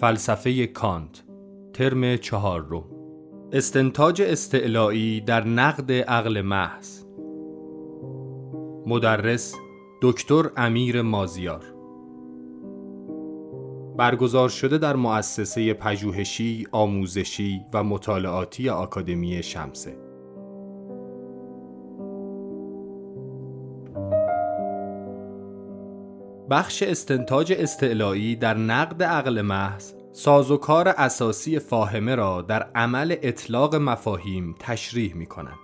فلسفه کانت ترم چهار رو. استنتاج استعلایی در نقد عقل محض. مدرس دکتر امیر مازیار. برگزار شده در مؤسسه پژوهشی، آموزشی و مطالعاتی آکادمی شمسه. بخش استنتاج استعلایی در نقد عقل محض سازوکار اساسی فاهمه را در عمل اطلاق مفاهیم تشریح می کند.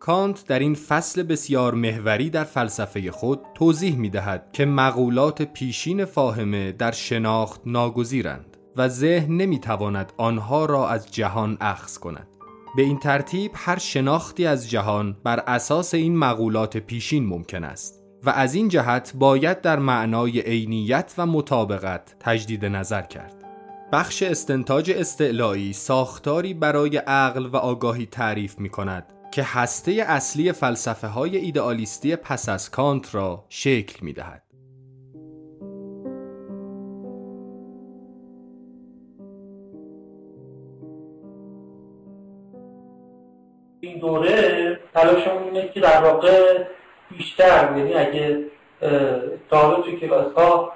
کانت در این فصل بسیار محوری در فلسفه خود توضیح می دهد که مقولات پیشین فاهمه در شناخت ناگزیرند و ذهن نمی تواند آنها را از جهان اخذ کند. به این ترتیب هر شناختی از جهان بر اساس این مقولات پیشین ممکن است و از این جهت باید در معنای عینیت و مطابقت تجدید نظر کرد. بخش استنتاج استعلایی ساختاری برای عقل و آگاهی تعریف می کند که هسته اصلی فلسفه های ایدئالیستی پس از کانت را شکل می دهد. این دوره تلاشمون اینه که در واقع بیشتر. یعنی اگه تا توی کلاس ها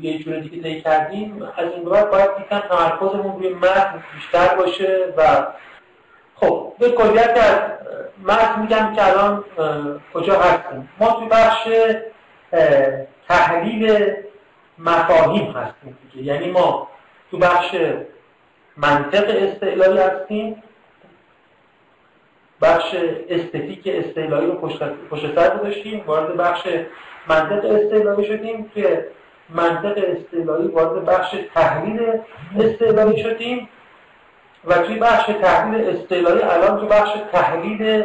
یه جور دیگه طی کردیم از این بعد باید یکم تمرکزمون روی متن بیشتر باشه و خب به کلیت از متن میگم که الان کجا هستیم. ما توی بخش تحلیل مفاهیم هستیم یعنی ما تو بخش منطق استعلایی هستیم. بخش استتیک استعلایی رو پشت سر گذاشتیم وارد بخش منطق استعلایی شدیم. که منطق استعلایی وارد بخش تحلیل استعلایی شدیم. و توی بخش تحلیل استعلایی الان تو بخش تحلیل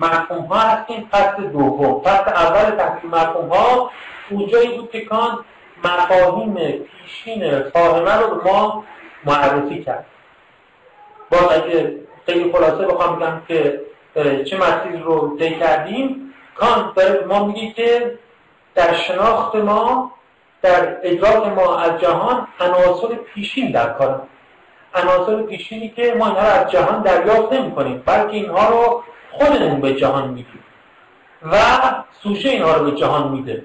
مفهوم ها هستیم. فصل دوم. فصل اول تحلیل مفهوم ها اونجایی بود که کان مفاهیم پیشین فاهمه رو به ما معرفی کرد. باز اگه خیلی خلاصه بخوام بگم که چه مسیر رو طی کردیم. کانت داره ما میگه که در شناخت ما در ادراک ما از جهان عناصر پیشین در کار. عناصر پیشینی که ما اینها رو از جهان دریافت نمی کنیم بلکه اینها رو خودمون به جهان میدیم و سوشه اینها رو به جهان میده.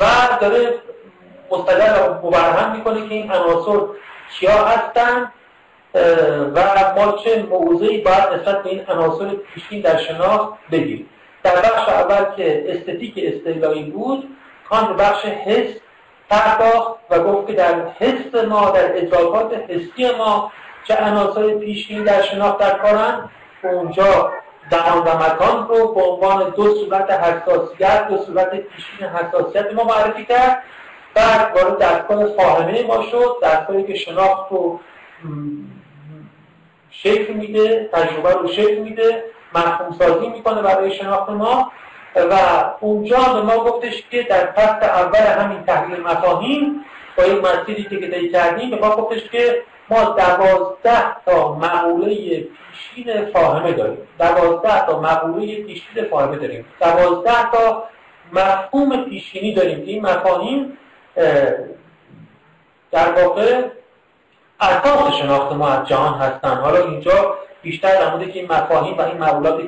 و داره مستدل مبرهن می‌کنه که این عناصر کیا هستن و ما چه موضعی باید نسبت به این عناصر پیشین در شناخت بگیریم. در بخش اول که استتیک استعلایی بود کان بخش حس پرداخت و گفت که در حس ما در ادراکات حسی ما چه عناصر پیشین در شناخت در کارن اونجا زمان و مکان رو به عنوان دو صورت حساسیت دو صورت پیشین حساسیت ما معرفی کرد. بعد وارد دستگاه فاهمه ما شد دستگاهی که شناخت رو شکل میده تجربه رو شکل میده مفهوم سازی می‌کنه برای شناخت ما. و اونجا به ما گفتش که در فصل اول همین تحلیل مفاهیم با این مسیری که طی کردیم به ما گفتش که ما دوازده تا مقوله پیشین فاهمه داریم. دوازده تا مقوله پیشین فاهمه داریم. دوازده تا مفهوم پیشینی داریم که این مفاهیم در واقع اساس شناخت ما از جهان هستن. حالا اینجا بیشتر در مورد که این مفاهیم و این مقولات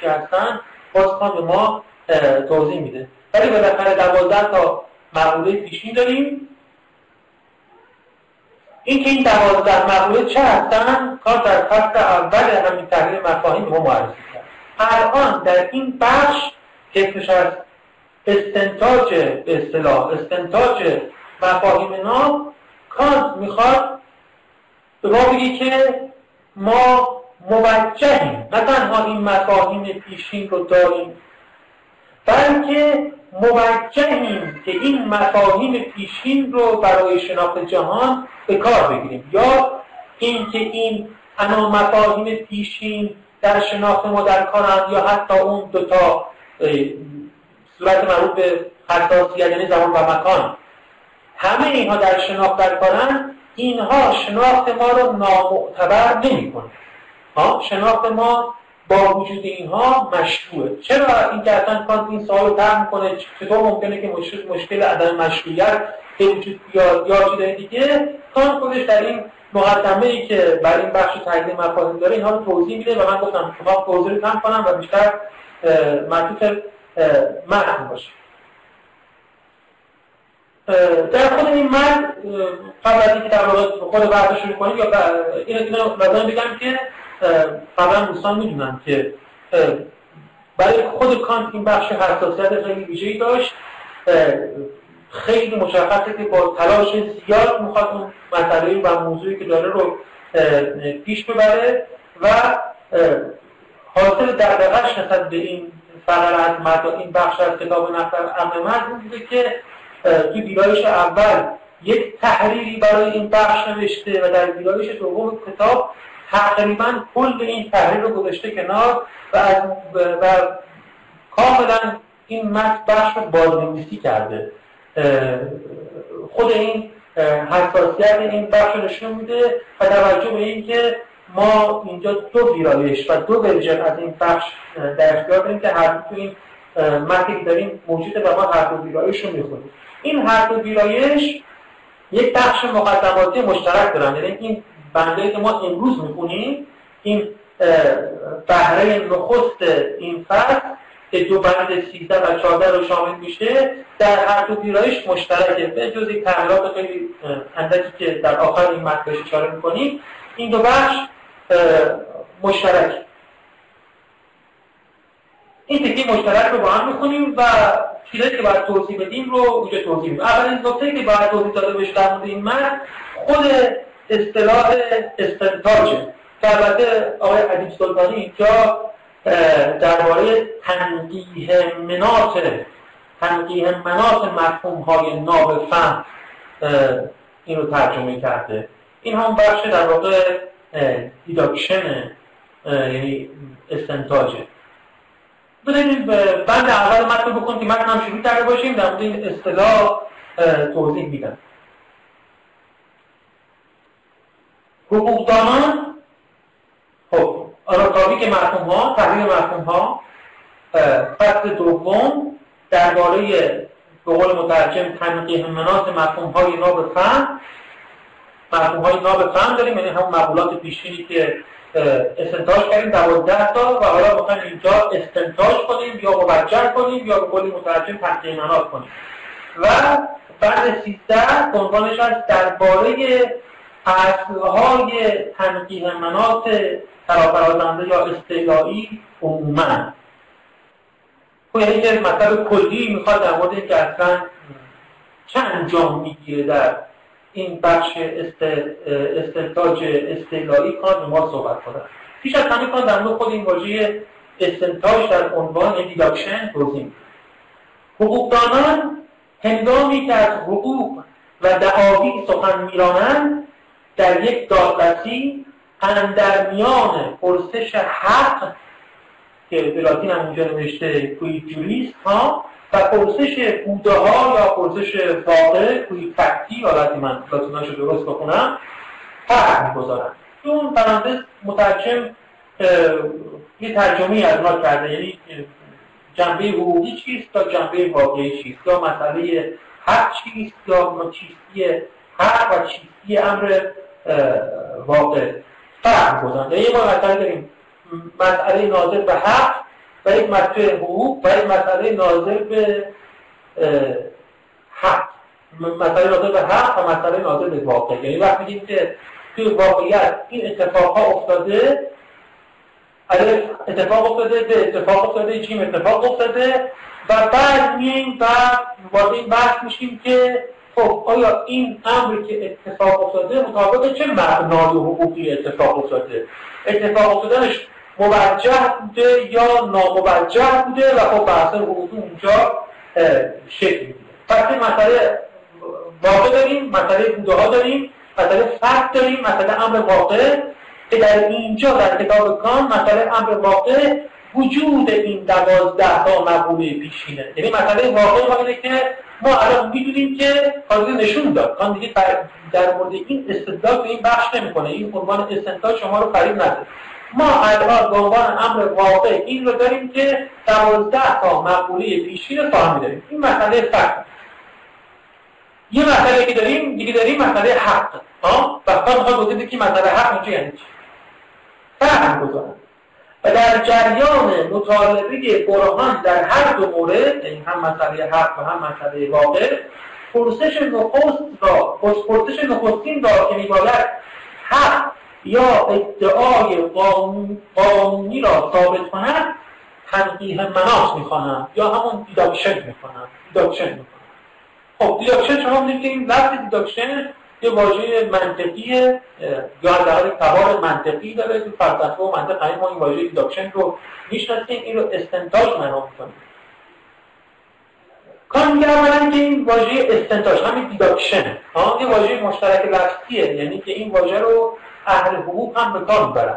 چی هستن باز به ما توضیح میده. ولی بالاخره دوازده تا مقوله پیشین داریم. این که این دوازده مقوله چه هستن کار در فصل اول همین تحلیل مفاهیم ما معرفی کرد. الان در این بخش که اسمش از استنتاج به اصطلاح استنتاج مفاهیم نام کانت می‌خواد به ما که ما موجهیم. نه تنها این مفاهیم پیشین رو داریم بلکه موجهیم که این مفاهیم پیشین رو برای شناخت جهان به کار بگیریم. یا اینکه این انا مفاهیم پیشین در شناخت ما در کارند یا حتی اون دوتا صورت مربوط به حساسیت یعنی زمان و مکان همه اینها در شناخت در کارند اینها شناخت ما رو نامعتبر نمی کنه شناخت ما با وجود اینها مشروعه. چرا این که اصلا کانت این سوال رو طرح می‌کنه؟ چطور ممکنه که مشکل مشکل عدم مشروعیت به وجود بیاد؟ یا چیز دیگه؟ کانت خودش در این مقدمه ای که برای این بخش تحلیل مفاهیم داره اینها رو توضیح میده و من گفتم شما توضیح کم کنم و بیشتر معطوف متن باشه. در خود این من قبل از اینکه در واقع خود بحث شروع کنیم یا اینو اینو بگم که قبلا دوستان می‌دونن که برای خود کانت این بخش حساسیت خیلی ویژه‌ای داشت. خیلی مشخصه که با تلاش زیاد می‌خواد اون مسئله و موضوعی که داره رو پیش ببره و حاصل دقدقش نسبت به این فقر از این بخش از کتاب نفر امر مرد بوده که توی ویرایش اول یک تحریری برای این بخش نوشته و در ویرایش دوم کتاب تقریبا کل این تحریر رو گذاشته کنار و, و کاملا این متن بخش رو بازنویسی کرده. خود این حساسیت این بخش رو نشون میده و توجه به اینکه ما اینجا دو ویرایش و دو ورژن از این بخش در اختیار داریم که هر دو این متنی داریم موجوده و ما هر دو ویرایش رو می‌خونیم. این هر دو ویرایش یک بخش مقدماتی مشترک دارن. یعنی این بنده که ما امروز می‌خونیم این بهره نخست این فصل که دو بند 13 و 14 رو شامل میشه در هر دو ویرایش مشترکه. به جز یک تغییرات خیلی اندکی که در آخر این متن اشاره می‌کنیم این دو بخش مشترک این تکی مشترک رو با هم می‌کنیم و چیزایی که باید توضیح بدیم رو اونجا توضیح بدیم. اولین نکته که باید توضیح داده بشه در مورد این متن خود اصطلاح استنتاجه که البته آقای عدیب سلطانی اینجا درباره تنقیه منات تنقیه منات مفهوم های ناب فهم این رو ترجمه کرده. این هم بخش در واقع دیداکشن یعنی استنتاجه بذارید بند اول متن بکن که متن هم شروع کرده باشیم در این اصطلاح توضیح میدم. حقوقدانان خب آناتامیک مفهوم ها تحلیل مفهوم ها فصل دوم درباره به قول مترجم تنقیح منات مفهوم های ناب فهم. مفهوم های ناب فهم داریم یعنی همون مقولات پیشینی که استنتاج کردیم دوازده تا و حالا می‌خوایم اینجا استنتاج کنیم یا موجه کنیم یا به قول مترجم تنقیح منات کنیم. و بعد سیزده عنوانش از درباره اصلهای تنقیح منات فرافرازنده یا استعلایی عموما. خب یعنی که مطلب کلی می‌خواد در مورد اینکه اصلا چه انجام می‌گیره در این بخش استنتاج استعلایی کار ما صحبت کنه. پیش از همه کار در خود این واژه استنتاج در عنوان دیداکشن توضیح حقوقدانان هنگامی که از حقوق و دعاوی سخن میرانند در یک دادرسی در میان پرسش حق که به لاتین هم اینجا نوشته کوی جوریست ها و پرسش بوده ها یا پرسش واقع کوی فکتی حالتی من لاتیناشو درست بخونم فرق می‌گذارن اون پرانتز مترجم یه ترجمه از ما کرده یعنی جنبه حقوقی چیست تا جنبه واقعی چیست؟ یا مسئله حق چیست؟ یا چیستی حق و چیستی امر واقع؟ فرق گذارن یه بار داریم مسئله ناظر به حق و یک مسئله حقوق و یک مسئله ناظر به حق. مسئله ناظر به حق و مسئله ناظر به واقع. یعنی وقتی میگیم که توی واقعیت این اتفاق ها افتاده الف اتفاق افتاده به اتفاق افتاده جیم اتفاق افتاده و بعد مییم و وارد این بحث میشیم که خب آیا این امری که اتفاق افتاده مطابق چه معنای حقوقی اتفاق افتاده؟ اتفاق افتادنش موجه بوده یا ناموجه بوده و خب بحث حقوقی اونجا شکل میده این مسئله واقع داریم مسئله بوده ها داریم مسئله فرق داریم مسئله امر واقع که در اینجا در کتاب کان مسئله امر واقع وجود این دوازده تا مقوله پیشینه. یعنی مسئله واقع ما اینه که ما الان می‌دونیم که حاضر نشون داد. کان دیگه در مورد این استدلال به این بخش نمی‌کنه. این عنوان استنتاج شما رو فریب نده. ما الان به عنوان امر واقع این رو داریم که دوازده تا مقوله پیشین فاهمی داریم این مسئله فقط. یه مسئله که داریم دیگه داریم مسئله حق. ها؟ خواهد می‌خواد بودید که مسئله حق اینجا یعنی چی؟ فهم گذارم. و در جریان مطالبه برهان در هر دو مورد یعنی هم مسئله حق و هم مسئله واقع پرسش نخست را پرسش نخستین را که میباید حق یا ادعای قانونی را ثابت کند تنقیح مناط می‌خوانم یا همون deduction می‌خوانم deduction می‌خوانم خب deduction شما می‌دونید که این لفظ deduction یه واژه منطقیه یا در تبار منطقی داره تو فلسفه و منطق ما این واژه deduction رو می‌شناسیم این رو استنتاج معنا می‌کنیم. کانت میگه اولا که این واژه استنتاج همین deduction ها یه واژه مشترک لفظیه یعنی که این واژه رو اهل حقوق هم به کار می‌برن.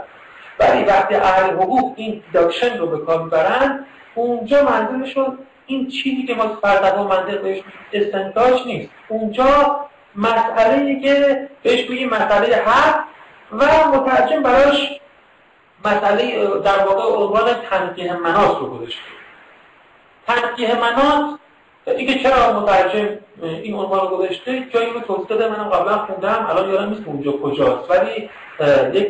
ولی وقتی اهل حقوق این deduction رو به کار می‌برن اونجا منظورشون این چیزی که ما تو منطق بهش استنتاج نیست. اونجا مسئله که بهش بگیم مسئله حق و مترجم براش مسئله در واقع عنوان تنقیح مناط رو گذاشته. تنقیه مناس دیگه چرا مترجم این عنوان گذاشته؟ جایی رو توضیح داده منم قبلا خوندم الان یادم نیست اونجا کجاست. ولی یک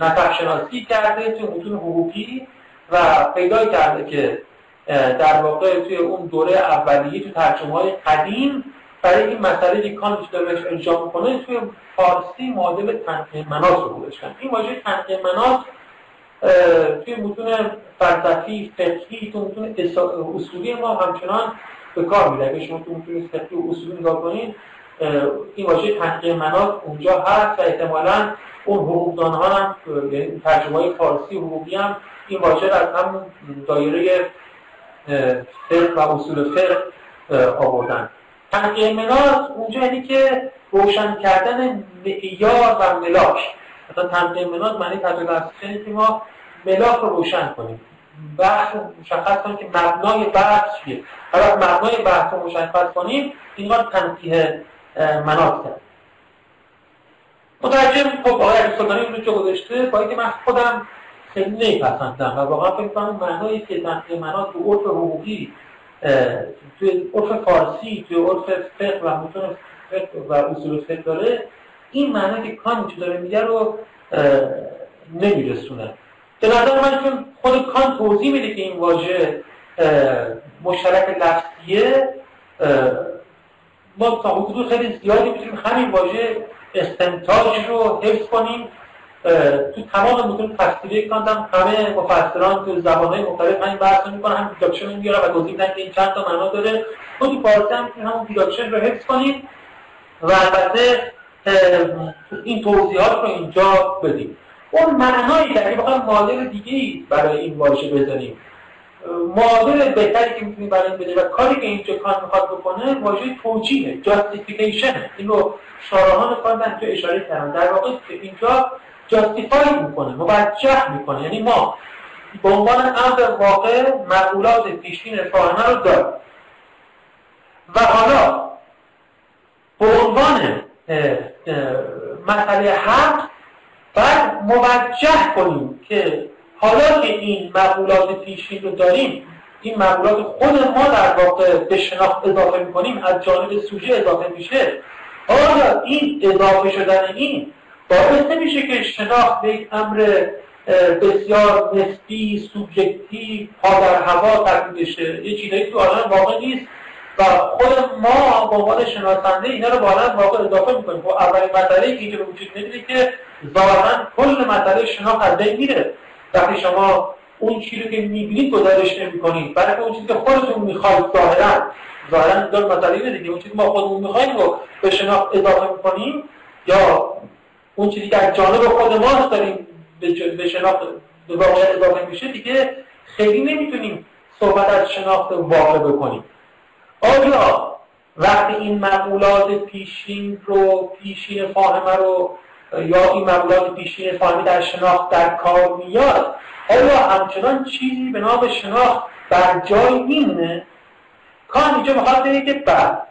نفر شناسی کرده توی متون حقوقی و پیدا کرده که در واقع توی اون دوره اولیه تو ترجمه های قدیم برای این مسئله که کانت داره بهش ارجاع می‌کنه توی فارسی معادل تنقیه مناس رو این واژه تنقیه مناس توی متون فلسفی فقهی تو متون اصولی ما همچنان به کار میره اگه شما تو فقهی و اصولی نگاه کنید این واژه تنقیه مناس اونجا هست و احتمالا اون حقوقدان ها هم یعنی ترجمه های فارسی حقوقی هم این واژه از همون دایره فقه و اصول فقه آوردن. تنقیه مناس اونجا یعنی که روشن کردن معیار و ملاک. مثلا تنقیه مناس معنی تجربه که ما ملاک رو روشن کنیم. بحث مشخص کنیم که مبنای بحث چیه. حالا مبنای بحث رو مشخص کنیم این ما تنقیه مناس کرد. مترجم خب آقای عبدالسلطانی رو چه گذاشته با اینکه من خودم خیلی نیپسندم و واقعا فکر کنم معنایی که تنقیه مناس تو عرف حقوقی توی عرف فارسی توی عرف فقه و متون فقه و اصول فقه داره این معنی که کانت داره میگه رو نمیرسونه. به نظر من چون خود کان توضیح میده که این واژه مشترک لفظیه ما تا حدود خیلی زیادی می‌تونیم همین واژه استنتاج رو حفظ کنیم. تو تمام متون تفسیری کاندم همه مفسران تو زبانهای مختلف همین بحث می‌کنن هم دیداکشن میاره و گزینه که این چند تا معنا داره. خود تو فارسی هم همون deduction رو حفظ کنید و البته این توضیحات رو اینجا بدیم. اون معنایی که اگه بخوایم معادل دیگه برای این واژه بزنیم معادل بهتری که می‌تونیم برای این بده و کاری که اینجا کانت می‌خواد بکنه واژه توجیه justification این رو شارحان کانت هم تو اشاره کردن در واقع اینجا justify می‌کنه موجه می‌کنه. یعنی ما به عنوان امر واقع مقولات پیشین فاهمه رو داریم. و حالا به عنوان مسئله حق باید موجه کنیم که حالا که این مقولات پیشین رو داریم این مقولات خود ما در واقع به شناخت اضافه می‌کنیم از جانب سوژه اضافه میشه. آیا این اضافه شدن این باعث نمیشه که شناخت به یک امر بسیار نسبی سوبژکتیو پا در هوا تبدیل بشه؟ یه چیزایی تو عالم واقع نیست. و خود ما به عنوان شناسنده اینا رو به عالم واقع اضافه می‌کنیم. خب اولین مسئله که اینجا به وجود میاد که ظاهرا کل مسئله شناخت از بین میره. وقتی شما اون چیزی که می‌بینید گزارش نمی‌کنید برای اون چیزی که خودتون می‌خواید ظاهرا ظاهرا دار مسئله اینه دیگه. اون چیزی ما خودمون می‌خوایم رو به شناخت اضافه می‌کنیم یا اون چیزی که از جانب خود ماست داریم به شناخت به واقع اضافه میشه دیگه خیلی نمی‌تونیم صحبت از شناخت واقع بکنیم. آیا وقتی این مقولات پیشین رو پیشین فاهمه رو یا این مقولات پیشین فاهمی در شناخت در کار میاد آیا همچنان چیزی به نام شناخت بر جای میمونه کان اینجا می‌خواد بگه که بعد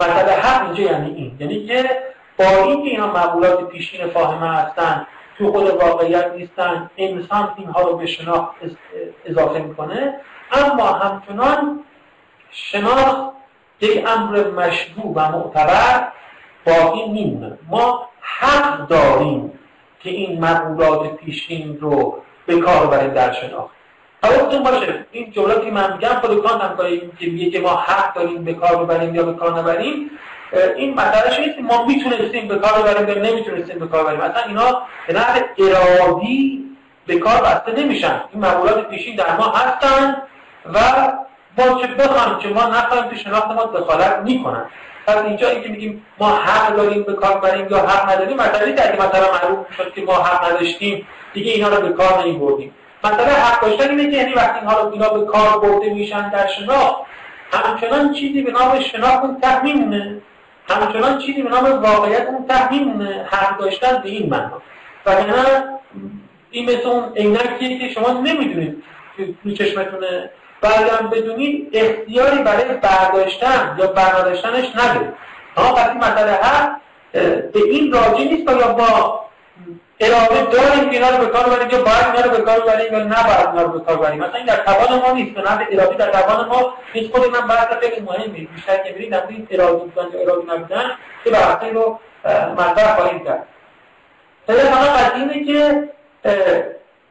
مثلا حق اینجا یعنی این. یعنی که با اینکه اینا مقولات پیشین فاهمه هستن تو خود واقعیت نیستن انسان اینها رو به شناخت اضافه می‌کنه اما همچنان شناخت یک امر مشروع و معتبر باقی میمونه. ما حق داریم که این مقولات پیشین رو به کار بریم در شناخت. حواستون باشه این جمله که من میگم خود کانت هم که میگه که ما حق داریم به کار ببریم یا به کار نبریم این مسئله نیست ما می‌تونستیم به کار ببریم یا نمی‌تونستیم به کار ببریم. اصلا اینا به نحو ارادی به کار بسته نمیشن. این مقولات پیشین در ما هستن و ما چه بخوایم که ما نخواهیم که شناخت ما دخالت می‌کنن پس اینجا اینکه میگیم ما حق داریم به کار بریم یا حق نداریم مسئله اگه مثلا معروف شد که ما حق نداشتیم. دیگه اینا رو به کار نمیبردیم. مثلا حق داشتن اینه که یعنی وقتی اینها رو اینا به کار برده میشن در شناخت همچنان چیزی به نام شناخت تحمیمونه. همچنان چیزی به نام واقعیت اون تحمیمونه. حق داشتن به این معنا. و این مثل اون عینکیه که شما نمی‌دونید تو چشمتونه. بعدم بدونید اختیاری برای برداشتن یا برداشتنش ندارید اما وقتی مسئله هست به این راجع نیست یا با اراده داریم که اینا رو به کار ببریم یا باید اینا رو به کار ببریم یا نباید اینا رو به کار ببریم مثلا این در توان ما نیست. به نظر ارادی در توان ما نیست. خود من بحث خیلی مهمی بیشتر که برید در این بودن یا ارادی نبودن که بحثی رو مطرح خواهیم کرد. خیلی فقط قضیه که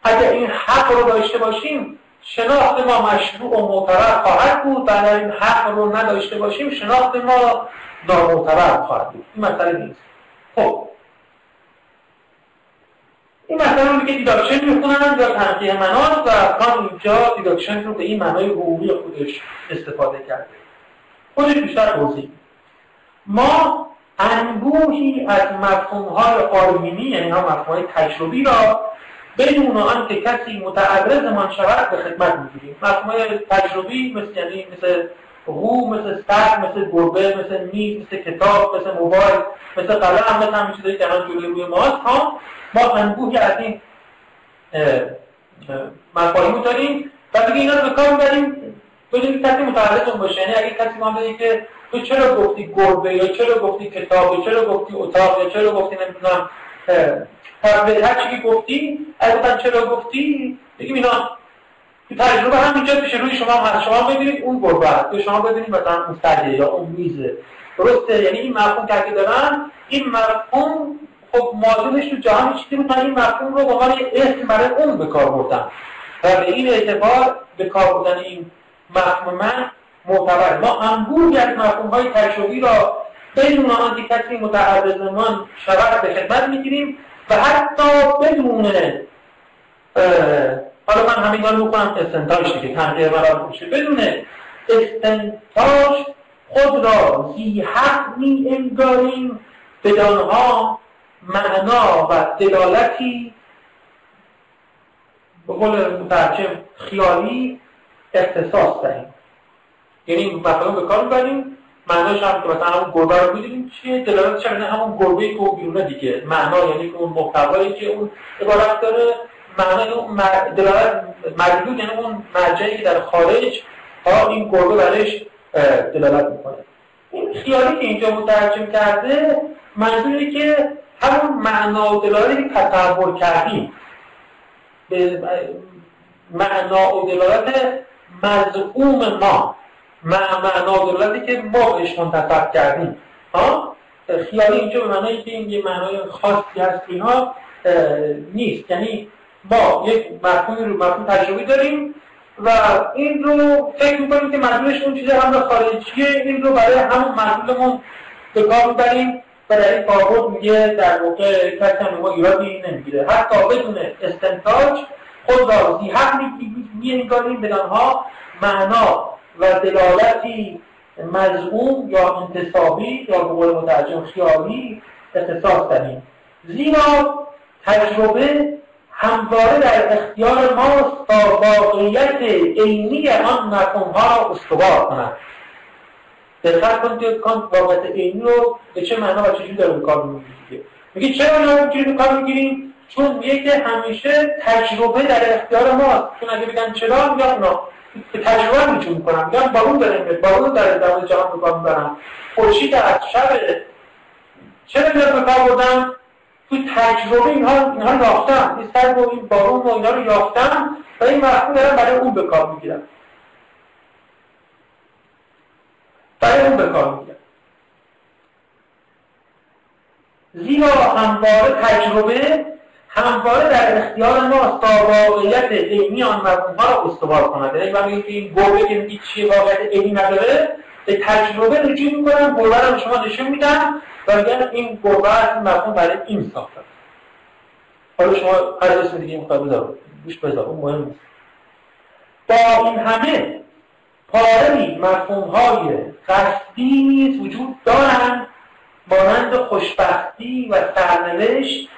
اگر این حق رو داشته باشیم شناخت ما مشروع و معتبر خواهد بود. و اگر این حق رو نداشته باشیم شناخت ما نامعتبر خواهد بود. این مسئله نیست. خب. این مسئله رو میگه deduction می‌خونن یا تنقیح مناط و کانت اینجا deduction رو به این معنای حقوقی خودش استفاده کرده. خودش بیشتر توضیح ما انبوهی از مفهومهای آروینی یعنی هم مفهومهای تجربی را بدون آن که کسی متعرض من شود به خدمت می‌گیریم. مفهومهای تجربی مثل یعنی مثل هو مثل سگ مثل گربه مثل میز مثل کتاب مثل موبایل مثل قلم مثل همین که الان جلوی روی ماست. ها ما انبوهی از این مفاهیم داریم و دیگه اینا رو به کار می‌بریم. بدون کسی متعرض باشه. یعنی اگه کسی ما بگه که تو چرا گفتی گربه یا چرا گفتی کتاب یا چرا گفتی اتاق یا چرا گفتی نمی‌دونم هر چی گفتی اگه چرا گفتی بگیم اینا تجربه هم اینجا پیش روی شما هست. شما ببینید اون گربه یا شما ببینید مثلا اون سگه یا اون میزه درسته؟ یعنی این مفهوم که دارن این مفهوم خب مادونش تو جهان چیزی بود این مفهوم رو به عنوان اسم برای اون به کار بردن. و به این اعتبار به کار بردن این مفهوم من معتبر. ما انبوهی از مفهوم های تجربی را بدون آنکه کسی متعرضمان شود به خدمت می‌گیریم. و حتی بدون حالا من همین رو می‌کنم استنتاج دیگه تنقیه مرا میشه. بدون استنتاج خود را زی حق می انگاریم بدانها معنا و دلالتی به قول مترجم خیالی اختصاص دهیم. یعنی مثلا به کار می‌بریم. معناش هم که مثلا همون گربه رو می‌دونیم چیه؟ دلالتش هم همون گربه که اون بیرونه دیگه. معنا یعنی که اون محتوایی که اون عبارت داره معنای اون دلالت مجدود یعنی اون مرجعی که در خارج ها این گربه برش دلالت می‌کنه. این خیالی که اینجا مترجم کرده منظوری که همون معنا و دلالتی که تصور کردیم به معنا و دلالت مزعوم ما. معنا و دلالتی که ما بهش منتصب کردیم. ها؟ خیالی اینجا به معنای که این یه معنای خاصی هست اینها نیست. یعنی ما یک مفهومی رو مفهوم تجربی داریم و این رو فکر می‌کنیم که مدلولش اون چیز هم خارجیه این رو برای همون مدلولمون به کار می‌بریم و در این کاربرد میگه در واقع کسی هم ما ایرادی نمی‌گیره. حتی بدون استنتاج خود را زی حق میانگاریم به معنا و دلالتی مزعوم یا انتصابی یا به قول مترجم خیالی اختصاص دهیم زیرا تجربه همواره در اختیار ماست تا واقعیت عینی آن مفهومها را استوار کند. دقت کنید که کانت واقعیت عینی رو به چه معنا و چجوری داره کار می‌گیره میگه چرا اینا رو به کار می‌گیریم؟ چون میگه که همیشه تجربه در اختیار ماست. چون اگه بگن چرا میگن اونا. به تجربه میتون می‌کنم میگن بارون داره میاد بارون در جهان به کار می‌برم. خورشید از شب چرا میاد به کار بردن؟ تو تجربه اینها اینها یافتم. این سر و این بارون و اینا رو یافتم و این مفهوم دارم برای اون به کار می‌گیرم. برای اون به کار می‌گیرم. زیرا همواره تجربه همواره در اختیار ما تا واقعیت علمی آن مفهومها را استوار کند. یعنی من میگم این گربه که میگی چیه واقعیت علمی نداره به تجربه رجوع می‌کنم گربه رو شما نشون میدم و میگن این گربه از مفهوم برای این ساخته حالا شما هر اسم دیگه می‌خواد بذار گوش بذار اون مهم نیست. با این همه پاره مفهوم های قصدی نیز وجود دارند مانند خوشبختی و سرنوشت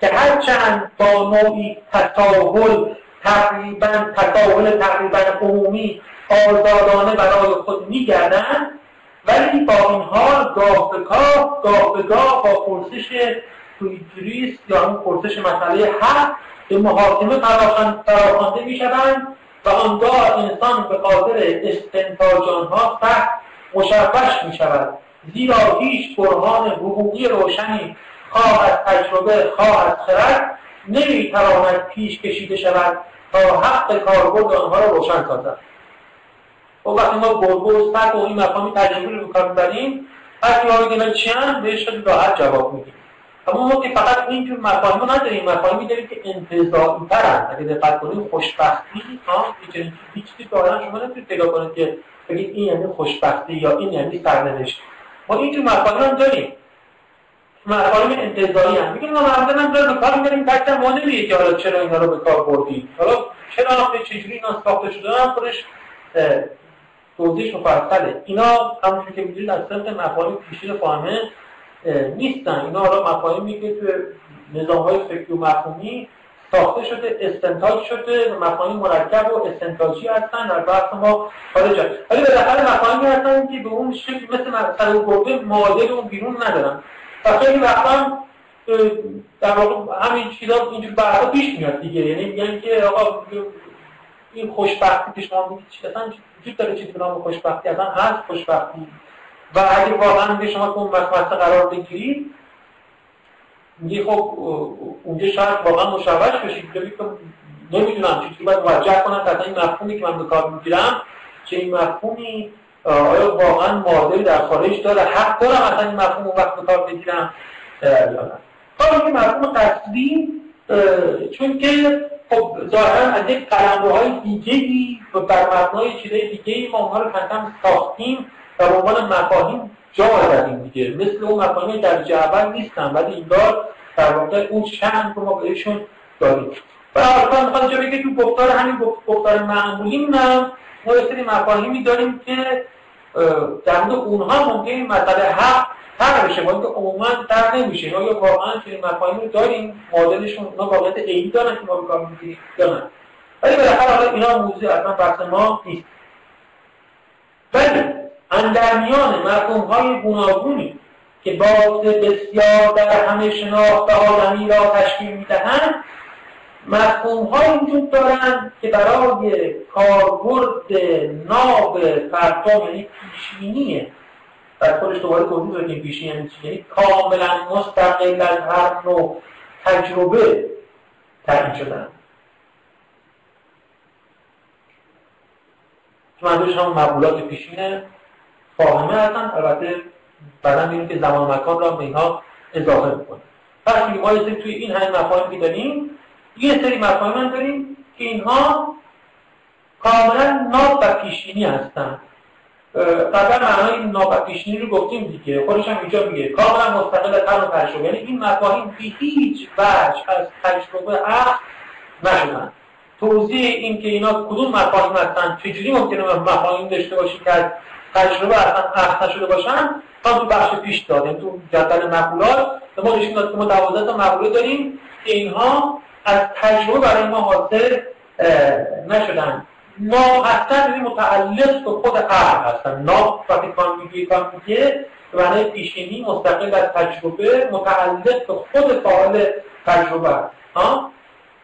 که هرچند با نوعی تساهل تقریبا تساهل تقریبا عمومی آزادانه برای خود میگردند ولی با این حال گاه به گاه گاه به گاه با پرسش تویتریست یا اون پرسش مسئله حق به محاکمه فراخوانده می‌شوند و آنگاه انسان به خاطر استنتاج آنها سخت مشوش می شود زیرا هیچ برهان حقوقی روشنی خواه از تجربه خواه از خرد. نمی‌تواند پیش کشیده شود تا حق کاربرد آنها را روشن سازد. و خب وقتی ما و سگ و این مفاهیم تجربه رو کار می‌بریم وقتی ما بگیم چی هم بهش راحت جواب میدیم. اما ما که فقط اینجور مفاهیم رو نداریم مفاهیمی داریم که انتظاعی ترن اگه دقت کنیم خوشبختی ها چیزی دارن شما نمی‌تونید پیدا کنید که بگید این یعنی خوشبختی یا این یعنی سرنوشت. ما اینجور مفاهیم هم داریم. مفاهیم انتظاری هم میگیم ما مثلا هم داریم کار می‌بریم تکتر ما نمیگه که حالا چرا اینا رو به کار بردیم. حالا چرا چجوری اینا ساخته شده؟ هم خودش توضیح مفصله. اینا همونجور که می‌دونید از طبق مفاهیم پیشین فاهمه نیستن. اینا حالا مفاهیمی که تو نظام های فکری و مفهومی ساخته شده استنتاج شده مفاهیم مرکب و استنتاجی هستن در بحث ما خارج ولی بالاخره مفاهیمی هستن که به اون شکل مثل مثلا گربه معادل اون بیرون ندارن. و خیلی وقتا در واقع همین چیزا اینجور بحثا پیش میاد دیگه. یعنی میگن که آقا این خوشبختی که شما میگید چی؟ اصلا وجود داره چیزی به نام خوشبختی اصلا هست خوشبختی. و اگه واقعا به شما اون مقصد قرار بگیرید میگه خب اونجا شاید واقعا مشوش بشید. ببینید نمی‌دونم چیزی باید موجه کنم. که این مفهومی که من به کار می‌گیرم چه این مفهومی آیا واقعا معادلی در خارج داره؟ حق دارم اصلا این مفهوم اون وقت کار بگیرم یا نه. این مفهوم قصدی چون که خب ظاهرا از یک قلمروهای دیگه‌ای و بر مبنای چیزهای دیگه‌ای ما اونها رو کم ساختیم و به عنوان مفاهیم جا دادیم دیگه. مثل اون مفاهیم درجه اول نیستن ولی این بار در واقع اون چند رو ما بهشون داریم و اصلا می‌خواد جا بگه تو گفتار همین گفتار معمولی نه ما یه سری مفاهیمی داریم که در مورد اونها ممکن مسئله حق تر بشه ولی که عموما تر نمیشه. یا واقعا چنین مفاهیم رو داریم معادلشون اونا واقعیت عینی دارن که ما به کار می‌گیریم یا نه. ولی بالاخره حالا اینا موضوع اصلا بحث ما نیست. ولی اندر میان مفهوم های گوناگونی که باز بسیار در همه شناخت آدمی را تشکیل می‌دهند مفهوم های وجود دارند که برای کاربرد ناب فردا یعنی پیشینی در خودش دوباره توضیح دادیم پیشینی یعنی چی؟ یعنی کاملا مستقل از هر نوع تجربه تعیین شدن. تو منظورش هم مقولات پیشین فاهمه هستن. البته بعدا می‌بینیم که زمان مکان را به اینها اضافه می‌کنه. پس ما یه توی این همین مفاهیم که داریم یه سری مفاهیم داریم که اینها کاملا ناب و پیشینی هستن. قبلا معنای ناب و پیشینی رو گفتیم دیگه. خودش هم اینجا میگه. کاملا مستقل از هر تجربه یعنی این مفاهیم به هیچ وجه از تجربه عقل نشدن. توضیح این که اینا کدوم مفاهیم هستن چجوری ممکنه مفاهیم داشته باشیم که از تجربه اصلا اخذ نشده باشن تا تو بخش پیش دادیم. تو جدول مقولات ما نشون داد که ما 12 تا مقوله داریم که اینها از تجربه برای ما حاصل نشدن. ما هستن متعلق به خود عقل هستن. نا وقتی کان میگه کان میگه به معنی پیشینی مستقل از تجربه متعلق به خود فاعل تجربه. ها؟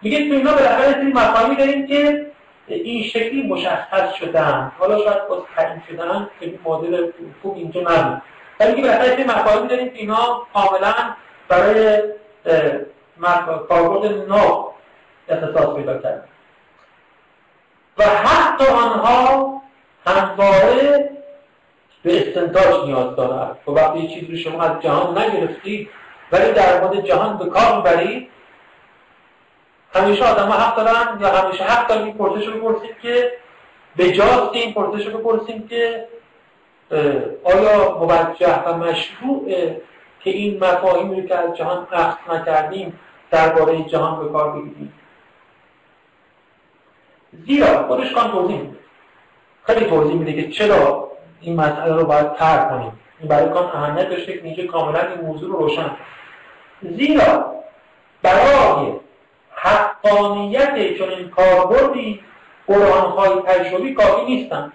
میگه تو اینا بالاخره سری مفاهیمی داریم که این شکلی مشخص شدن. حالا شاید باز تعیین شدن که مدل خوب اینجا نبود. ولی که بالاخره سری مفاهیمی داریم که اینا کاملا برای کاربرد نو اختصاص پیدا کرد. و حتی آنها همواره به استنتاج نیاز دارد و وقتی چیزی شما از جهان نگرفتید ولی در مورد جهان به کار می‌برید همیشه آدم ها حق دارن یا همیشه حق دارن این پرسش رو بپرسید که به جاست این پرسش رو بپرسیم که آیا موجه و مشروعه که این مفاهیمی که از جهان اخذ نکردیم درباره جهان به کار بگیریم زیرا خودش کان توضیح میده. خیلی توضیح میده که چرا این مسئله رو باید ترک کنیم. این برای کان اهمیت داشته که اینجا کاملا این موضوع رو روشن زیرا برای حقانیت چون این کاربردی برهانهای تجربی کافی نیستن.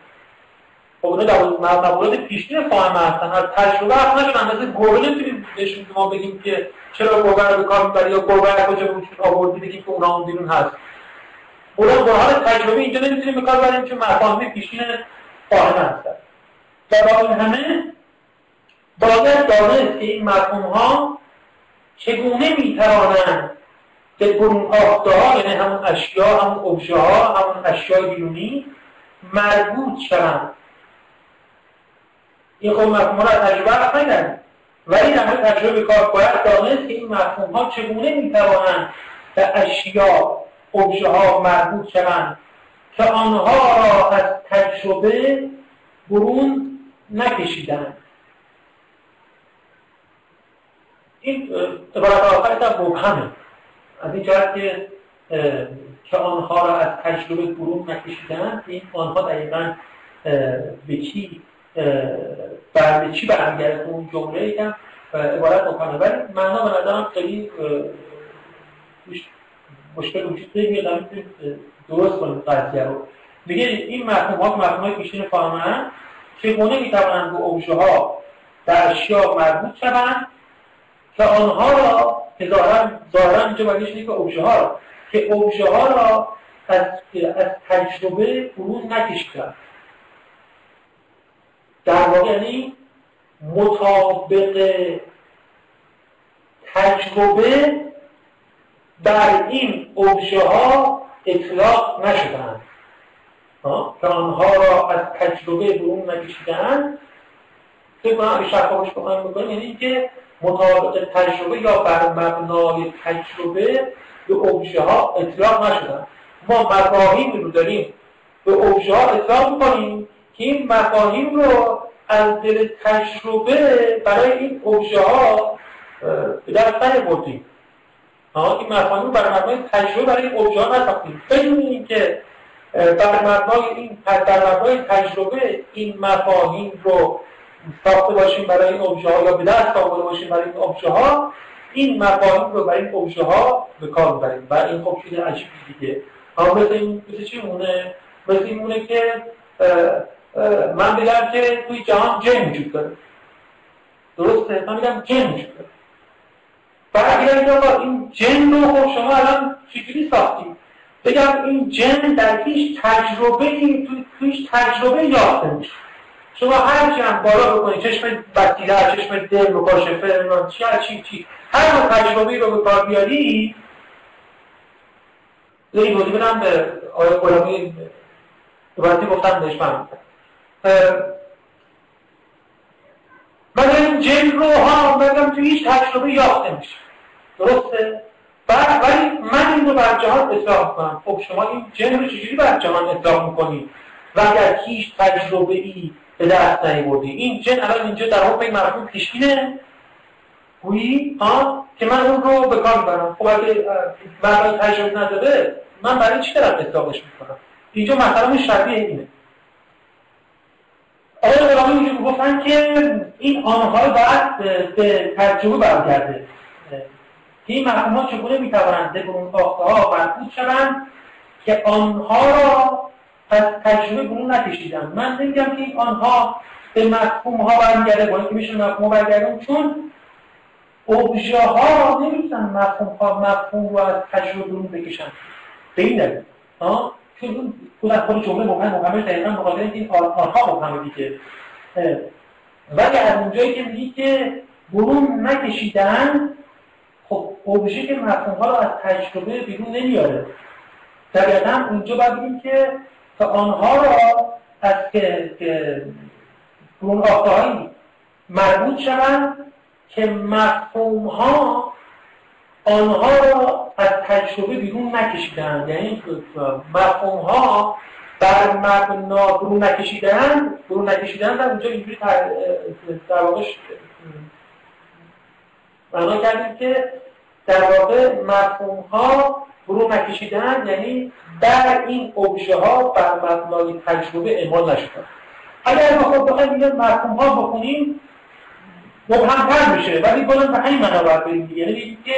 خب اونا در مورد پیشین فاهمه هستن. از تجربه حق نشون اندازه گربه نمی‌تونیم بهشون ما بگیم که چرا گربه رو به کار می‌بری یا گربه رو کجا وجود آوردی بگیم که اونا اون بیرون هست. اونا برهان تجربه اینجا نمی‌تونیم به کار بریم چون مفاهیم پیشین فاهمه هستن. برای همه باید دانست که این مفهوم ها چگونه می‌توانند به برون ها یعنی همون اشیا همون اوبژه ها همون اشیای بیرونی مربوط شوند. این خب مفهوم ها را تجربه نکردن ولی در مورد تجربه کار باید دانست که این مفهوم ها چگونه می‌توانند به اشیا اوبژه ها مربوط شوند که آنها را از تجربه برون نکشیدند. این عبارت آخرش هم مبهمه از این جهت که که آنها را از تجربه برون نکشیدن این آنها دقیقا به چی بر به چی برمیگرده؟ اون جمله یکم عبارت بکنه ولی معنا به نظرم خیلی مشکل وجود نمیاد درست کنیم قضیه رو. میگه این مفهوم ها مفهوم های پیشین فاهمه چگونه می‌توانند به اوشه ها در اشیا مربوط شوند که آنها را که ظاهرا اینجا باید که اوبژه ها را که اوبژه ها را از, از تجربه فرو نکشیدن در واقع یعنی مطابق تجربه بر این اوبژه ها اطلاق نشدن که آنها را از تجربه برون نکشیدن فکر کنم اگه شفافش بکنیم یعنی که مطابق تجربه یا بر مبنای تجربه به اوبژه ها اطلاق نشدن ما مفاهیم رو داریم به اوبژه ها اطلاق می‌کنیم. که این مفاهیم رو از دل تجربه برای این اوبژه ها به دست نیاوردیم. این مفاهیم بر مبنای تجربه برای این اوبژه ها نساختیم. بدون اینکه بر مبنای این بر مبنای تجربه این مفاهیم رو ساخته باشیم برای این ابژه ها یا به دست آورده باشیم برای این ابژه ها این مفاهیم رو برای این ابژه ها به کار ببریم و این خب چیز عجیبی دیگه. مثل این مثل چی مونه؟ مثل این مونه که من بگم که توی جهان جن وجود داره. درسته؟ من میگم جن وجود داره. بعد اگر این جن رو خب شما الان چجوری ساختیم بگم این جن در هیچ تجربه این تویش تجربه یافته میشه شما هر چی هم بالا بکنید چشم بطیره چشم دل مکاشفه چی چی چی هر نوع تجربه رو به کار بیاری این توضیح بدم به آقای غلامی. دوباره گفتم بهش من من این جن رو ها بگم تو هیچ تجربه یافته میشه درسته؟ بعد ولی من این رو بر جهان اصلاح کنم خب شما این جن رو چجوری بر جهان اصلاح می‌کنید و اگر هیچ تجربه ای به دست نیوردی. این جن الان اینجا در حکم این مرحوم پیشینه گویی ها؟ که من اون رو به کار می‌برم. خب اگه برای تجربه نداره من برای چی دارم اطلاقش می‌کنم؟ اینجا مثلا شبیه اینه. آقای غلامی اینجا گفتن که این آنها باید به تجربه برگرده. که این مفهوم ها چگونه می‌توانند به ساخته ها مربوط شوند که آنها را از تجربه برون نکشیدن من نمیگم که این آنها به مفهوم ها برگرده با اینکه میشه مفهوم برگردن چون اوبژه ها نمی‌تونن مفهوم ها مفهوم رو از تجربه برون بکشن. به این چون از خود جمله مبهم مبهمش دقیقا این آنها مبهمه دیگه. ولی از اونجایی که میگی که برون نکشیدن خب ابژه که مفهوم ها رو از تجربه بیرون نمیاره. طبیعتا اونجا باید که تا آنها را از که, که اون مربوط شوند که مفهوم ها آنها را از تجربه بیرون نکشیدن یعنی مفهوم ها بر مبنا برون نکشیدن برون نکشیدن در اونجا اینجوری در واقع معنا کردیم که در واقع مفهوم ها برون نکشیدن یعنی در این ابژه ها بر مبنای تجربه اعمال نشدن اگر ما خود بخوایم این مفهوم ها بخونیم مبهمتر میشه. ولی بازم به همین معنا باید بریم یعنی که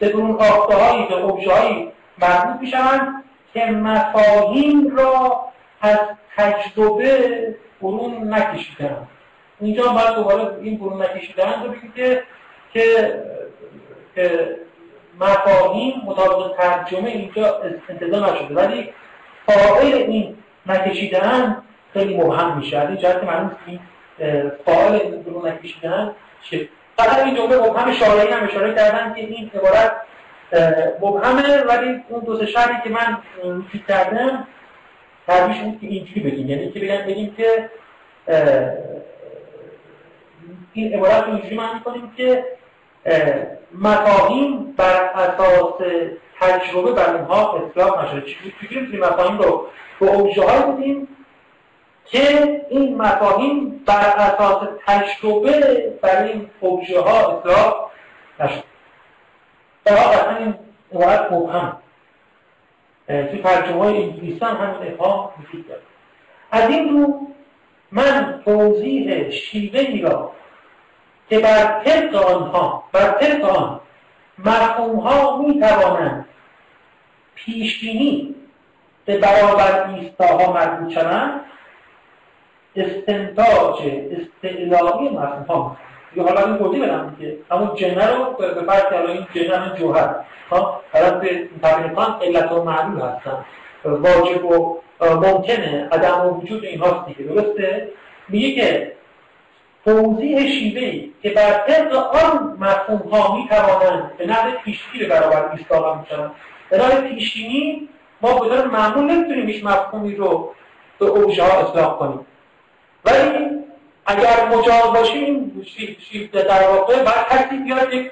بدون آخته هایی به ابژه هایی مربوط می‌شوند که مفاهیم را از تجربه برون نکشیدن اینجا باید دوباره این برون نکشیدن رو بگیم که که مفاهیم مطابق ترجمه اینجا انتظار نشده. ولی فاعل این نکشیدن خیلی مبهم میشه. از این جهت معلوم این فاعل برون نکشیدن فقط این جمله مبهم شارعی هم اشاره کردن که این عبارت مبهمه ولی اون دو شرطی که من فکر کردم تربیش بود که اینجوری بگیم. یعنی که بگم بگیم که این عبارت رو اینجوری معنی کنیم که مفاهیم بر اساس تجربه بر اینها اطلاق نشده. چجوری می‌تونیم مفاهیم رو به اوجه بدیم؟ که این مفاهیم بر اساس تجربه بر این اوجه ها اطلاق نشده در واقع این عبارت مبهم توی ترجمه های انگلیسی هم همین افهام وجود داره. از این رو من توضیح شیوه را که بر طبق آنها بر طبق آن مفهوم ها می توانند پیشبینی به برابر ایستاها مربوط شوند استنتاج استعلاقی مفهوم ها. یا حالا این گفتی بدم که همون جنه رو به فرض که این جنه جوهر ها؟ حالا به طبیعتان علت و معلول هستن. واجب و ممکنه عدم و وجود اینهاست دیگه. درسته؟ میگه که توضیح شیوه که بر طبق آن مفهوم ها می توانند به نحو پیشگیر برابر ایستاده می‌شوند به نحو پیشینی ما به معمول نمی‌تونیم هیچ مفهومی رو به اوژه ها اصلاح کنیم. ولی اگر مجاز باشیم شیفت در واقع باید کسی بیاد یک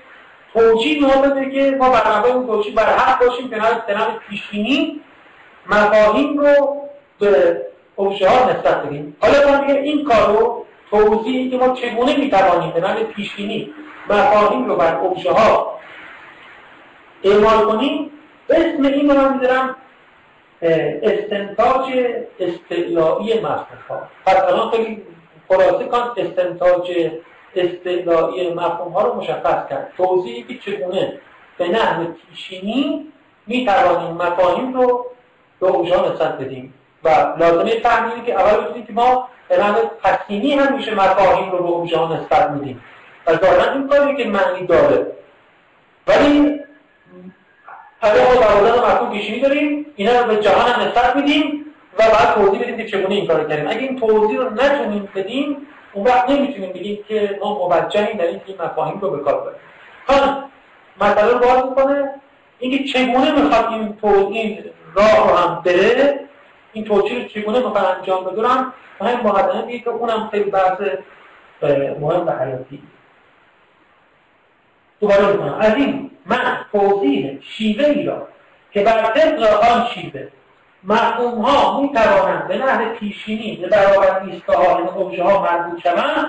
توجیه ما بده که ما بر اون توجیه بر حق باشیم که نحو پیشینی مفاهیم رو به اوژه ها نسبت بدیم. حالا ما این کار رو توضیحی که ما چگونه می‌توانیم به نام پیشبینی مفاهیم رو بر ابژه ها اعمال کنیم اسم این رو من می‌ذارم استنتاج استعلایی مفهوم ها پس الان خیلی خلاصه کن استنتاج استعلایی مفهوم ها رو مشخص کرد. توضیحی که چگونه به نحو پیشینی می‌توانیم مفاهیم رو به اوجان نسبت بدیم و لازمه فهمیدی که اول بودیم که ما علم تسلیمی هم میشه مفاهیم رو به اون جهان نسبت میدیم و ظاهرا این کاری که معنی داره. ولی اگر ما دوازده مفهوم پیشینی داریم. اینا رو به جهان هم نسبت میدیم و بعد توضیح بدیم که چگونه این کار کردیم. اگه این توضیح رو نتونیم بدیم اون وقت نمی‌تونیم بگیم که ما موجهیم در این مفاهیم رو به کار ببریم. حالا مسئله رو باز می‌کنه. اینکه چگونه می‌خواد این توضیح راه رو هم بره این توجیه رو چگونه می‌خواد انجام بدونم و همین مقدمه بید که اونم خیلی بحث مهم و حیاتی. دوباره می‌کنم. از این من توضیح شیوه ای را که بر طبق آن شیوه مفهوم ها می توانند به نحو پیشینی به برابر ایستاها این ها مربوط شوند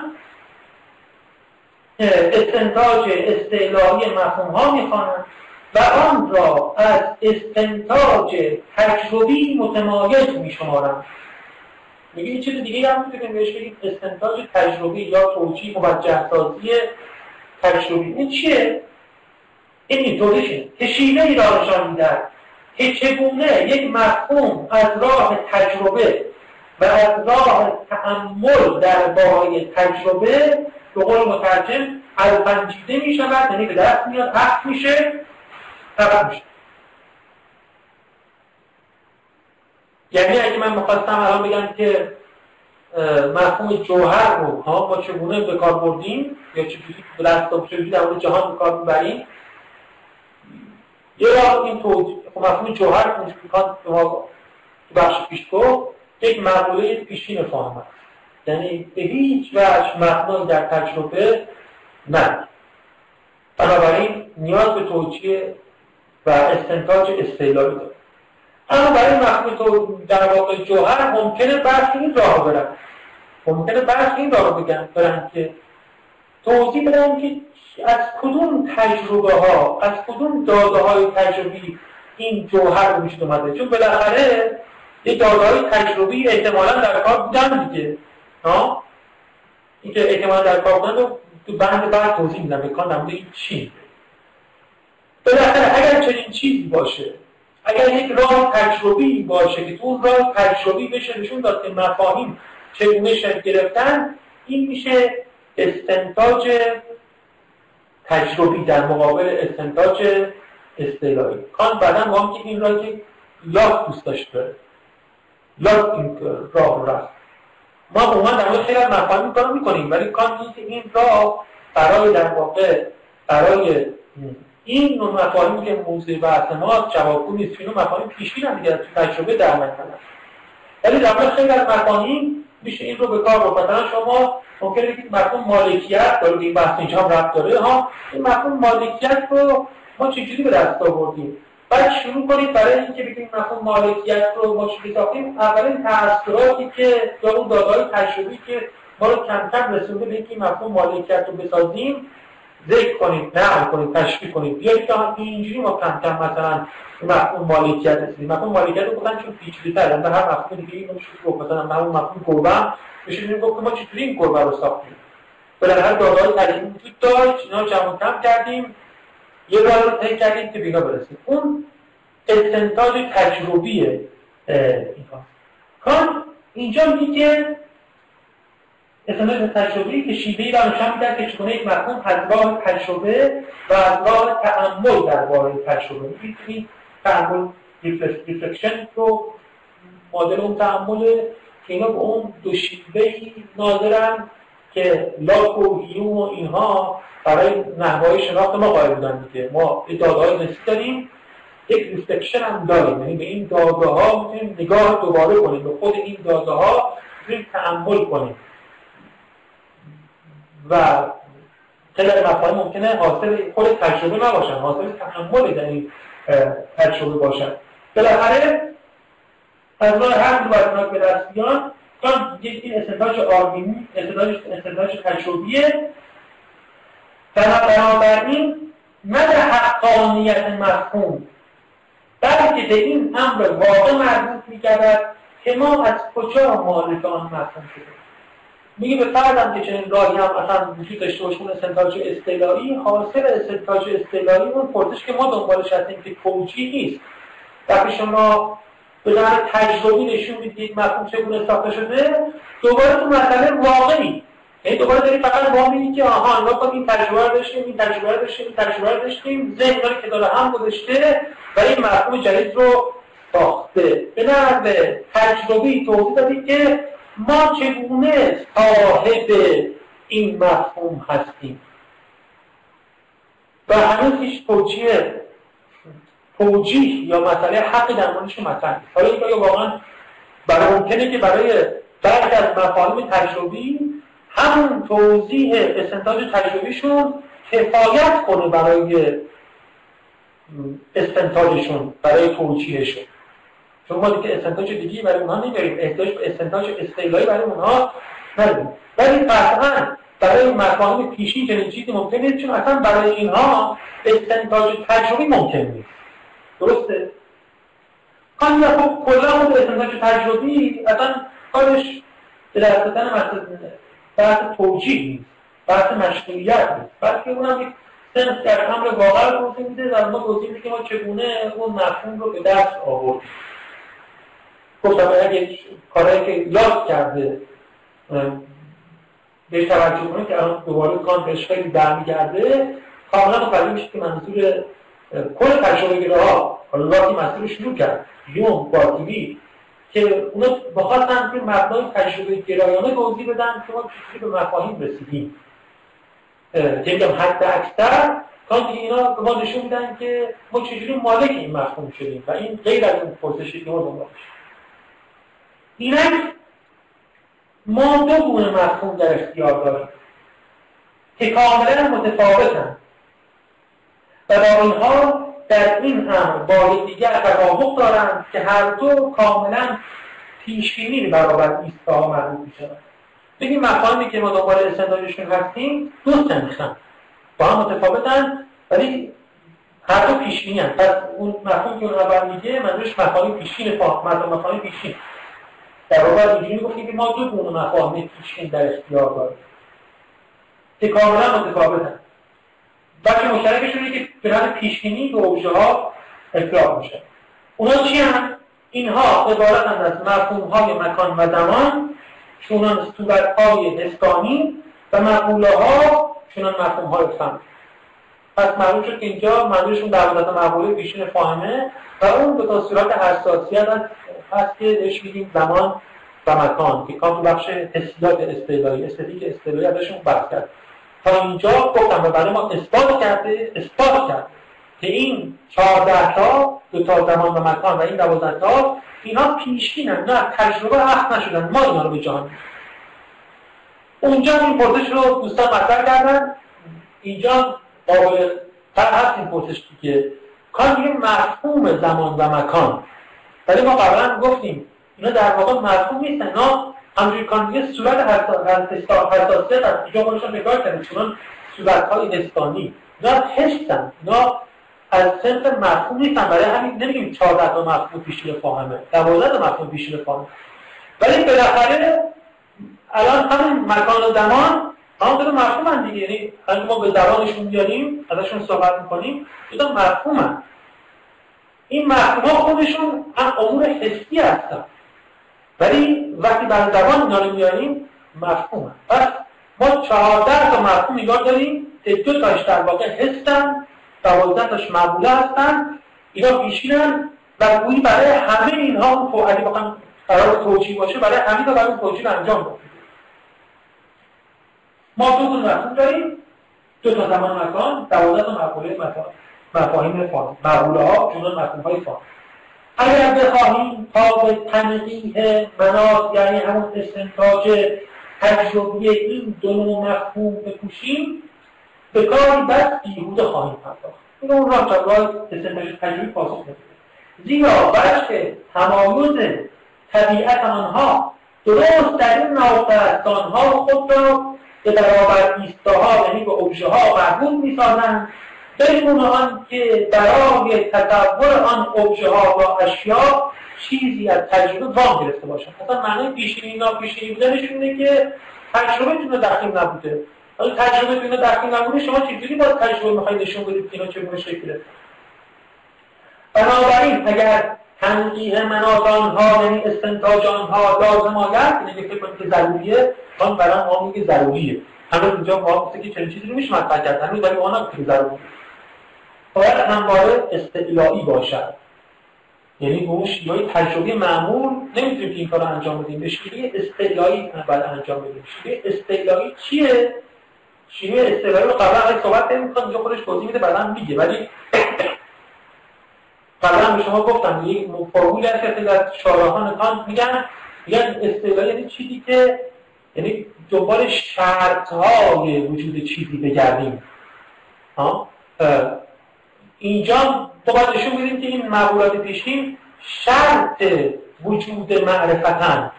استنتاج استعلالی مفهوم ها می‌خوانند و آن را از استنتاج تجربی متمایز می شمارند میگه چیز دیگه هم می‌تونیم بهش بگیم؟ استنتاج تجربی یا توجیه موجه سازی تجربی. این چیه؟ این اینطوریشه که شیوه ای را نشان میدن که چگونه یک مفهوم از راه تجربه و از راه تعمل در باهای تجربه به قول مترجم الپنجیده می شود یعنی به دست میاد حق میشه طبق میشه. یعنی اگه من می‌خواستم الان بگم که مفهوم جوهر رو ها ما چگونه به کار بردیم یا چجوری چجوری در مورد جهان به کار می‌بریم یه راه این توضیح خب مفهوم جوهر کان به ما بخش پیش گفت یک مقوله پیشین فاهم یعنی به هیچ وجه مفهوم در تجربه نه. بنابراین نیاز به توجیه و استنتاج استعلالی داره. اما برای مفهوم تو در واقع جوهر ممکنه برخی این راه برن. ممکنه برخی این راه بگن برن که توضیح بدن که از کدوم تجربه ها از کدوم داده های تجربی این جوهر رو می‌شد اومده؟ چون بالاخره یه داده های تجربی احتمالا در کار بودن دیگه ها؟ اینکه احتمالا در کار بودن رو تو بند بعد توضیح میدم در این چی؟ بالاخره اگر چنین چیزی باشه اگر یک راه تجربی باشه که تو اون راه تجربی بشه نشون داد که مفاهیم چگونه شکل گرفتن این میشه استنتاج تجربی در مقابل استنتاج اصطلاحی. کان بعدا ما که این راه که لاک دوست داشت بره لاک این راه رفت. ما عموما در مورد خیلی از مفاهیم کار می‌کنیم ولی کان این راه برای در واقع برای این نوع مفاهیمی که موضوع بحث ما جوابگو نیست. چون مفاهیم پیشین هم دیگه تجربه در مثلا ولی در خیلی از مفاهیم میشه این رو به کار برد مثلا شما ممکنه بگید مفهوم مالکیت داره این بحث اینجا هم ربط داره ها این مفهوم مالکیت رو ما چجوری به دست آوردیم؟ بعد شروع کنید برای اینکه بگیم مفهوم مالکیت رو ما چجوری ساختیم؟ اولین تاثیراتی که یا اون داده‌های تجربی که ما رو کم کم رسونده به اینکه مفهوم مالکیت رو بسازیم ذکر کنید نقل کنید تشریح کنید. بیایید که اینجوری ما کم کم مثلا مفهوم مالکیت رسیدیم. مفهوم مالکیت رو گفتن چون پیچیده‌تر در هر مفهوم دیگه اینو میشه گفت مثلا همون مفهوم گربه میشه گفت که ما چطوری این گربه رو ساختیم؟ بالاخره داده‌های تجربی وجود داشت. اینا جمع کم کردیم. یه رو طی کردیم که بینا برسیم. اون استنتاج تجربی اینها کانت اینجا میگه استنتاج تجربی که شیوهی را نشان می‌دهد که چگونه یک مفهوم از راه تجربه و از راه تأمل درباره تجربه. می‌تونید تأمل reflection رو مدل اون تأمل که اینا به اون دو شیوهی ناظرن که لاک و هیوم و اینها برای نحوه شناخت ما قائل بودن دیگه. ما داده های حسی داریم یک reflection هم داریم. یعنی به این داده ها می‌تونیم نگاه دوباره کنیم به خود این داده ها می‌تونیم تأمل کنیم. و خیلی مفاهیم ممکنه حاصل خود تجربه نباشن حاصل تأمل در این تجربه باشن. بالاخره از راه هر باید به دست بیان. چون این استنتاج آرمینی استنتاج استنتاج تجربیه. بنابراین نه به حقانیت مفهوم بلکه به این امر واقع مربوط میگردد که ما از کجا مالک آن مفهوم شده. میگه به فردم که چنین راهی هم اصلا وجود داشته باشه اون استنتاج اصطلاحی حاصل استنتاج اصطلاحی اون پرسش که ما دنبالش هستیم که توجیه نیست. وقتی شما به طور تجربی نشون می‌دید مفهوم چگونه ساخته شده دوباره تو مسئله واقعی. یعنی دوباره داری فقط با می‌بینی که آها نگاه کن این تجربه رو داشتیم این تجربه رو داشتیم این تجربه رو داشتیم ذهن که داره هم گذاشته و این مفهوم جدید رو ساخته به نحو تجربی توضیح دادی که ما چگونه صاحب این مفهوم هستیم؟ و هنوز توجیه توجیه یا مسئله حقی در موردش مطرح حالا این واقعا برای ممکنه که برای بعضی از مفاهیم تجربی همون توضیح استنتاج تجربیشون کفایت کنه برای استنتاجشون برای توجیهشون. ما دیگه استنتاج دیگه برای اونها نمیاریم احتیاج به استنتاج استعلایی برای اونها نداریم. ولی قطعا برای مفاهیم پیشین چنین چیزی ممکن نیست چون اصلا برای اینها استنتاج تجربی ممکن نیست. درسته؟ کاری خب کلا خود استنتاج تجربی اصلا کارش به دست دادن توجیه نیست بحث مشروعیت نیست. بلکه اونم یک سنس در امر واقع رو میده و ما توضیح میده که ما چگونه اون مفهوم رو به دست آوردیم. گفتم اگه کارهایی که یاد کرده بهش توجه کنه که الان دوباره بهش خیلی برمیگرده کاملا متوجه میشه که منظور کل تجربه ها حالا وقتی مسیر شروع کرد یوم باتیوی که اونا بخواستن که مبنای تجربه گرایانه توضیح بدن که ما چیزی به مفاهیم رسیدیم. که حد اکثر کانت اینا به ما نشون میدن که ما چجوری مالک این مفهوم شدیم و این غیر از اون پرسشی که ما اینک ما دو گونه مفهوم در اختیار داریم که کاملا متفاوتن و با در این هم با یکدیگر توافق دارند که هر دو کاملا پیشبینی برابر ایستا مربوط می‌شوند. بگیم مفاهیمی که ما دنبال استنداجشون هستیم دو سنخن با هم متفاوتن ولی هر دو پیشبینی پس اون مفهوم که اون اول میگه منظورش مفاهیم پیشین مفاهیم مفاهیم پیشین در واقع اینجوری می‌گفتیم که ما دو گونه مفاهیم پیشین در اختیار داریم. که کاملا متفاوتن بلکه مشترکشون اینه که به نظر پیشبینی به اوبژه ها اطلاق میشه. اونا چی هم؟ اینها عبارتند از مفهوم های مکان و زمان چونان صورت های اسکانی و مقوله ها چونان مفهوم های فهم پس معلوم شد که اینجا منظورشون در مورد مقوله پیشین فاهمه و اون تا صورت حساسیت هست که بهش میگیم زمان و مکان که کام تو بخش حسیات استعلایی استدیک استعلایی ازشون بحث کرد. تا اینجا گفتم و برای ما اثبات کرده اثبات کرد که این چهارده تا دو تا زمان و مکان و این دوازده تا اینا پیشینن نه تجربه اخت نشدن. ما اینا رو به جهان اونجا این پرسش رو دوستان مطرح کردن. اینجا قابل هست این پرسش که یه مفهوم زمان و مکان. ولی ما قبلا گفتیم اینا در واقع مفهوم نیستن. اینا همجوری کان یه صورت حساسیت هست. اینجا خودشون نگاه کردن چون صورت های هستانی اینا حسن اینا از سنف مفهوم نیستن. برای همین نمیگیم 14 تا مفهوم پیشین فاهمه. 12 تا مفهوم پیشین فاهمه. ولی بالاخره الان همین مکان و زمان هم دو مفهوم هم دیگه. یعنی ما به زبانشون بیاریم ازشون صحبت می‌کنیم دو مفهوم هم. این مفهوم خودشون هم امور حسی هستن. ولی وقتی بر زبان اینا رو میاریم مفهوم. پس ما چهارده تا مفهوم نگاه داریم که دو تاش در واقع هستن دوازده تاش مقوله هستن. اینا پیشینن و گویی برای همه اینها اگه بخوام قرار توجیه باشه برای همه تا برای توجیه انجام بود ما دو گونه مفهوم داریم. دو تا زمان مکان دوازده تا مقوله مکان مفاهیم فان مقوله ها جنون مفهوم های فان اگر بخواهیم تا به تنقیح مناط یعنی همون استنتاج تجربی این دو مفهوم بکوشیم به کاری بس بیهوده خواهیم پرداخت. این اون تا راه استنتاج تجربی پاسخ نمیده زیرا وجه تمایز طبیعت آنها درست در این ناقص آنها خود را به برابر ایستاها یعنی به ابژه ها مربوط می‌سازند. بدون آن که برای تصور آن ابژه ها و اشیا چیزی از تجربه وام گرفته باشند مثلا معنی پیشینی ناپیشینی بودنشون اینه که تجربه تونه داخل نبوده. اگه تجربه تونه داخل نبوده شما چجوری باید تجربه می‌خواید نشون بدید که اینا چگونه شکله بنابراین اگر تنقیح منات آنها یعنی استنتاج آنها لازم آید یعنی فکر کنید که ضروریه چون برای ما میگه ضروریه. هنوز اینجا ما که چنین چیزی رو میشه مطرح کرد هنوز برای ما که ضروریه. باید همواره استعلایی باشد. یعنی به اون شیوه تجربی معمول نمی‌تونیم که این کار انجام بدیم. به شیوه استعلایی باید انجام بدیم. شیوه استعلایی چیه؟ شیوه استعلایی رو قبلا صحبت نمی‌کنم اینجا خودش توضیح میده بعدا میگه. ولی قبلا به شما گفتم یک فرمولی هست که در شارحان کانت میگن میگن اصطلاح یعنی چیزی که یعنی دنبال شرط های وجود چیزی بگردیم. اینجا تو باید نشون که این مقولات پیشین شرط وجود معرفتن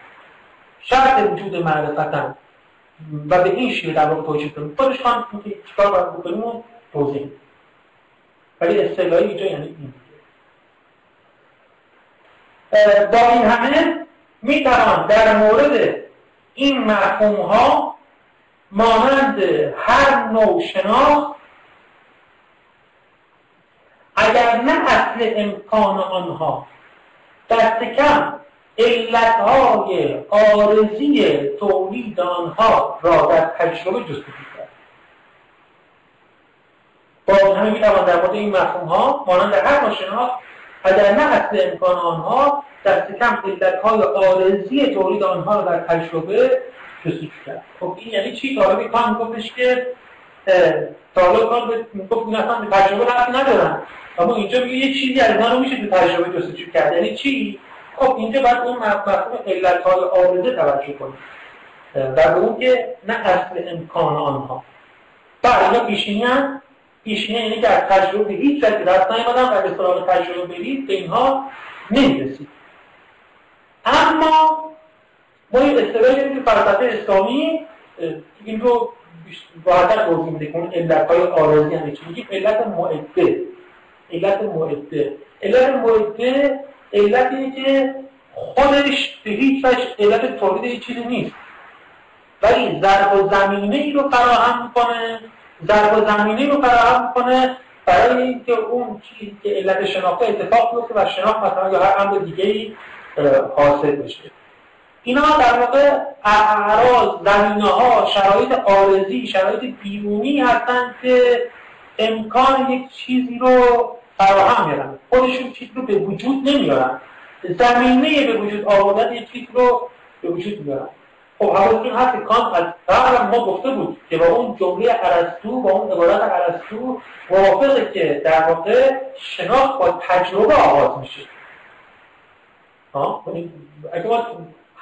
شرط وجود معرفتن و به این شیوه در واقع توجیه کنیم. خودش خواهم که چیکار باید بکنیم و توضیح ولی اصطلاحی اینجا یعنی این. با این همه می توان در مورد این مفهوم ها مانند هر نوع شناخت اگر نه اصل امکان آنها. دست کم علتهای آرزی تولید آنها را در تجربه جستجو کرد با همه می‌توان در مورد این مفهوم ها مانند هر نوع شناخت اگر نه اصل امکان آنها دست کم علتهای آرزی تولید آنها رو در تجربه جستجو کرد خب این یعنی چی؟ طالب کان گفتش که طالب کان گفت این اصلا به تجربه رفت ندارن. اما اینجا میگه یه چیزی از اینا رو میشه تو تجربه جستجو کرد. یعنی چی؟ خب اینجا باید اون مفهوم علتهای آرزه توجه کنیم. و به اون که نه اصل امکان آنها. بعد اینا پیشینی هم پیشینی یعنی که از تجربه هیچ وقت دست نیمدن و به سراغ تجربه برید به اینها نمی‌رسید. اما ما این اصطلاحی که فلسفه اسلامی این رو راحتر توضیح میده که اون علتهای آرازی همه چی میگیم علت معده. علت معده. علت معده علت اینه که خودش به هیچ وجه علت تولید چیزی نیست. ولی ضرب و زمینه ای رو فراهم می‌کنه. ضرب و زمینه رو فراهم می‌کنه برای اینکه اون چیزی که علت شناخته اتفاق بیفته و شناخت مثلا یا هر امر دیگه ای حاصل بشه. اینا در واقع اعراض زمینه ها شرایط آرزی شرایط بیرونی هستن که امکان یک چیزی رو فراهم میارن خودشون چیز رو به وجود نمیارن. زمینه به وجود آوردن یک چیز رو به وجود میارن. خب حواستون هست کانت از قبل ما گفته بود که با اون جمله ارسطو با اون عبارت ارسطو موافقه که در واقع شناخت با تجربه آغاز میشه. اگه ما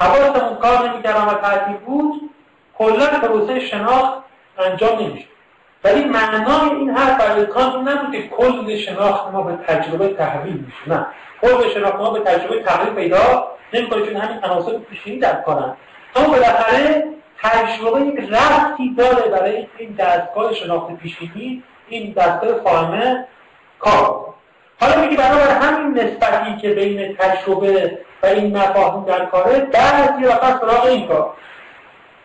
حواستمون کار نمی‌کردن و تعطیل بود کلا پروسه شناخت انجام نمیشه ولی معنای این حرف برای کانت نبود که کل شناخت ما به تجربه تحویل میشه. نه. کل شناخت ما به تجربه تحویل پیدا نمی‌کنه چون همین عناصر پیشینی در کنن اما بالاخره تجربه یک رفتی داره برای این دستگاه شناخت پیشینی این دستگاه فاهمه کار. حالا میگه بنابر همین نسبتی که بین تجربه و این مفاهیم در کاره بعضی رفتن سراغ این کار.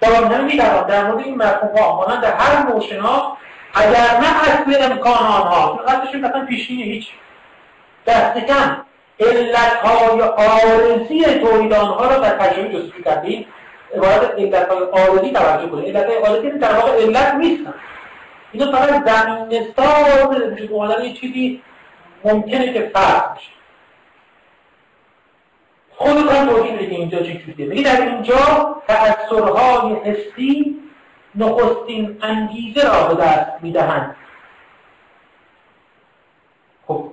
همین میدارم در مورد این مفهوم ها مانند هر نوع شناخت اگر نه اصل امکان آنها اصلشون مثلا پیشینی هیچ دست کم. علتهای آرزی تولید آنها را در تجربه جستجو کردیم. عبارت علت های آردی توجه کنید. علت های آردی در واقع علت نیستن. اینا فقط زمین ساز وجود اومدن یه چیزی ممکنه که فرق بشه. خودتان میده که اینجا چی شده میگه در اینجا تأثرهای حسی نخستین انگیزه را به دست می‌دهند. خب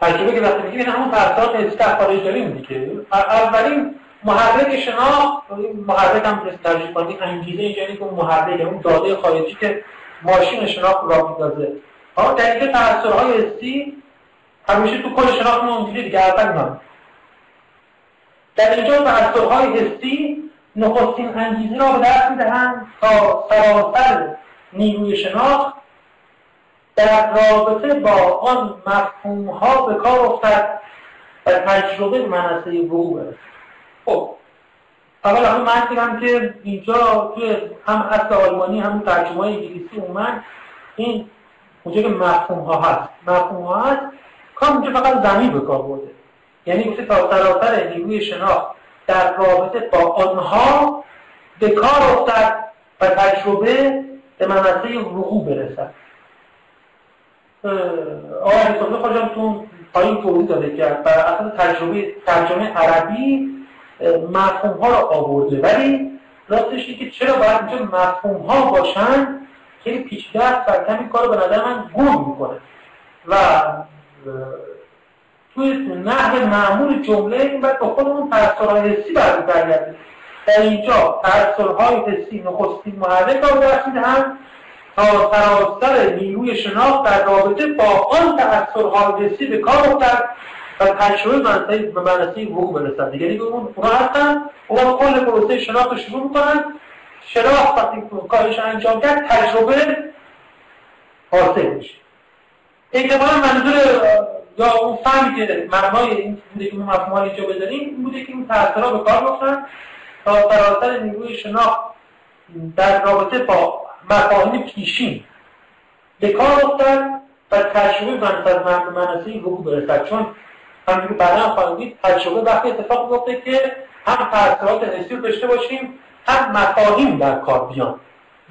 تجربه که وقتی میگیم همون در خارج داریم دیگه اولین محرک شناخت محرک هم ترجیح کنید انگیزه اینجا که اون محرک اون داده خارجی که ماشین شناخت را میدازه اما در اینجا تأثیرهای حسی همیشه تو کل شناخت ما اونجوری دیگه اول در اینجا تأثیرهای حسی نخستین انگیزه را به دست می‌دهند تا سراسر نیروی شناخت در رابطه با آن مفهوم ها به کار افتد و تجربه منصه وقوع برسد. خب اول همه من که اینجا توی هم اصل آلمانی هم ترجمه انگلیسی اومد. این اونجا که مفهوم ها هست. مفهوم ها هست. کام اینجا فقط زمین به کار برده. یعنی گفته تا سراسر نیروی شناخت در رابطه با آنها به کار افتد و تجربه به منصه وقوع برسد. آقای حسابه خواهشم تو پایین توضیح داده کرد و اصلا تجربه ترجمه عربی مفهوم ها رو آورده. ولی راستش که چرا باید اینجا مفهوم ها باشن؟ خیلی پیچیده است و کمی کار به نظر من گم می‌کنه. و توی نحو معمول جمله این باید با خودمون تأثیرهای حسی برگرده در اینجا تأثیرهای حسی نخستین محرک را دست می‌دهند تا سراسر نیروی شناخت در رابطه با آن تأثیرهای حسی به کار افتد و تجربه منطقی به معنی وقوع برسن دیگه دیگه اون اونا هستن اونا کل پروسه شناخت شروع می‌کنن شناخت وقتی کارش انجام کرد تجربه حاصل میشه. احتمالا منظور یا اون فهمی که معنای این بوده که مفهوم اینجا بذاریم این بوده که این تأثیرها به کار بفتن تا سراسر نیروی شناخت در رابطه با مفاهیم پیشین به کار افتد و تجربه منصب وقوع برسد. چون همینجور بعدا خواهیم تجربه وقتی اتفاق میفته که هم تاثیرات حسی رو داشته باشیم هم مفاهیم در کار بیان.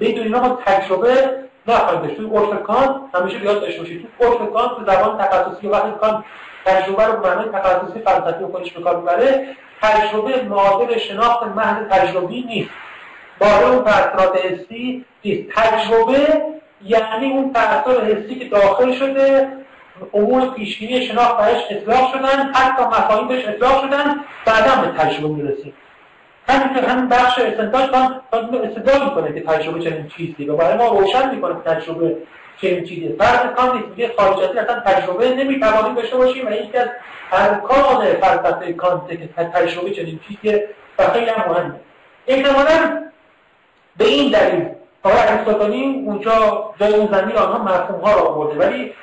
بدون اینا ما تجربه داشت توی عرف کانت همیشه بیاد داشته باشید. تو عرف کانت تو زبان تخصصی وقتی کانت تجربه رو به معنای تخصصی فلسفی خودش به کار می‌بره تجربه معادل شناخت محض تجربی نیست. باره اون تأثیرات حسی نیست. تجربه یعنی اون تأثیر حسی که داخل شده امور پیشگیری شناخت بهش اطلاق شدن حتی مفاهیم بهش اطلاق شدن بعدا به تجربه می‌رسیم. همینطور همین بخش استنتاج کن استدلال می‌کنه که تجربه چنین چیزی و برای ما روشن می‌کنه که تجربه چنین چیزی. فرض کان میگه خارج اصلا تجربه نمی‌توانیم داشته باشیم و یکی از ارکان فلسفه کانت که تجربه چنین چیزی و خیلی هم مهمه. احتمالا به این دلیل آقای ارسطاطی اونجا جای اون زمین آنها مفهوم ها را آورده. ولی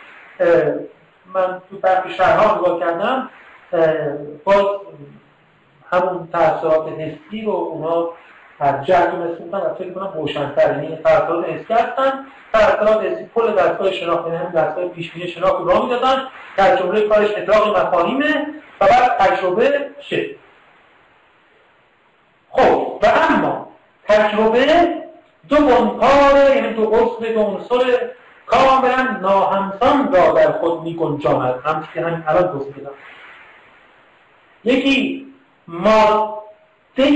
من تو برخی شهرها نگاه کردم باز همون تاثیرات حسی رو اونا از جهت مثل و فکر کنم روشن‌تر یعنی تاثیرات حسی هستن. تاثیرات حسی کل دستگاه شناخت یعنی دستگاه پیشبینی شناخت رو راه می‌دادن. در جمله کارش ادراک مفاهیمه و بعد تجربه شه خب و اما تجربه دو بنکار یعنی دو عضو دو عنصر کاملا ناهمسان را در خود می گنجاند هم که همین الان توضیح یکی ماده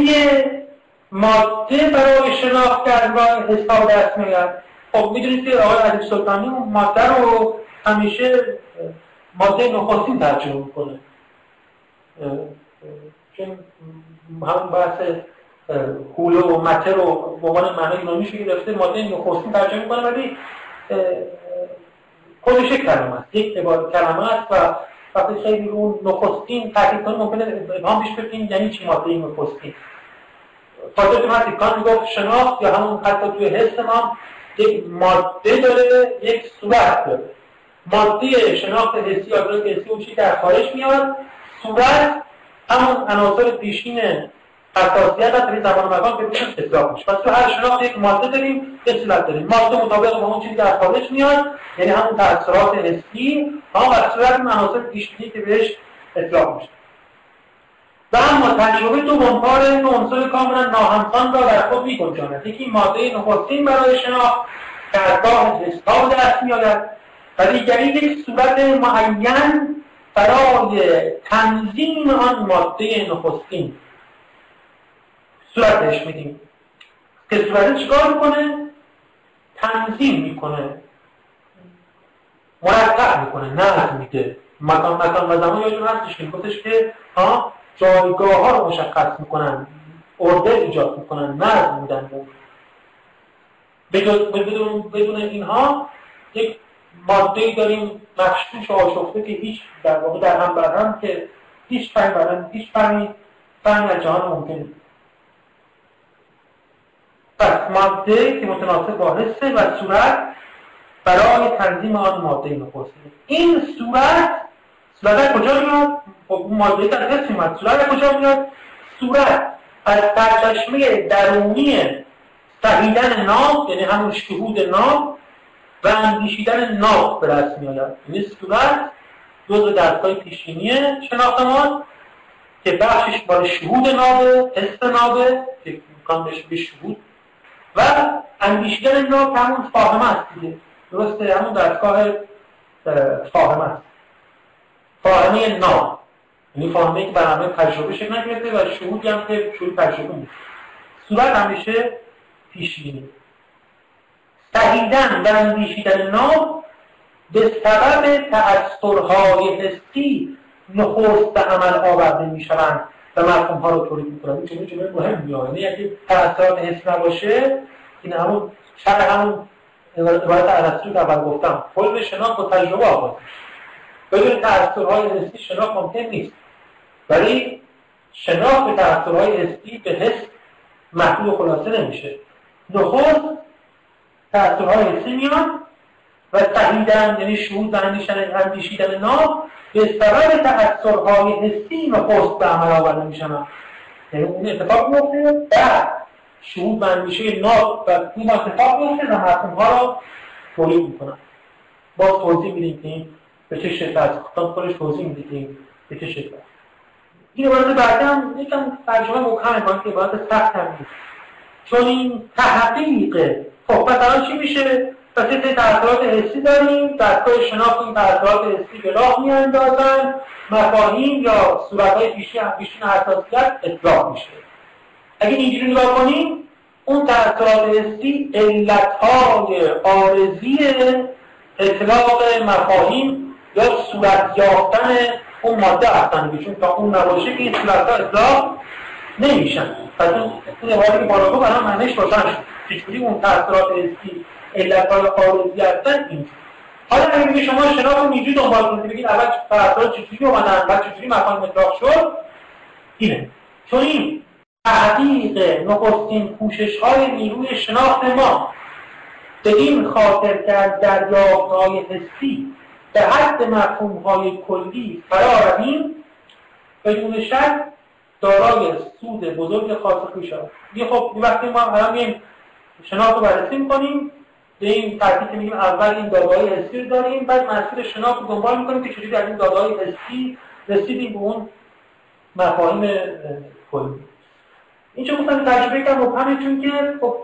ماده برای شناخت راه حساب دست میاد خب می‌دونید که آقای علی سلطانی ماده رو همیشه ماده نخستین ترجمه می‌کنه. چون همون بحث حوله و مته رو به عنوان معنی یونانیش گرفته ماده نخستین ترجمه می‌کنه ولی خودش کلمه است. یک کلمه است و وقتی خیلی اون نخستین تحقیق کنیم ممکنه ابهام پیش بکنیم یعنی چی ماده این نخستین؟ خاطر تو هستی کان می‌گفت شناخت یا همون حتی توی حس ما یک ماده داره یک صورت داره. ماده شناخت حسی یا حسی اون در خارج میاد صورت همون عناصر پیشین حساسیت از این زمان و مکان که میشن اطلاق میشه. پس تو هر شناخت یک ماده داریم یک صورت داریم. ماده مطابق با اون چیزی در خارج میاد یعنی همون تاثیرات حسی ها و صورت عناصر پیشبینی که بهش اطلاق میشه. و اما تجربه دو بنپار دو عنصر کاملا ناهمخوان را در خود میگنجاند. یکی ماده نخستین برای شناخت که از راه حساب دست میآید و دیگری یک صورت معین برای تنظیم آن ماده نخستین. صورت بهش میدیم. که صورت چیکار می‌کنه؟ تنظیم می‌کنه. مرتب می‌کنه نظم میده. مکان مکان و زمان یادتون هستش که گفتش که ها جایگاه ها رو مشخص می‌کنن ارده ایجاد می‌کنن نظم میدن بدون, بدون اینها یک ماده داریم مخشوش آشفته که هیچ در واقع در هم بر هم که هیچ فهم برن هیچ فهمی فهمی از جهان ممکن پس ماده که متناسب با حسه و صورت برای تنظیم آن ماده نخسته این صورت صورت کجا میاد؟ خب ماده در حس میاد صورت کجا میاد؟ صورت از سرچشمه درونی سهیدن نام یعنی همون شهود نام و اندیشیدن نام به رسم میاد یعنی صورت جزء دستگاه پیشینی شناخت ما که بخشش بار شهود نابه حس نابه که امکان به شهود و اندیشیدن اینا که همون فاهمه است دیگه. درسته؟ همون دستگاه فاهمه است. فاهمه نام یعنی فاهمه که برنامه تجربه شکل نگرفته و شهودی هم که شهود تجربه نیست صورت همیشه پیشینی سهیدن و اندیشیدن نام به سبب تأثرهای حسی نخست به عمل آورده می شوند و مفهوم ها رو تولید می‌کنن. این جمله مهم میاد یعنی اگه تأثیرات حس نباشه این همون شرح همون روایت ارسطو که اول گفتم. کل شناخت با تجربه آغاز بدون تأثیرهای حسی شناخت ممکن نیست. ولی شناخت به تأثیرهای حسی به حس محدود خلاصه نمیشه. نخست تأثیرهای حسی میاد. و تهیدن یعنی شهود و اندیشیدن نام به سبب تأثرهای حسی نخست به عمل آورده میشن. یعنی اون اتفاق میفته. بعد شهود و اندیشه ناب و این اتفاق میفته و مفهوم ها رو تولید می‌کنن. باز توضیح میدیم که این به چه شکل از خطاب خودش توضیح میدیم به چه شکل. این عبارت بعد هم یکم ترجمه مکمه کنید که عبارت سخت هم نیست. چون این تحقیق خب مثلا چی میشه؟ پس یه تأثیرات حسی داریم دستگاه شناخت این تأثیرات حسی به راه میاندازن مفاهیم یا صورتهای پیشین پیشین حساسیت اطلاق میشه. اگه اینجوری نگاه کنیم اون تأثیرات حسی علتهای آرزی اطلاق مفاهیم یا صورت یافتن اون ماده هستن چون تا اون نباشه که این صورت ها اطلاق نمیشن. پس اون عبارتی که گفت الان معنیش روشن شد چجوری اون تأثیرات حسی علتهای آرزی هستن این حالا اگه شما شناخت رو اینجوری دنبال کنید بگید اول تأثیرات چجوری اومدن بعد چجوری مفاهیم اطلاق شد؟ اینه. چون این تحقیق نخستین پوشش های نیروی شناخت ما به این خاطر که از دریافت های حسی به حد مفهوم های کلی فرا رویم بدون شک دارای سود بزرگ خاص خوش یه خب وقتی ما الان میگیم شناخت رو بررسی می‌کنیم به این ترتیب که میگیم اول این داده‌های حسی رو داریم بعد مسیر شناخت رو دنبال می‌کنیم که چجوری در این داده‌های حسی رسیدیم به اون مفاهیم کلی. اینجا گفتم؟ تجربه کم مبهمه چون که خب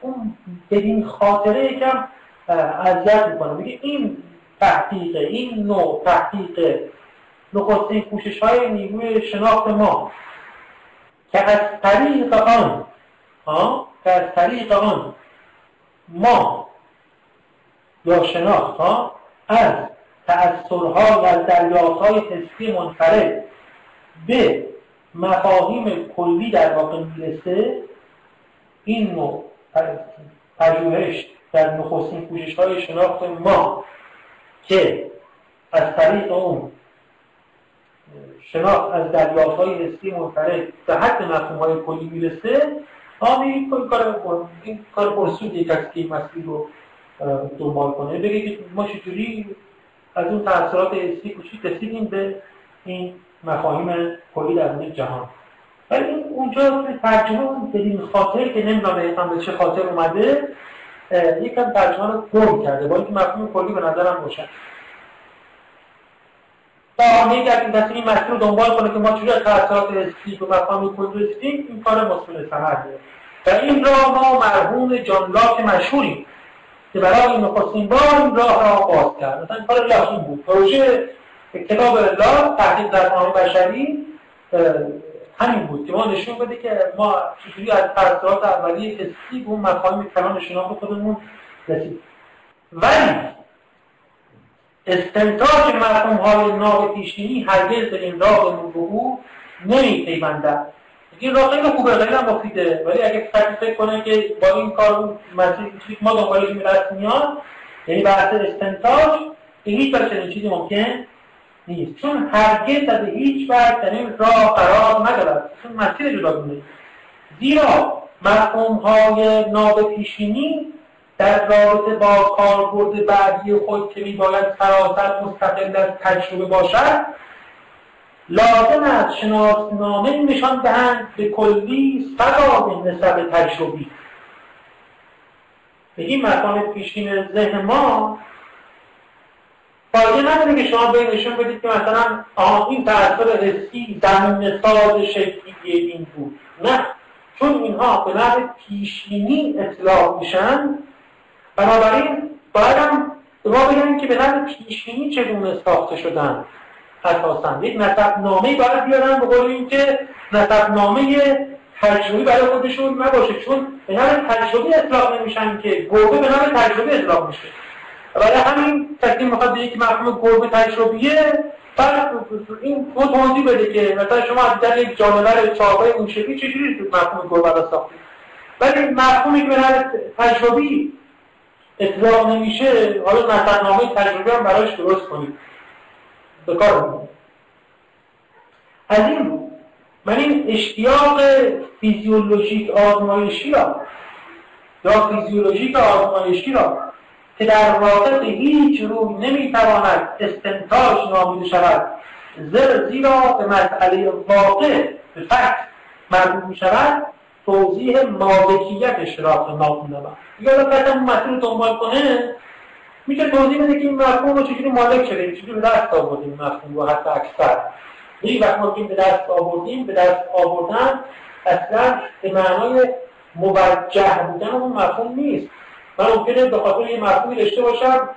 اون بدین خاطره یکم اذیت می‌کنه. میگه این تحقیق این نوع تحقیق نخستین کوشش های نیروی شناخت ما. که از طریق آن که از طریق آن ما یا شناخت ها از تأثیرها و از دریافتهای حسی منفرد به مفاهیم کلی در واقع می‌رسه این نوع پژوهش در نخستین کوشش های شناخت ما که از طریق اون شناخت از دریافت های حسی منفرد به حد مفهوم های کلی می‌رسه آمی این کار این کار پرسود یک از که این مسئله رو دنبال کنه. بگه که ما چجوری از اون تاثیرات حسی کوچیک رسیدیم به این مفاهیم کلی در جهان. ولی اونجا ترجمه اون بدین خاطر که نمی‌دونم به چه خاطر اومده یکم ترجمه رو گم کرده. با اینکه مفهوم کلی به نظرم روشن. اگر این دسته این مسئله رو دنبال کنه که ما از تاثیرات حسی به مفاهیم کلی رسیدیم این کار مسئول ثمر و این راه ما مرحوم جان لاک مشهوریم که برای نخستین بار این راه را باز کرد. مثلا کار لاک این بود. پروژه کتاب لاک تحقیق در بشری همین بود که ما نشون بده که ما چجوری از تاثیرات اولیه حسی به اون مفاهیم کلان شناخت خودمون رسید ولی استنتاج مفهوم های ناب پیشینی هرگز به این راه نبوغو نمی پیوندد این راه خیلی خوبه خیلی مفیده. ولی اگه کسی فکر کنه که با این کار مسیح ما دنبالش میرست میاد یعنی بحث استنتاج به هیچ وجه چنین چیزی ممکن نیست. چون هرگز از هیچ وقت در راه قرار ندارد چون مسیر جداگونه زیرا مفهوم های ناب پیشینی در رابطه با کاربرد بعدی خود که میباید سراسر مستقل از تجربه باشد لازم است شناسنامه نشان دهند به کلی سبا نسب تجربی. بگیم مکان پیشین ذهن ما فایده نداره که شما به نشون بدید که مثلا آه این تأثیر حسی زمین ساز شکلی این بود. نه. چون اینها به نحو پیشینی اطلاع میشن بنابراین باید هم ما بگن که به نحو پیشینی چگونه ساخته شدن اساسا. یک نسب نامه باید بیارن به قول اینکه نسب نامه تجربی برای خودشون نباشه چون به نام تجربی اطلاق نمیشن که گربه به نام تجربی اطلاق میشه. برای همین کسی می‌خواد یک مفهوم گربه تجربیه بعد این تو توضیح بده که مثلا شما از در یک جانور اون شکلی چجوری مفهوم گربه را ساختید. ولی مفهومی که به تجربی اطلاق نمیشه حالا نامه تجربی هم براش درست کنید به کار از این من این اشتیاق فیزیولوژیک آزمایشی را یا فیزیولوژیک آزمایشی را که در واقع به هیچ روی نمی‌تواند استنتاج نامیده شود زر زیرا به مسئله واقع به فکت مربوط می توضیح مالکیتش را ناخونده یا اگر اون مسئله رو دنبال کنه میشه توضیح بده که این مفهوم رو چجوری مالک شده چجوری به دست آوردیم مفهوم رو حتی اکثر. یعنی وقت ما به دست آوردیم به دست آوردن اصلا به معنای موجه بودن اون مفهوم نیست. من ممکنه به خاطر یه مفهومی داشته باشم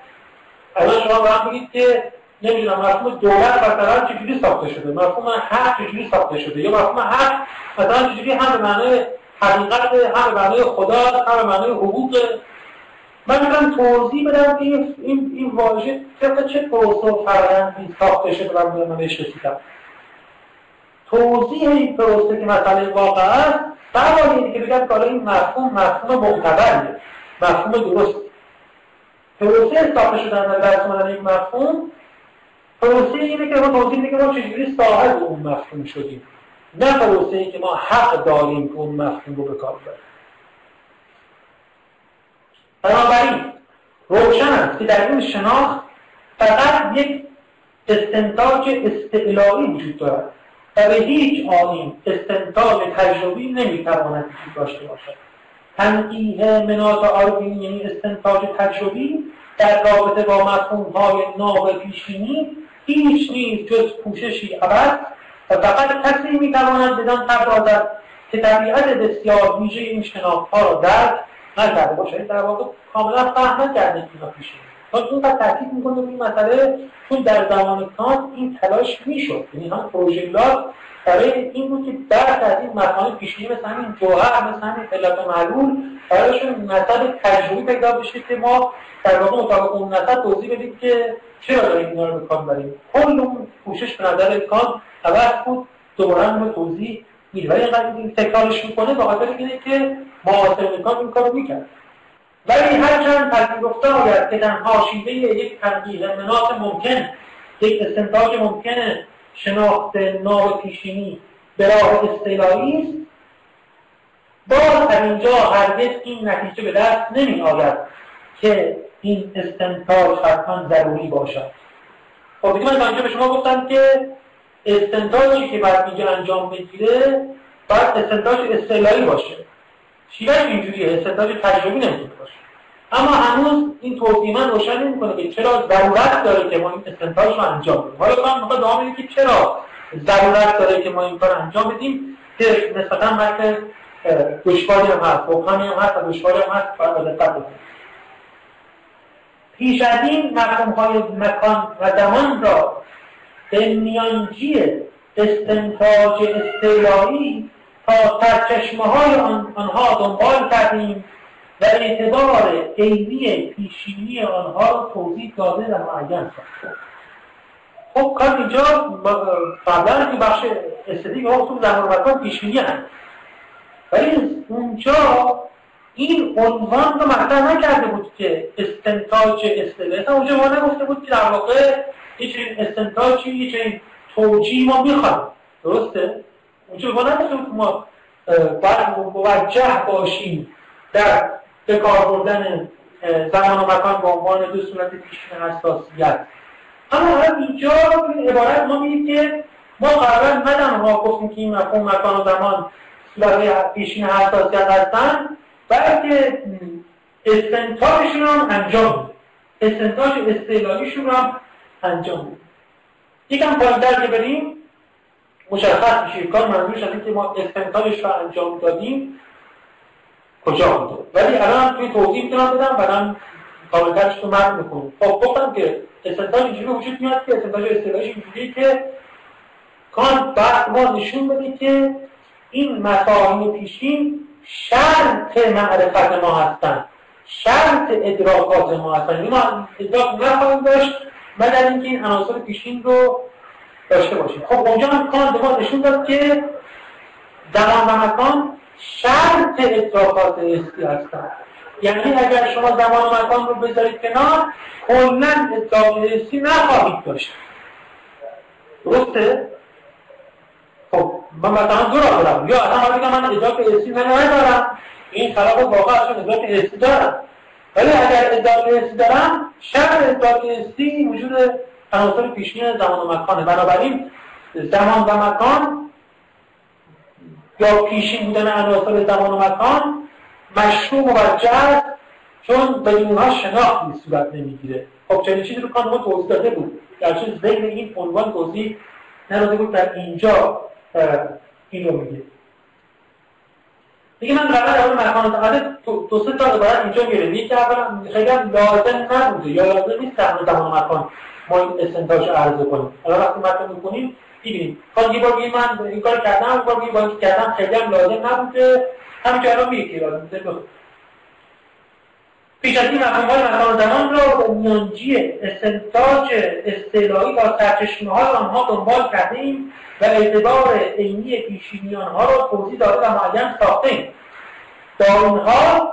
الان شما هم بگید که نمی‌دونم مفهوم دولت مثلا چجوری ساخته شده؟ مفهوم حق چجوری ساخته شده؟ یا مفهوم حق مثلا چجوری هم به معنای حقیقت هم به معنای خدا هم به معنای حقوق؟ من می‌تونم توضیح بدم که این این واژه طبق چه پروسه و فرآیندی ساخته شده و من بهش رسیدم. توضیح این پروسه که مسئله واقع است بقیه که بگم که این مفهوم مفهوم معتبریه مفهوم درست پروسه ساخته شدن در درس اومدن این مفهوم پروسه اینه که ما توضیح میده که ما چجوری صاحب اون مفهوم شدیم. نه پروسه ای که ما حق داریم که اون مفهوم رو به کار ببریم. بنابراین روشن است که در این شناخت فقط یک استنتاج استعلایی وجود دارد و به هیچ آنیم استنتاج تجربی نمی‌تواند وجود داشته باشد. تنقیه منات آربینی یعنی استنتاج تجربی در رابطه با مفهوم های ناب پیشینی هیچ نیز جز پوششی عوض و فقط کسی می‌تواند بدان پردازد که طبیعت بسیار ویژه این شناخت ها را درک نکرده باشه در واقع کاملا فهم نکرده که پیشه تا این قد تاکید می‌کنه این مسئله چون در زمان کانت این تلاش می‌شد. یعنی هم پروژلات برای این بود که درک از این مفاهیم پیشینی مثل همین جوهر مثل همین علت معلول برایشون مسئله تجربی پیدا بشه که ما در واقع مطابق اون نسل توضیح بدیم که چرا داریم اینا رو به کار بریم کل اون پوشش به نظر کانت عوض بود. دوباره هم توضیح میده. ولی اینقدر این تکرارش می‌کنه به خاطر اینه که معاصرین کانت این کارو می‌کرد ولی هرچند پذیرفته آید که در حاشیه یک تنقیح منات ممکن یک استنتاج ممکن شناخت ناب پیشینی به راه استعلایی است باز از اینجا هرگز این نتیجه به دست نمی آید که این استنتاج حتما ضروری باشد. خب دیگه من به شما گفتم که استنتاجی که بعد اینجا انجام بگیره باید استنتاج استعلایی باشه. شیوهش اینجوریه استنتاج تجربی نمی‌تونه باشه. اما هنوز این توضیح من روشن نمی‌کنه که چرا ضرورت داره که ما این استنتاج رو انجام بدیم. حالا من می‌خوام ادامه که چرا ضرورت داره که ما این کار انجام بدیم. که نسبتا مرک دشواری هم هست بحرانی هم هست و دشواری هم هست. باید دقت بکنیم. پیش از این مفهوم های مکان و زمان را به میانجی استنتاج استعلایی تا سرچشمه های آنها دنبال کردیم و اعتبار عینی پیشینی آنها را توضیح داده و معین ساخته خب کار اینجا قبلا که بخش استدیک ها خصوص زمان مکان پیشینی هست ولی اونجا این عنوان رو مطرح نکرده بود که استنتاج استدلال اونجا ما نگفته بود که در واقع یه چنین استنتاجی یه چنین توجیه ما درسته؟ نگفته بود ما باید موجه باشیم در به کار بردن زمان و مکان به عنوان دو صورت پیشین حساسیت اما حالا اینجا این عبارت ما میگه که ما قبلا نه تنها گفتیم که این مفهوم مکان و زمان صورت پیشین حساسیت هستن بلکه استنتاجشون هم انجام استنتاج استعلالیشون هم انجام یکم پایینتر که بریم. مشخص میشه کار منظورش از که ما استنتاجش رو انجام دادیم. کجا بوده ولی الان توی توضیح می‌تونم بدم بعدم کاملترش رو مرد می‌کنم خب گفتم که استنتاج اینجوری وجود میاد که استنتاج استعلالیش اینجوری که کان بعد ما نشون بده که این مفاهیم پیشین شرط معرفت ما هستن. شرط ادراکات ما هستن. یعنی ما ادراک نخواهیم داشت مگر اینکه این عناصر پیشین رو داشته باشیم. خب اونجا هم ما نشون داد که زمان و مکان شرط ادراکات حسی هستن یعنی اگر شما زمان مکان رو بذارید کنار کلا ادراک حسی نخواهید داشت. درسته؟ خب من مثلا دو را دارم. یا اصلا بگم من ادراک حسی ندارم. این خلاف واقع چون ادراک حسی دارم. ولی اگر ادراک حسی دارم شرط ادراک حسی وجود عناصر پیشین زمان و مکانه. بنابراین زمان و مکان یا پیشین بودن عناصر زمان و مکان مشروع موجه چون بدون اونها شناختی صورت نمی‌گیره. خب چنین چیزی رو کان ما توضیح داده بود. گرچه ذهن این عنوان توضیح نداده بود در اینجا این رو میگه. دیگه من قرار اون مکان فقط دو سه تا باید اینجا میره یکی اولا خیلی هم لازم نبوده یا لازم نیست در زمان مکان. ما این استنتاج عرضه کنیم. حالا وقتی مکان می‌کنیم ببینیم خب یه بار من این کار کردم یه بار با کردم خیلی هم لازم نبوده همینجا الان میگه که پیش از این مفهومهای مکان زمان را به میانجی استنتاج استعلایی با سرچشمه های آنها دنبال کردیم و اعتبار عینی پیشینی آنها را توضیح داده و معین ساختیم. با این حال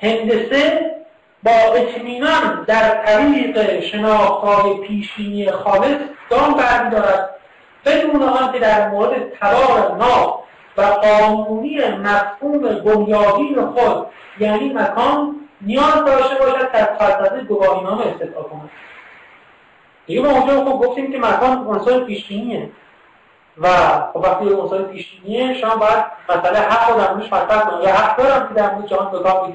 هندسه با اطمینان در طریق شناختهای پیشینی خالص دام برمیدارد. بدون آنکه در مورد ترار ناب و قانونی مفهوم بنیادین خود یعنی مکان نیاز داشته باشد که از فلسفه گواهینامه استدعا کند. دیگه ما اونجا خب گفتیم که مکان عنصر پیشبینیه و خب وقتی یه عنصر پیشبینیه شما باید مسئله حق رو در موردش مطرح کنم یا حق دارم که در مورد جهان به کار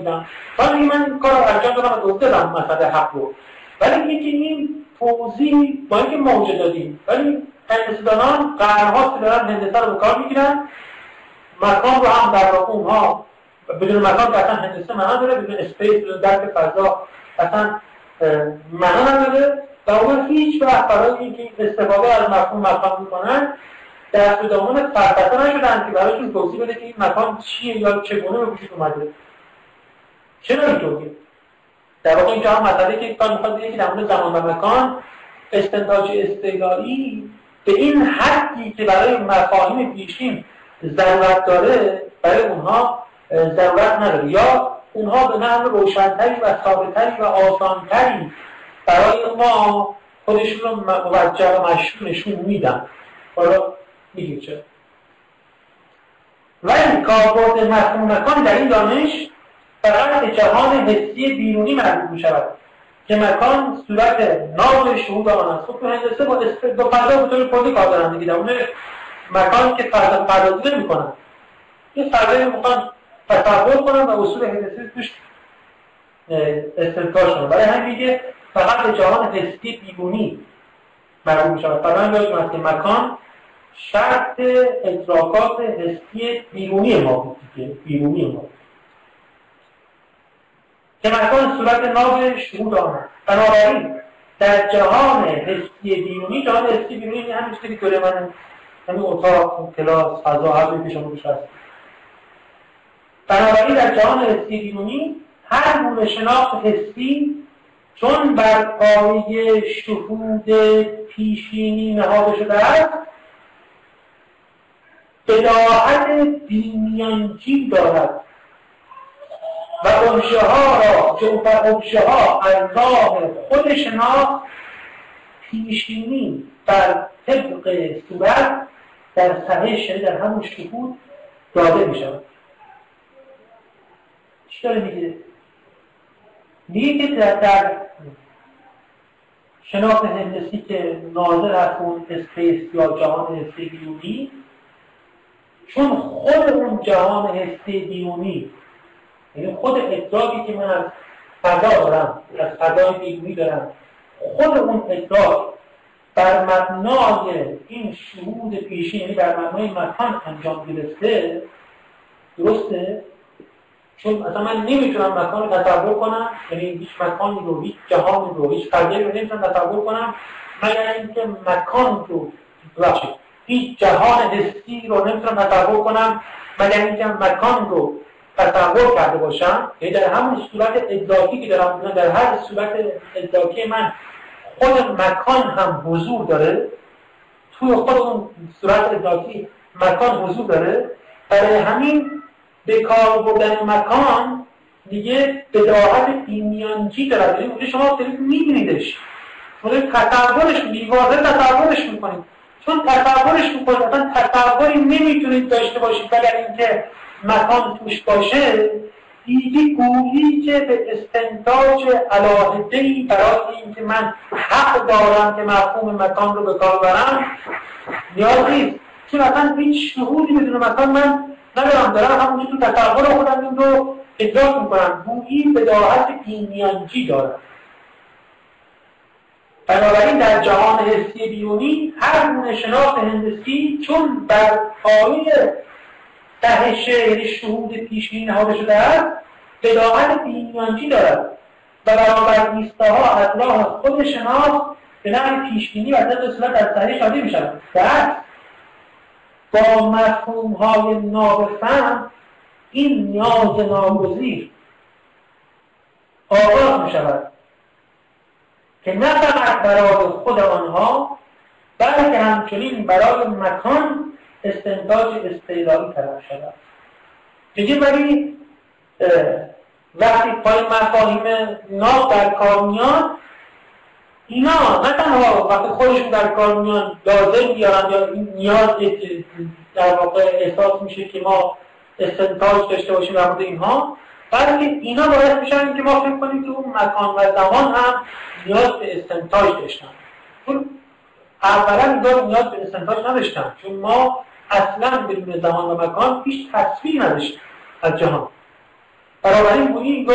ولی من کار رو انجام دادم و دادم مسئله حق رو. ولی اینکه این توضیح با اینکه موجه دادیم ولی هندسه‌دانان قرن‌هاست که دارن هندسه رو به کار می‌گیرن. مکان رو هم در واقع اونها بدون مکان که اصلا هندسه معنا داره بدون اسپیس بدون درک فضا اصلا معنا نداره. و اون هیچ وقت برای اینکه استفاده از مفهوم مکان می‌کنن در دامن فلسفه نشدن که برایشون توضیح بده که این مکان چیه یا چگونه به وجود اومده. چرا اینطوریه در واقع اینجا هم مسئله که کار می‌خواد که در مورد زمان و مکان استنتاج استعلایی به این حدی که برای مفاهیم پیشین ضرورت داره برای اونها ضرورت نداره. یا اونها به نحو روشنتری و ثابتتری و آسانتری برای ما خودشون رو موجه و مشروع نشون میدن. حالا میگیم چرا؟ ولی کاربرد مفهوم مکان در این دانش فقط جهان حسی بیرونی مربوط می شود که مکان صورت نام شهود آن است خب تو هندسه با دو فضا به طور کلی کار دارن دیگه اون مکان که فضا پردازی نمی‌کنن. یه فضایی می‌خوان تصور کنن و اصول هندسی توش استنتاج کنن. برای همین میگه فقط به جهان حسی بیرونی مربوط می شود فقط یادتون که مکان شرط ادراکات حسی بیرونی ما بیرونی ما. که مکان صورت ناب شهود آمد بنابراین در جهان حسی بیرونی جهان حسی بیرونی یعنی همین چیزی که من همین اتاق کلاس فضا هر که شما هست. بنابراین در جهان حسی بیرونی هر گونه شناخت حسی چون بر پایه شهود پیشینی نهاده شده است بداعت بیمیانجی دارد و انشه ها را جوف انشه ها از راه خود پیشینی بر طبق صورت در صحیح شده در همون شهود داده می شود چی داره میگه؟ میگه که در, شناخت هندسی که ناظر از اون اسپیس یا جهان بیونی چون خود اون جهان حسی بیونی یعنی خود ادراکی که من از فضا دارم از فضای بیرونی دارم خود اون ادراک بر مبنای این شهود پیشین یعنی بر مبنای مکان انجام گرفته درسته؟ چون مثلا من نمی‌تونم مکان رو تصور کنم یعنی هیچ مکانی رو هیچ جهانی رو هیچ فضایی رو نمی‌تونم تصور کنم مگر اینکه مکان رو ببخشید. هیچ جهان حسی رو نمی‌تونم تصور کنم مگر اینکه مکان رو تصور کرده باشم. یعنی در همون صورت ادراکی که دارم در هر صورت ادراکی من خود مکان هم حضور داره. توی خود اون صورت ادراکی مکان حضور داره. برای همین به کار بردن مکان دیگه بداهت ایمیانجی دارد یعنی شما دارید میبینیدش. شما تصورش بیوازه تصورش می‌کنید. چون تصورش می‌کنید اصلا تصوری نمی‌تونید داشته باشید. اگر اینکه مکان توش باشه دیدی گویی که به استنتاج ای برای اینکه من حق دارم که مفهوم مکان رو به کار برم نیاز نیست. چون اصلا هیچ شهودی بدون مکان من ندارم. دارم همونجور تو تصور خودم این رو ادراک می‌کنم. گویی بداهت ایمیانجی دارم. بنابراین در جهان حسی بیونی هر گونه شناخت هندسی چون بر پایه ته شعر شهود پیشین نهاده شده است بداعت بینیانجی دارد و برابر ایستاها از راه خود شناس به نحو پیشبینی و طبق صورت از صحیح شادی می شود. با مفهوم های نابفهم این نیاز ناگزیر آغاز می شود. که نه فقط برای خود آنها بلکه همچنین برای مکان استنتاج استعلالی طرف شود دیگه ولی وقتی پای مفاهیم ناب در کار میان اینا نه تنها وقتی خودشون در کار میان لازم یا این نیاز در واقع احساس میشه که ما استنتاج داشته باشیم در اینها بلکه اینا باید میشن که ما فکر کنیم که اون مکان و زمان هم نیاز به استنتاج داشتن. چون اولا اینا نیاز به استنتاج نداشتن. چون ما اصلا بدون زمان و مکان هیچ تصویر نداشتیم از جهان. بنابراین گویی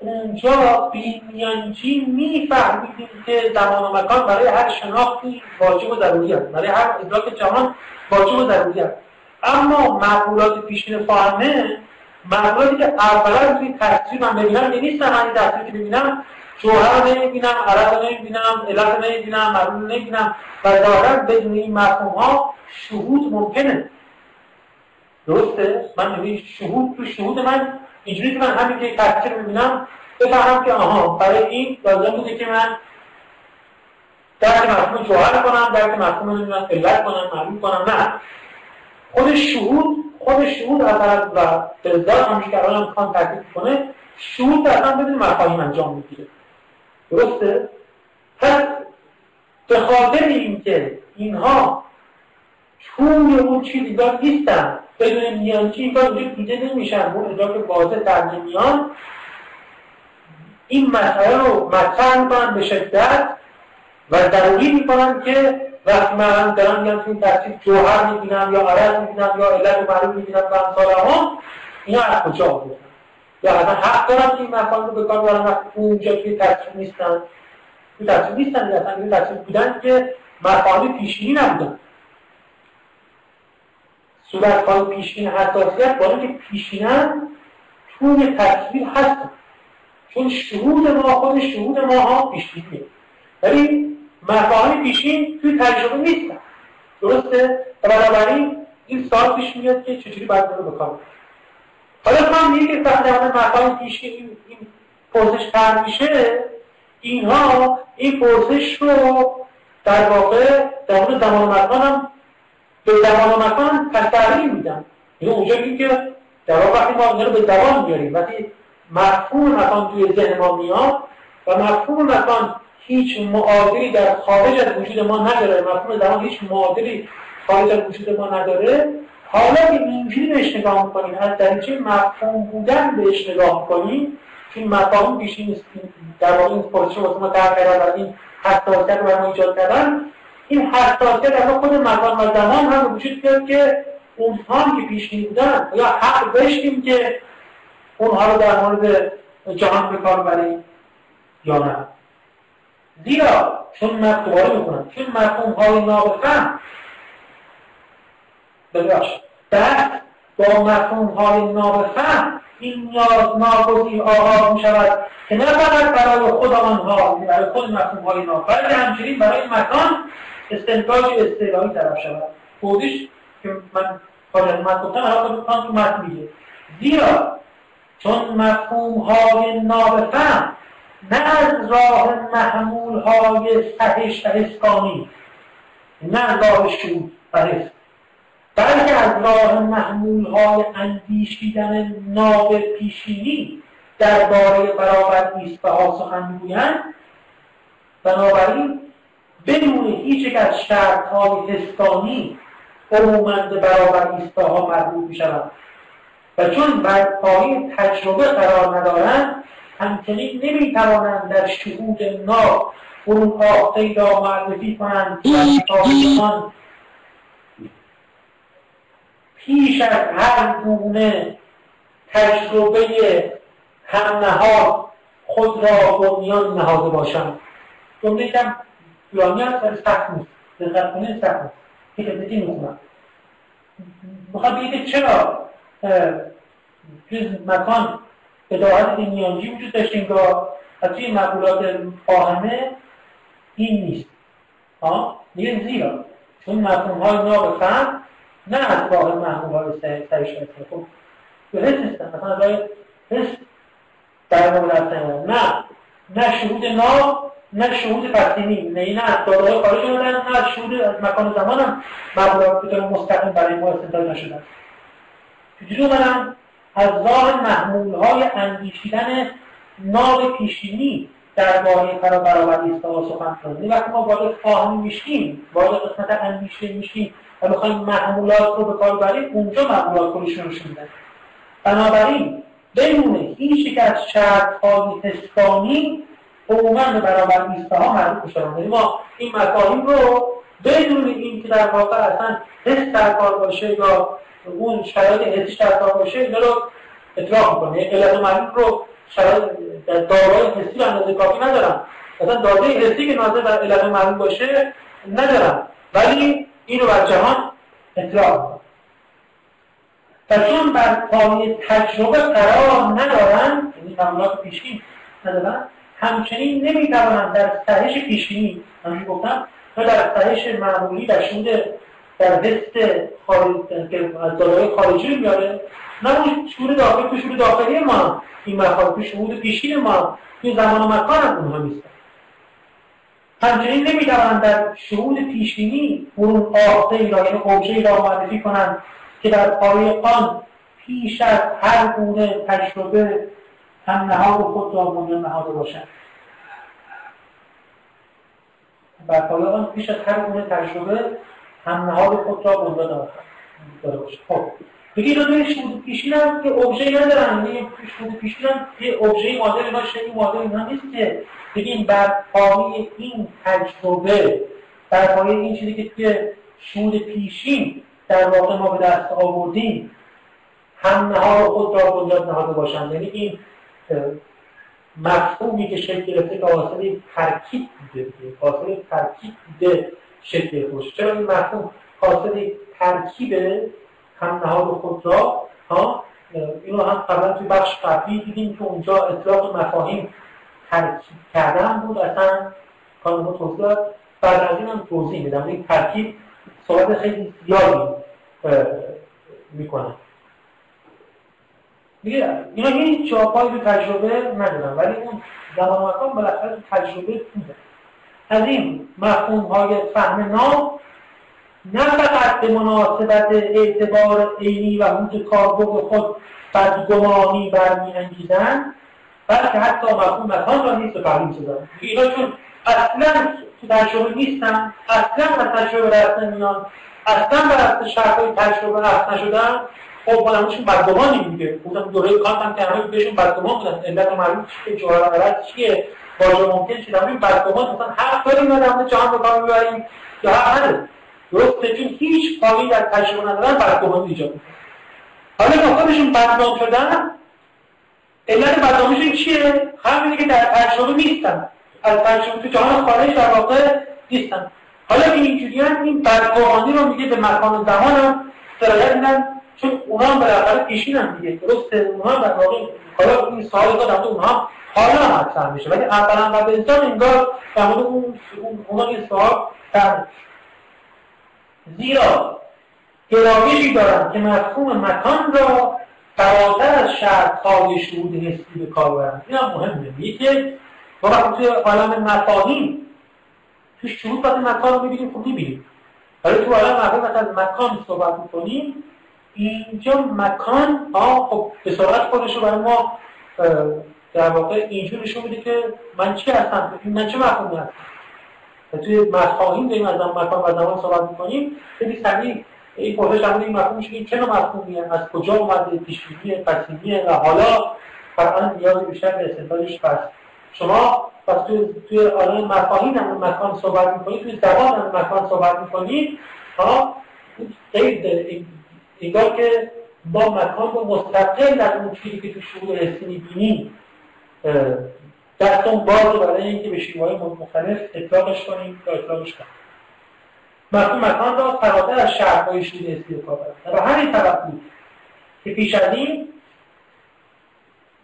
اونجا بیمیانجی میفهمیدیم که زمان و مکان برای هر شناختی واجب و ضروری است. برای هر ادراک جهان واجب و ضروری است. اما معقولات پیشین فاهمه معقولاتی که اولا توی تصویر من ببینم نیستم من این تصویر که ببینم جوهر نمی‌بینم عرب نمی‌بینم علت نمی‌بینم معلوم نمی‌بینم و ظاهرا بدون این مفهوم ها شهود ممکنه. درسته؟ من ببین شهود تو شهود من اینجوری که من همین که تصویر می‌بینم بفهمم که آها برای این لازم بوده که من درک مفهوم جوهر کنم درک مفهوم نمی‌دونم علت کنم معلوم کنم نه. خود شهود خود شهود از و ذات همیشه که الان امکان تحقیق کنه شهود اصلا بدون مفاهیم انجام می‌گیره. درسته؟ پس به خاطر اینکه اینها توی اون چیزی دار نیستن بدون میانچی این کار دیده نمیشن. اون ادراک واضح در میان این مسئله رو مطرح می‌کنن به شدت و ضروری می‌کنن که وقتی من دارم میگم تو این تصویر جوهر می‌بینم یا عرض می‌بینم یا علت معلوم می‌بینم و امثال هم اینا از کجا بودن یا اصلا حق دارم که این مکان رو به کار برم وقتی اونجا توی تصویر نیستن؟ توی تصویر نیستن یا اصلا توی تصویر بودن که مفاهیم پیشینی نبودن. صورت های پیشین حساسیت با که پیشینن توی تصویر هستن. چون شهود ما خود شهود ما ها پیشینه ولی مفاهیم پیشین توی تجربه نیستن. درسته؟ بنابراین این سال پیش میاد که چجوری باید رو بکنم. حالا من میگه که در مفاهیم پیشین این, این پرسش تر میشه. اینها این پرسش رو در واقع در مورد زمان مکان هم به زمان و مکان تغییر میدن. یعنی اونجا که در وقتی ما رو به زبان میاریم وقتی مفهوم مکان توی ذهن ما میاد و مفهوم مکان هیچ معادلی در خارج از وجود ما نداره. مفهوم زمان هیچ معادلی خارج از وجود ما نداره. حالا که اینجوری بهش نگاه می‌کنیم از دریچه مفهوم بودن بهش نگاه کنیم که مفاهیم پیشین در واقع این پرسش واسه ما در کردن این حساسیت رو ما ایجاد کردن. این حساسیت از خود مکان و زمان هم وجود بیاد که اونها که پیشین بودن یا حق داشتیم که اونها رو در مورد جهان به کار بریم یا نه. زیرا چون من دوباره می‌کنم چون مفهوم های نابفهم ببخش بعد با مفهوم های نابفهم این نیاز ناگزیر آغاز می شود که نه فقط برای خود آنها برای خود مفهوم های بلکه همچنین برای مکان استنتاج استعلایی طرف شود. خودش که من خارج من گفتم الان تو متن میگه زیرا چون مفهوم های نابفهم نه از راه محمول های سهش اسکانی نه از راه شروع بلکه از راه محمول های اندیشیدن ناب پیشینی درباره برابر ایسته ها سخن می‌گویند. بنابراین بدون هیچ یک از شرط های هستانی عموما برابر ایستاها مربوط می و چون بر پای تجربه قرار ندارند همچنین نمی توانند در شهود نا فروپاخته را معرفی کنند و پیش از هر گونه تجربه هم نهاد خود را بنیان نهاده باشند. جمله کم طولانی هست ولی سخت نیست. دقت کنید سخت نیست. که خدمتی می‌خونم. می‌خواد بگید چرا توی مکان بداهت میانجی وجود داشته انگار و توی مقولات فاهمه این نیست. ها؟ میگه زیرا چون مفهوم های ناب فهم نه از راه محمول های سرش خب به حس نیستن. مثلا راه حس در مورد نه. نه شهود ناب نه شهود پسینی نه نه دارای خارج شدن نه شهود از مکان زمان هم مقولات به مستقیم برای ما استدلال نشدن. چجوری اومدن؟ از راه محمول های اندیشیدن ناب پیشینی در باره قرار برابر ایستاها سخن کنیم وقتی ما وارد فاهمی میشیم وارد قسمت اندیشه میشیم و می‌خوایم محمولات رو به کار بریم اونجا محمولات خودشون رو میدن بنابراین بدون هیچ یک از شرطهای حسانی عموما به برابر ایستاها مربوط می‌شوند یعنی ما این مفاهیم رو بدون اینکه در واقع اصلا حس در کار باشه یا اون شرایط حسیش در کار باشه اینا رو اطلاق می‌کنه. یعنی علت معلوم رو شرایط در دارای حسی و اندازه کافی ندارم مثلا داده حسی که ناظر بر علت معلوم باشه ندارم ولی اینو بر جهان اطلاق و چون بر پای تجربه قرار ندارن یعنی معمولات پیشین ندارن همچنین نمی‌توانند در سرش پیشینی همچنین گفتم و در سرش معمولی و شود در خارج از خارجی میاره نه اون شعور داخلی تو شعور داخلی ما. این مفاهیم تو شعور پیشین ما. این زمان و مکان هم اونها نیستن. همچنین نمی‌توانند در شعور پیشینی اون آخته ای را یعنی اوجه را معرفی کنند که در پای آن پیش از هر گونه تجربه هم نهاد خود را بنیان نهاده باشند بر پای آن پیش از هر گونه تجربه هم نهاد خود را بنیان داره باشد خب. دیگه اینا دوی شهود پیشین هم که ابژه ندارن. یعنی شهود پیشین هم یه ابژه مادر اینا شنی مادر اینا نیست که بگیم بر پایه این تجربه بر پایه این چیزی که توی شهود پیشین در واقع ما به دست آوردیم هم نهار خود را بنیاد نهاده باشند. یعنی این مفهومی که شکل گرفته که حاصل ترکیب بوده. حاصل ترکیب بوده. شکل گرفته چرا این مفهوم حاصل ترکیب هم نهاد خود را ها؟ اینو هم قبلا توی بخش قبلی دیدیم که اونجا اطلاق مفاهیم ترکیب کردن بود. اصلا کار ما توضیح بعد از این هم توضیح میدم. این ترکیب صحبت خیلی زیادی می‌کنن میگه اینا هیچ جاپایی تو تجربه ندارن ولی اون زمان مکان بالاخره تجربه بوده. از این مفهوم های فهم نام نه فقط به مناسبت اعتبار عینی و حوت کاربرد خود بدگمانی برمیانگیزند بلکه حتی مفهوم مکان را نیست و تعلیم شدن اینا چون اصلا تو تجربه نیستن اصلا به تجربه رفت نمیان اصلا بر شرطهای تجربه رفت نشدن. خب بلندشون بدگمانی میگه. گفتم دوره کانت هم که همه بهشون بدگمان بودن. علت معلوم که جوهر چیه. واژه ممکن چیه همین بدگمان مثلا حق داریم ما جهان رو کار می‌بریم. یا حق نداریم درسته چون هیچ پایی در تجربه ندارن بدگمان ایجاد می‌کنه حالا که خودشون بدنام شدن علت بدنامیشون چیه؟ همینه که در تجربه نیستن. از تجربه تو جهان خارج در واقع نیستن. حالا که اینجوری این بدگمانی رو میگه به مکان زمان هم سرایت میدن. چون اونا هم بالاخره هم دیگه. درسته اونا هم در واقع حالا این سوال دادم تو اونها حالا مطرح میشه. ولی اولا قبل انسان انگار در مورد اون اونا این سوال زیرا گرایشی دارند که مفهوم مکان را فراتر از شرطهای شهود حسی به کار برند. این هم مهمه. میگه که ما وقتی توی عالم مفاهیم تو شروع وقتی مکان رو می‌بینیم خب می‌بینیم. ولی تو عالم مفاهیم مثلا مکان صحبت می‌کنیم اینجا مکان آه خب به صورت خودش رو برای ما در واقع اینجور نشون میده که من چی هستم؟ من چه مفهومی هستم؟ و توی مفاهیم داریم از مکان و زمان صحبت می‌کنیم. خیلی سریع این پرسش در این مفهوم میشه چه نوع از کجا اومده؟ پیشبینی قسیمیه و حالا قطعا نیاز بیشتر به استدلالش پس شما پس توی توی عالم مفاهیم در مکان صحبت می‌کنید توی زبان در مکان صحبت می‌کنید ها؟ داره انگار که با مکان رو مستقل در اون چیزی که تو شروع حسی می‌بینیم دستون باز برای اینکه به شیوه مختلف اطلاقش کنیم یا اطلاقش کنیم مفهوم مکان را فراتر از شهرهای شیوه حسی کار و همین طرف بود که پیش از این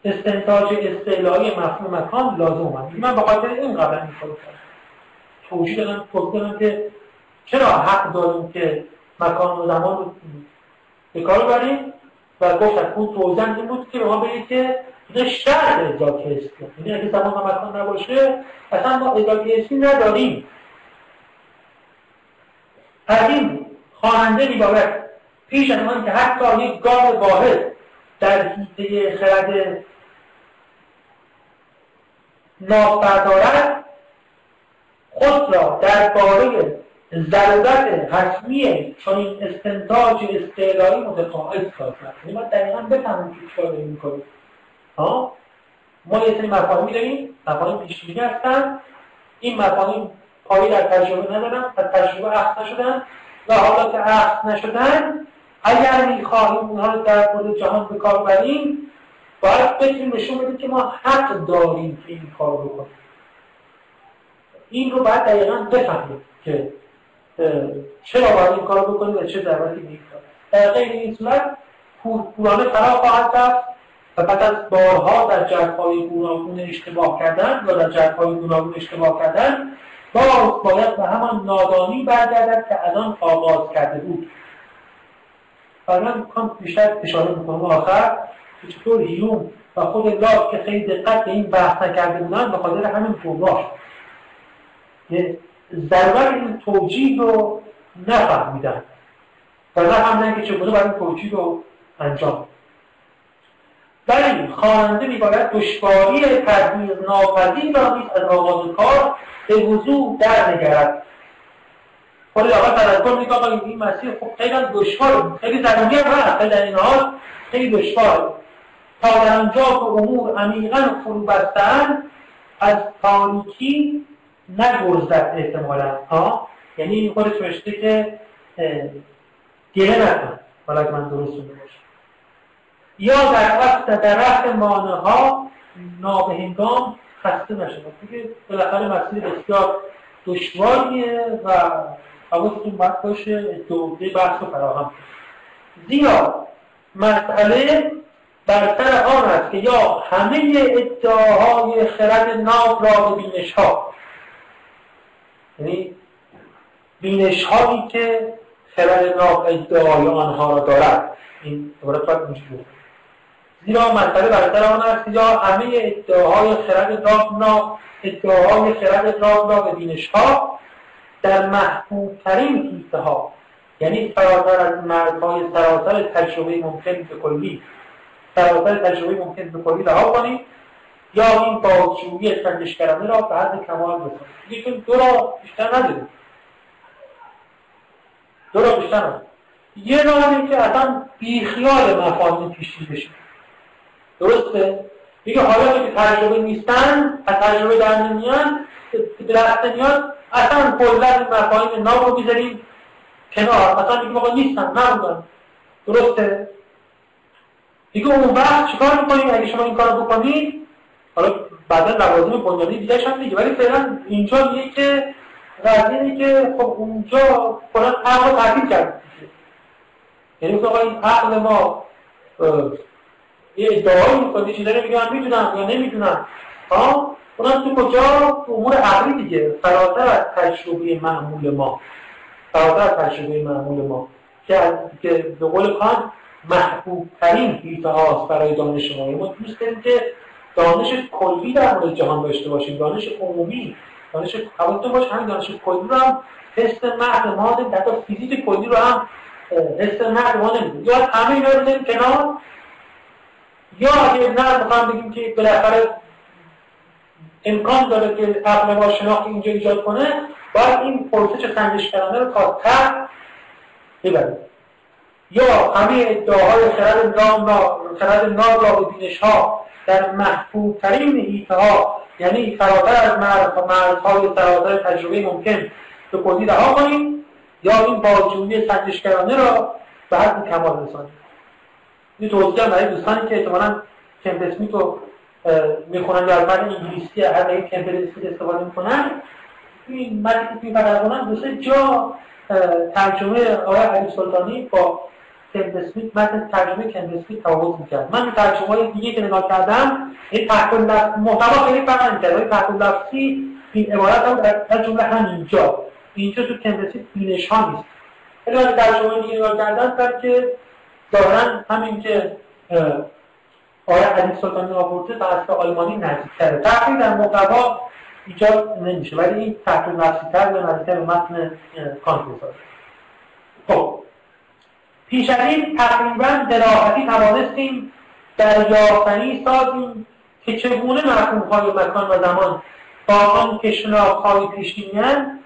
استنتاج استعلایی مفهوم مکان لازم اومد. من به خاطر این قبلا این کارو کردم. توجیه دادم که چرا حق داریم که مکان و زمان رو به کار بریم و گفتن اون توضیح این بود که به ما بگید که اینا شرط ادراک حسی یعنی اگه زمان مکان نباشه اصلا ما ادراک حسی نداریم. از این خواننده میباید پیش از که حتی یک گام واحد در حیطه خرد ناف بردارد خود را درباره ضرورت حتمی چون این استنتاج استعلایی متقاعد کرد یعنی ما دقیقا بفهمیم که چیکار داریم می‌کنیم. ها؟ ما یه سری مفاهیمی داریم مفاهیم پیشگیری هستن. این مفاهیم پایی در تجربه ندارن و تجربه اخذ نشدن و حالا که اخذ نشدن. اگر می‌خواهیم اونها رو در مورد جهان به کار بریم باید بتونیم نشون بدیم که ما حق داریم که این کار بکنیم. این رو باید دقیقا بفهمیم که چرا باید این کار بکنیم و چه ضرورتی به در غیر این صورت پورانه فرا خواهد رفت و بعد از بارها در جرفهای گوناگون اشتباه کردن یا در جرفهای گوناگون اشتباه کردن باز باید به همان نادانی برگردد که از آن آغاز کرده بود. و من می‌خوام بیشتر اشاره می‌کنم آخر که چطور هیوم و خود لاک که خیلی دقت به این بحث نکرده بودن به خاطر همین گمراه. ضرورت این توجیه رو نفهمیدن. و نه که چگونه باید توجیه رو انجام ولی خواننده میباید دشواری تدبیر ناپذیر را نیز از آغاز کار به وضوع در نگرد. خود اول تذکر می‌کنم این مسیر خب خیلی دشوار خیلی ضروری هم هست. خیلی در این حال خیلی دشوار تا در آنجا که امور عمیقا فرو بستن از تاریکی نگرزد احتمالا. ها یعنی خودش رشته که گره نکن حالا من درست باشه. یا در وقت در رفت مانه ها نابهنگام خسته نشد دیگه بالاخره مسیر بسیار دشواریه و حواستون باید باشه. دوده بحث رو فراهم زیرا مسئله بر سر آن است که یا همه ادعاهای خرد ناب را بینش ها یعنی بینش هایی که خرد ناب ادعای آنها را دارد. این دوباره باید زیرا مسئله برتر آن است یا همه ادعاهای خرد ناب ادعاهای خرد ناب به بینش ها در محبوب ترین حیطه ها یعنی فراتر از مردهای سراسر تجربه ممکن به کلی سراسر تجربه ممکن به کلی رها کنید. یا این بازجویی سنجشگرانه را به حد کمال بکنید دیگه دو را بیشتر نداریم دو را بیشتر نداریم یه راهی که اصلا بیخیال مفاهیم پیشی بشه. درسته؟ میگه حالا که تجربه نیستن از تجربه در نمیان به دست نمیاد اصلا کلا مفاهیم ناب رو می‌ذاریم کنار. اصلا میگه آقا نیستن نبودن درسته؟ دیگه اون وقت چیکار می‌کنیم اگه شما این کار بکنید حالا بعدا لوازم بنیادی دیگه هم میگه ولی فعلا اینجا میگه که قضیه که خب اونجا کلا عقل تعطیل کرد. یعنی آقا این عقل ما یه ادعایی می‌کنه چیزایی میگه من می‌دونم یا نمی‌دونم. ها اونم تو کجا؟ تو امور عقلی دیگه. فراتر از تجربه معمول ما. فراتر از تجربه معمول ما. که که به قول کان محبوب ترین حیطه هاست برای دانش ما. ما دوست داریم که دانش کلی در مورد جهان داشته باشیم. دانش عمومی دانش حواستون باشه همین دانش کلی رو هم حس محض ما حتی فیزیک کلی رو هم حس محض ما نمیدیم یا همه اینا رو کنار. یا اگه نه می‌خوام بگیم که بالاخره امکان داره که عقل ما شناخت اینجا ایجاد کنه باید این پرسش سنجش کردن رو تا ته ببریم. یا همه ادعاهای خرد نام را خرد نام را به بینش ها در محبوب ترین ها یعنی فراتر از مرزهای سراسر تجربه ممکن به کلی رها کنیم یا این بازجویی سنجشگرانه را به حد کمال رسانیم. این توضیح برای دوستانی که احتمالا کمپ اسمیت رو می‌خونن یا از انگلیسی هر این کمپ اسمیت استفاده می‌کنن. این متنی که می‌برن دو سه جا ترجمه آقای علی سلطانی با کندسمیت متن ترجمه کندسمیت تفاوت می‌کرد. من ترجمه های دیگه که نگاه کردم این تحت محتوا خیلی فرق نمی‌کرد ولی تحت لفظی این عبارت هم در جمله همینجا. اینجا تو کندسمیت بینش ها نیست. ولی من ترجمه دیگه نگاه کردم که ظاهرا همین که آیا علی سلطانی آورده به اصل آلمانی نزدیکتره. تحقیق در محتوا ایجاد نمیشه. ولی این تحت نفسیتر یا نزدیکتر به متن کانت خب. پیش از این تقریبا دراحتی توانستیم در یافتنی سازیم که چگونه های مکان و زمان با آن که شناختهای پیشینیان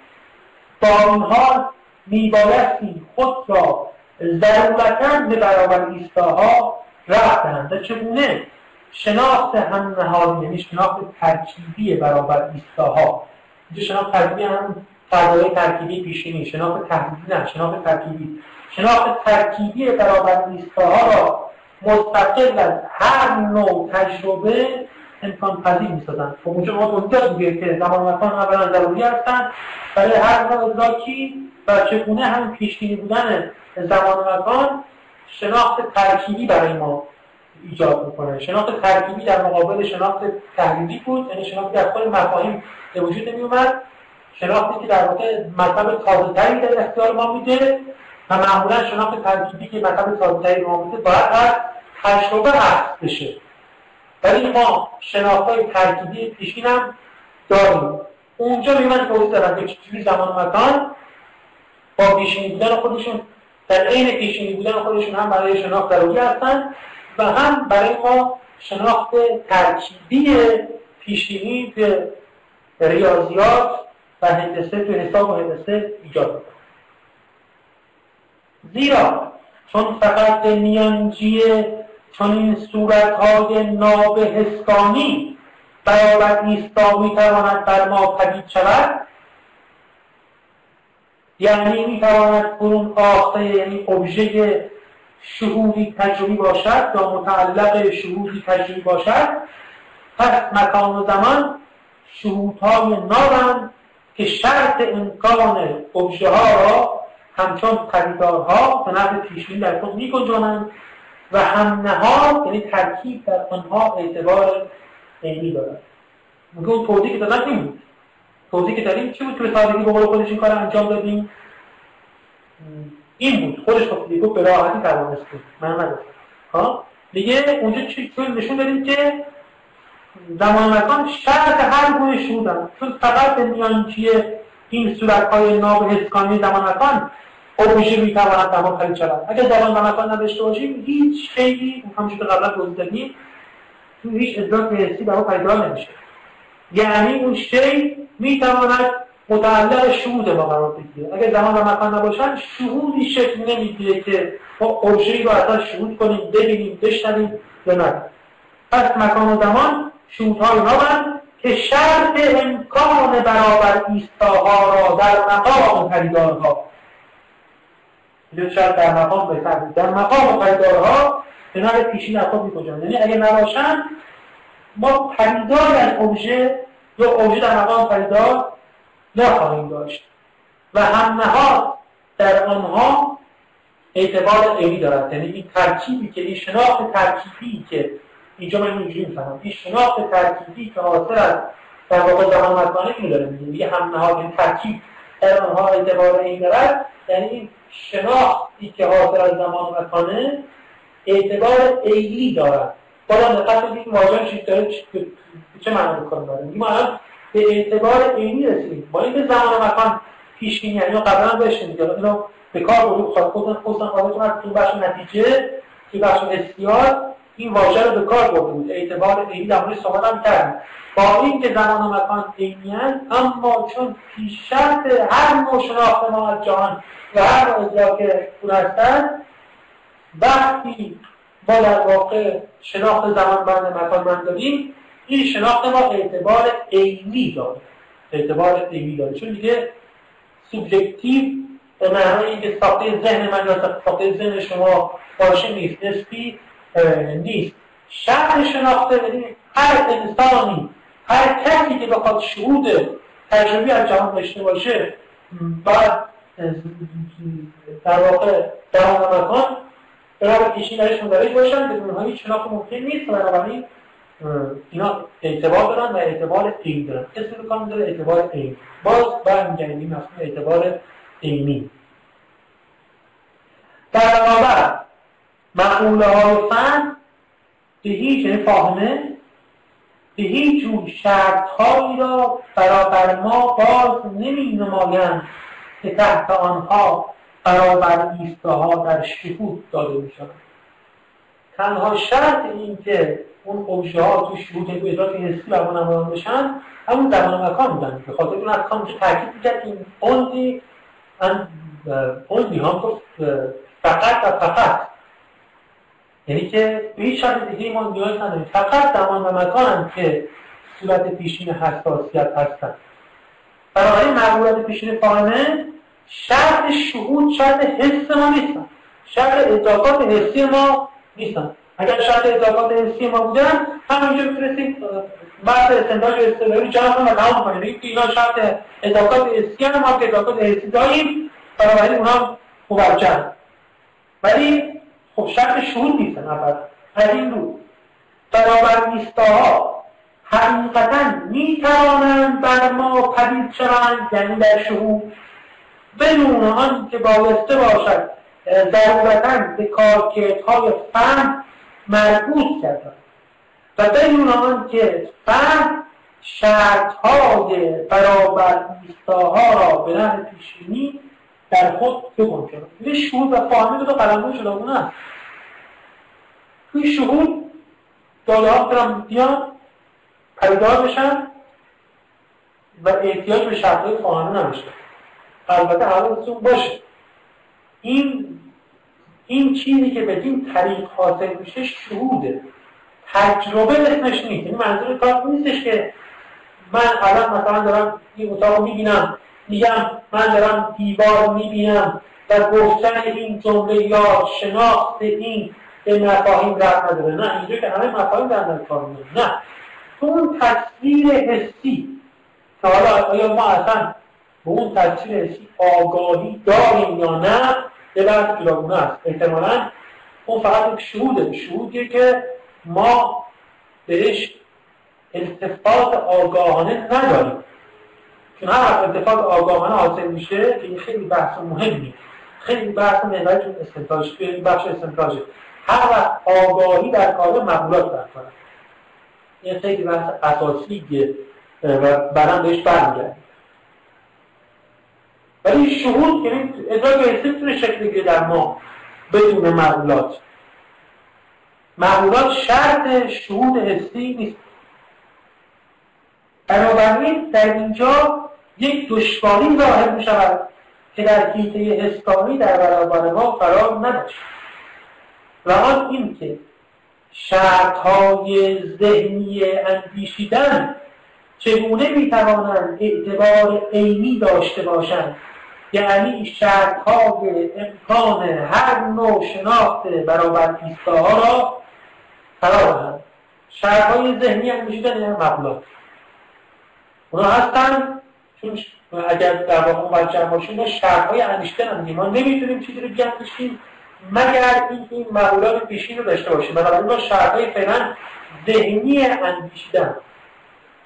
با آنها میبایستی خود را ضرورتا به برابر ایستاها رفت دهند. چگونه شناخت هم نهادی یعنی شناخت ترکیبی برابر ایستاها اینجا شناخت ترکیبی هم فضای ترکیبی پیشینی شناخت ترکیبی نه شناخت ترکیبی شناخت ترکیبی برابر ایستاها را مستقل از هر نوع تجربه امکان پذیر می‌سازند. خب اونجا ما توضیح میگه که زمان مکان اولا ضروری هستند. برای هر نوع ادراکی و چگونه هم پیشگیری بودن زمان مکان شناخت ترکیبی برای ما ایجاد می‌کنه. شناخت ترکیبی در مقابل شناخت تحلیلی بود یعنی شناختی از خود مفاهیم به وجود می اومد شناختی که در واقع مطلب تازه تری در اختیار ما میده. و معمولا شناخت ترکیبی که مطلب تازه تری ما میده باید از تجربه هست بشه. ولی ما شناخت های ترکیبی پیشین هم داریم. اونجا می من توضیح دارم که چجوری زمان مکان با پیشینی بودن خودشون در عین پیشینی بودن خودشون هم برای شناخت ضروری هستن و هم برای ما شناخت ترکیبی پیشینی به ریاضیات و هندسه تو حساب و هندسه ایجاد زیرا چون فقط میانجی چون این صورتهای نابهستانی برابر نیستا می‌تواند بر ما پدید شود یعنی می‌تواند برون آخته یعنی ابژه شهودی تجربی باشد یا متعلق شهودی تجربی باشد پس مکان و زمان شهودهای نابند که شرط امکان ابژه ها را همچون پدیدارها به نحو پیشبینی در خود میگنجانند و هم نهاد یعنی ترکیب در آنها اعتبار عینی دارد. میگه اون توضیح که دادن این بود. توضیح که داریم چی بود که به سادگی به قول خودش این کار انجام دادیم؟ این بود. خودش گفت گفت به راحتی توانست من نگفتم ها؟ دیگه اونجا چی نشون دادیم که زمان مکان شرط هر گونه شدن چون فقط به میانچی این صورت های ناب حسکانی زمان مکان ابژه می‌تواند زمان خرید شود اگر زمان و مکان نداشته باشیم هیچ شیعی همونجور که قبلا توضیح تو هیچ ادراک حسی برای پیدا نمیشه. یعنی اون شی می‌تواند متعلق شهود ما قرار بگیره. اگر زمان و مکان نباشن شهودی شکل نمی‌گیره که ما ابژه‌ای رو اصلا شهود کنیم ببینیم بشنویم یا نه. پس مکان و زمان شهودهای نابند که شرط امکان برابر ایستاها را در مقام خریدارها اینجا شرط در مقام بهتر در مقام خریدارها کنار پیشین از خود می‌کشن یعنی اگه نباشن ما خریدار از ابژه یا ابژه در مقام خریدار نخواهیم داشت. و هم نهاد در آنها اعتبار عینی دارد. یعنی این ترکیبی که این شناخت ترکیبی که اینجا من اینجوری می‌فهمم. این شناخت ترکیبی که حاصل از در واقع زمان مکانی اینو داره میگه. هم نهاد این ترکیب. در آنها اعتبار عینی دارد یعنی این شناختی که حاصل از زمان مکانه اعتبار عینی دارد. بالا دقت بدید واژه داره چه معنی بکنه داره میگه به اعتبار عینی رسیدیم. با اینکه زمان و مکان پیش بینی یعنی قبلا بشین دیگه اینو به کار خواهد خودتون خودتون خودتون از تو بخش نتیجه که بخش اختیار این واژه رو به کار برده بود. اعتبار عینی در مورد صحبت هم کردیم. با اینکه زمان و مکان عینی اما چون پیش شرط هر نوع شناخت ما از جهان و هر ادراک اون هستن وقتی ما در واقع شناخت زمان بند مکان بند داریم این شناخت ما اعتبار عینی داره. اعتبار عینی داره. چون دیگه سوبژکتیو به معنای اینکه ساخته ذهن من یا ساخته ذهن شما باشه نیست. نسبی نیست شرط شناخته هر انسانی هر کسی که بخواد شهود تجربی از جهان داشته باشه بعد در واقع در مکان برای پیشین درش مدرج باشن بدون اونها هیچ شناخت ممکن نیست بنابراین اینا اعتبار دارن و اعتبار عین دارن. اسم کام داره؟ اعتبار عین باز برمیگردیم این اعتبار عینی در مقوله های فن به هیچ یعنی فاهمه؟ به هیچ جور شرط هایی را برابر ما باز نمی نمایند که تحت آنها برابر ایستاها در شهود داده می شود تنها شرط این که اون خوشه ها تو شهود ادراک حسی بر ما نمایان بشن همون زمان و مکان بودن. به خاطر اون احکام که تاکید می‌کرد این اونزی هم فقط و فقط یعنی که به هیچ شرط دیگه ما نیاز نداریم. فقط زمان و مکان که صورت پیشین حساسیت هستن بنابراین مقبولات پیشین فاهمه شرط شهود شرط حس ما نیستن شرط اضافات حسی ما نیستن اگر شرط اضافات حسی ما بودن همینجا می‌تونستیم بحث استنتاج استدلالی جمع کنیم و تمام کنیم. بگیم اینا شرط اضافات حسی هم ما که اضافات حسی داریم بنابراین اونها موجه ولی خب شرط شهود نیستن اول از این رو. برابر نیستاها. حقیقتا می توانند بر ما پدید شوند یعنی در شهود. بدون آن که بایسته باشد ضرورتا به کارکردهای فهم مربوط کردن و بدون آن که فهم شرطهای برابر ایستاها را به نحو پیشینی در خود بگم کرد یه شهود و فاهمه دو قلمون جداگونه است توی شهود داده ها برم بیان پریدار بشن و احتیاج به شرطهای فاهمه نمیشه البته حواستون باشه. این این چیزی که به این طریق حاصل میشه شهوده. تجربه اسمش نیست. این منظور کار نیستش که من الان مثلا دارم این اتاق می‌بینم. میگم من دارم دیوار می‌بینم و گفتن این جمله یا شناخت این به مفاهیم رفت نداره. نه اینجا که همه مفاهیم در کار نه. تو اون تصویر حسی که حالا آیا ما اصلا به اون تصویر حسی آگاهی داریم یا نه؟ یه بحث جداگونه است. احتمالا اون فقط یک شهوده. شهودیه که ما بهش التفات آگاهانه نداریم. چون هر اتفاق آگاهانه حاصل میشه که این خیلی بحث مهمی خیلی بحث محوری چون استنتاج این بخش استنتاجه. هر وقت آگاهی در کار مقولات کار این خیلی بحث اساسیه و برام بهش برمیگردیم ولی شهود یعنی ادراک حسی می‌تونه شکل بگیره در ما بدون معقولات معقولات شرط شهود حسی نیست. بنابراین در اینجا یک دشواری ظاهر می شود که در حیطه حسکانی در برابر ما قرار نداشت. و آن این که شرطهای ذهنی اندیشیدن چگونه می‌توانند اعتبار عینی داشته باشند؟ یعنی شرطهای امکان هر نوع شناخت برابر ایستاها را قرار دهند. شرطهای ذهنی اندیشیدن یعنی مقلات اونا هستن. چون اگر در واقع موجه باشیم ما شرطهای اندیشیدن هم ما نمی‌تونیم چیزی رو بیاندیشیم مگر اینکه این مقولات پیشین رو داشته باشیم. بنابراین ما شرطهای فعلا ذهنی اندیشیدن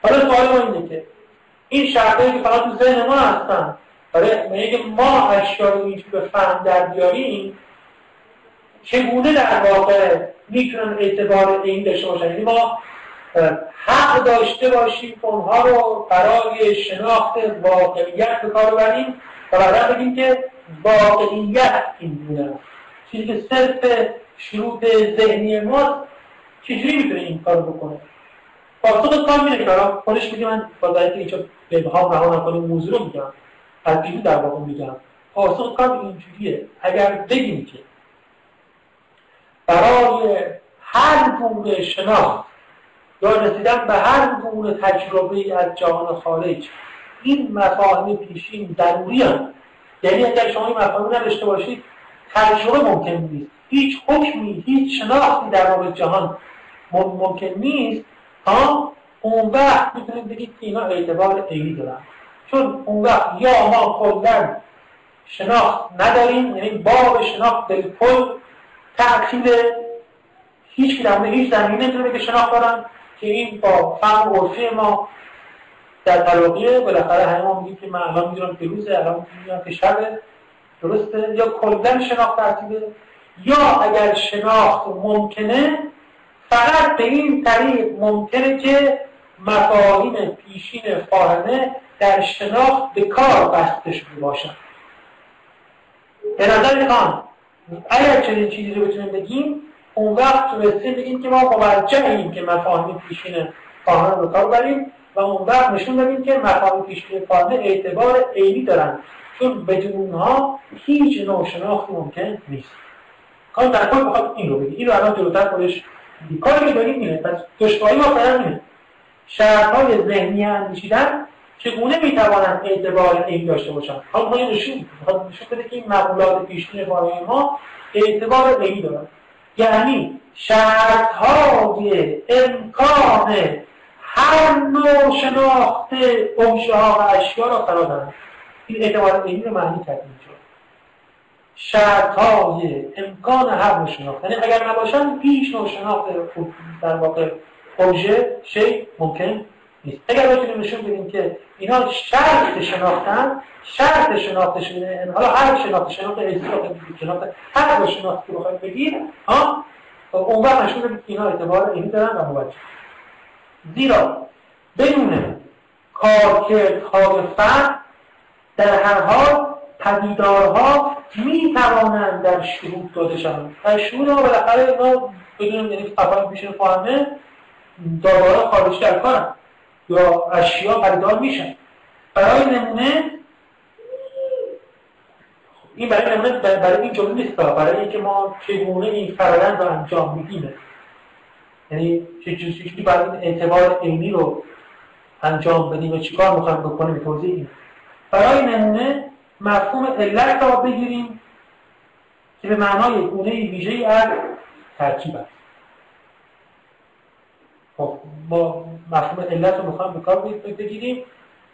حالا سوال ما اینه که این شرطهایی که فقط تو ذهن ما هستن برای اینکه ما اشیا رو اینجور به فهم در بیاریم چگونه در واقع می‌تونن اعتبار این داشته باشن؟ یعنی ما حق داشته باشیم که اونها رو برای شناخت واقعیت به کار بریم و بعدا بگیم که واقعیت این گونه چیزی که صرف شروط ذهنی ما چجوری می‌تونه این کار بکنه؟ پاسخ کار میره که خودش میگه من با ذریعه اینجا به ها رها نکنیم موضوع رو میگم. از بیرون در واقع میگم. پاسخ کار اینجوریه. اگر بگیم که برای هر گونه شناخت یا رسیدن به هر گونه تجربه از جهان خارج. این مفاهیم پیشین ضروری. یعنی اگر شما این مفاهیم نداشته باشید تجربه ممکن نیست. هیچ حکمی هیچ شناختی در مورد جهان ممکن نیست. ها؟ اون وقت می‌تونید بگید که اینا اعتبار عینی دارن. چون اون وقت یا ما کلا شناخت نداریم یعنی باب شناخت کل تأکید هیچ در هیچ زمینه نمی‌تونه که شناخت دارن. که این با فهم عرفی ما در تلاقیه بالاخره همه ما میگیم که من الان می‌دونم که روزه الان می‌دونم که شبه درسته یا کلا شناخت ترتیبه یا اگر شناخت ممکنه فقط به این طریق ممکنه که مفاهیم پیشین فاهمه در شناخت به کار بسته شده به نظر می‌خوام اگر چنین چیزی رو بتونیم بگیم اون وقت تونستیم بگیم که ما موجه که مفاهیم پیشین فاهمه رو کار بریم و اون وقت نشون دادیم که مفاهیم پیشین فاهمه اعتبار عینی دارن. چون بدون اونها هیچ نوع شناختی ممکن نیست. کار در کل بخواد این رو بگی این رو الان جلوتر خودش کاری که داریم اینه. پس دشواری ما فعلا اینه. شرطهای ذهنی اندیشیدن چگونه می‌توانند اعتبار این داشته باشند؟ حالا ما نشون نشون بده که این مقولات پیشین ما اعتبار عینی دارن. یعنی شرطهای امکان هر نوع شناخت امشه ها و اشیا را فرا دارند این اعتبار عینی رو معنی کردیم اینجا. شرط های امکان هر نوع شناخت یعنی اگر نباشن هیچ نوع شناخت در واقع اوژه شی ممکن نیست. اگر بتونیم نشون بدیم که اینا شرط شناختن شرط شناخت شده حالا هر شناخت شناخت احساس شناخت هر نوع شناخت که بخواید بگیر ها؟ اون وقت نشون اینا اعتبار اینی دارن و موجه زیرا بدون کارکردهای فرد در هر حال پدیدارها می توانند در شروع داده شوند. در شروع ها بالاخره اینا بدون یعنی افعال پیش فاهمه خارجی در کارن یا اشیا پدیدار میشن. برای نمونه این برای نمونه برای این جمله نیست برای اینکه ما چگونه این فرایند رو انجام میدیم. یعنی چجوری باید این اعتبار عینی رو انجام بدیم و چیکار می‌خوایم بکنیم توضیح برای نمونه مفهوم علت را بگیریم که به معنای گونه ویژه از ترکیب است. خب ما مفهوم علت رو می‌خوایم به کار بگیریم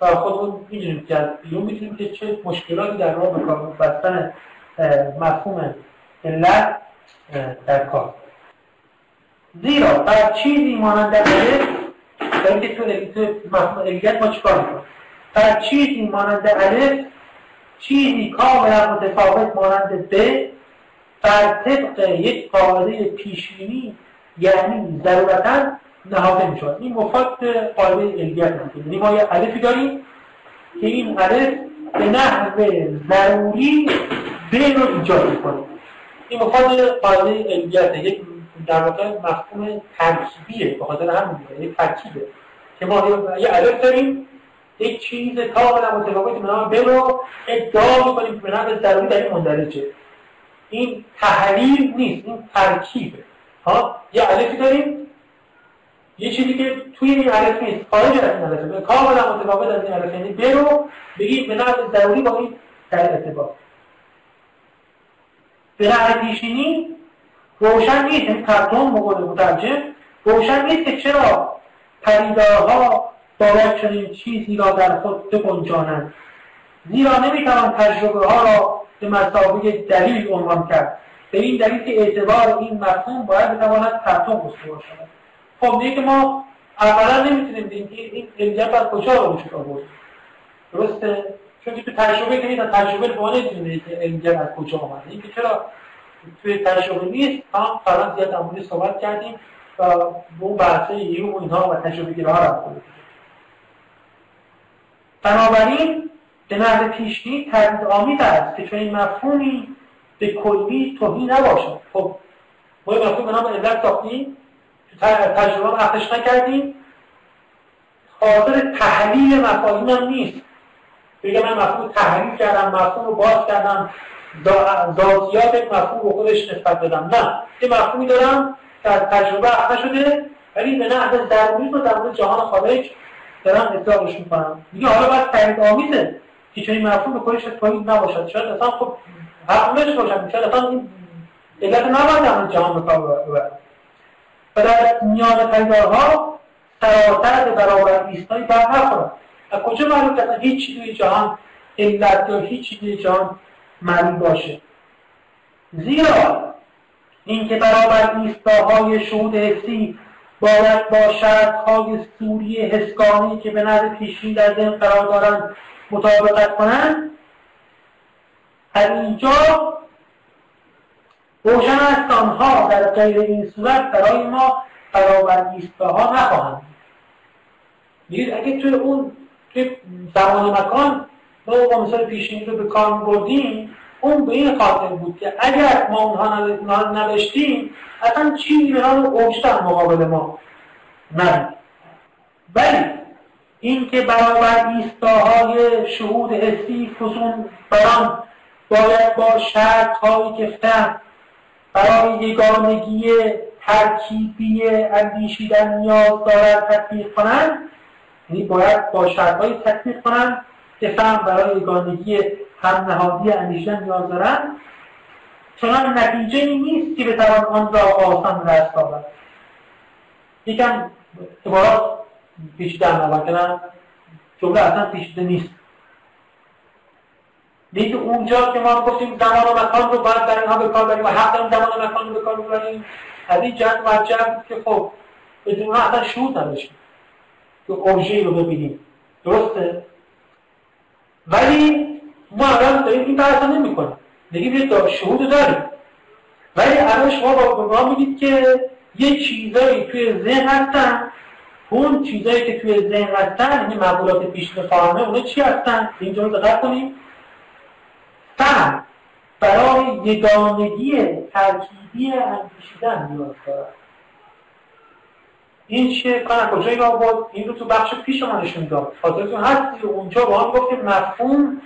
و خودمون می‌دونیم که از بیرون می‌تونیم که چه مشکلاتی در راه به کار بستن مفهوم علت در کار. زیرا بر چیزی مانند الف که تو مفهوم علیت ما چیکار می‌کنیم؟ بر چیزی مانند الف چیزی کاملا متفاوت مانند ب بر طبق یک قاعده پیشینی یعنی ضرورتا نهاده می‌شود. این مفاد قاعده علیت هست یعنی ما یه الفی داریم که این الف به نحو ضروری ب رو ایجاد می‌کنه. این مفاد قاعده علیت یک در واقع مفهوم ترکیبیه. به خاطر همین یک ترکیبه. که ما یه الف داریم. یک چیز کاملا متفاوت به نام ب رو ادعا می‌کنیم که به نحو ضروری در این مندرجه. این تحلیل نیست. این ترکیبه. ها؟ یه الفی داریم. یه چیزی که توی این الف نیست. خارج از این الف کاملا متفاوت از این الف یعنی ب رو بگیم به نحو ضروری با این در ارتباط. به نحو پیشینی روشن نیست. این ترجم مقول مترجم. روشن نیست که چرا پدیدارها باید چنین چیزی را در خود بگنجانند. زیرا نمی‌توان تجربه ها را به مسابقه دلیل عنوان کرد. به این دلیل که اعتبار این مفهوم باید بتواند ترتم گفته باشد. خب دیگه ما اولا نمی‌تونیم بگیم که این علت از کجا رو میشه آورد. درسته؟ چون که تو تجربه که نیست تجربه رو نمی‌تونه که علت از کجا آمده این که چرا توی تجربه نیست هم فران زیاد در صحبت کردیم و اون بحثه ایو و اینها و تجربه گیره ها رو بنابراین به نظر پیشنی تردید آمید است که چون این مفهومی به کلی توهی نباشد. خب ما یه مفهوم به نام علت ساختیم. تجربه اخش نکردیم. خاطر تحلیل مفاهیم هم نیست. بگم من مفهوم تحلیل کردم مفهوم رو باز کردم. ذاتیات یک مفهوم رو خودش نسبت بدم نه. یه مفهومی دارم که از تجربه اخته شده ولی به نحو ضروری رو در جهان خارج دارم اطلاقش می‌کنم. میگه حالا باید تایید آمیزه که چون این مفهوم به خودش تایید نباشد. شاید اصلا خب حقمش باشد شاید اصلا این علت نباید در جهان به کار ببرد و در میان پیدارها سراسر برابر ایستایی بر نخورد از کجا معلوم که هیچ چیزی جهان علت یا هیچ چیزی جهان معلوم باشه؟ زیرا اینکه برابر ایستاهای شهود حسی باید با شرطهای سوری حسگانی که به نظر پیشین در ذهن قرار دارند مطابقت کنند از اینجا روشن است آنها در غیر این صورت برای ما برابر ایستاها نخواهند اگه توی اون توی زمان مکان ما با مثال پیشین رو به کار بردیم اون به این خاطر بود که اگر ما اونها نداشتیم اصلا چیزی به نام اوجتن مقابل ما نه ولی اینکه برابر ایستاهای شهود حسی خصوص بران باید با شرط هایی که فهم برای یگانگی ترکیبی اندیشیدن نیاز دارد تطبیق کنند یعنی باید با شرط های تطبیق کنند که فهم برای یگانگی هم نهادی اندیشیدن نیاز دارند. چنان نتیجه نیست که بتوان آن را آسان دست آورد. یکم عبارات پیچیده عمل کنن جمله اصلا پیچیده نیست. دیگه اونجا که ما گفتیم زمان و مکان رو باید در اینها به کار بریم و حق داریم زمان و مکان رو به کار ببریم. از این جهت که خب بدون اصلا شهود نداشتیم که اوژه رو ببینیم. درسته؟ ولی ما الان داریم این بحث نمی کنیم دیگه شهود داریم. ولی الان شما با ما میگید که یه چیزایی توی ذهن هستن. اون چیزایی که توی ذهن هستن یعنی مقولات پیشین فاهمه اونا چی هستن؟ اینجا رو دقت کنیم. فهم برای یگانگی ترکیبی اندیشیدن نیاز دارد. این چیه کنم کجایی را بود؟ این رو تو بخش پیش ما نشون داد. خاطرتون هست اونجا با هم گفتیم مفهوم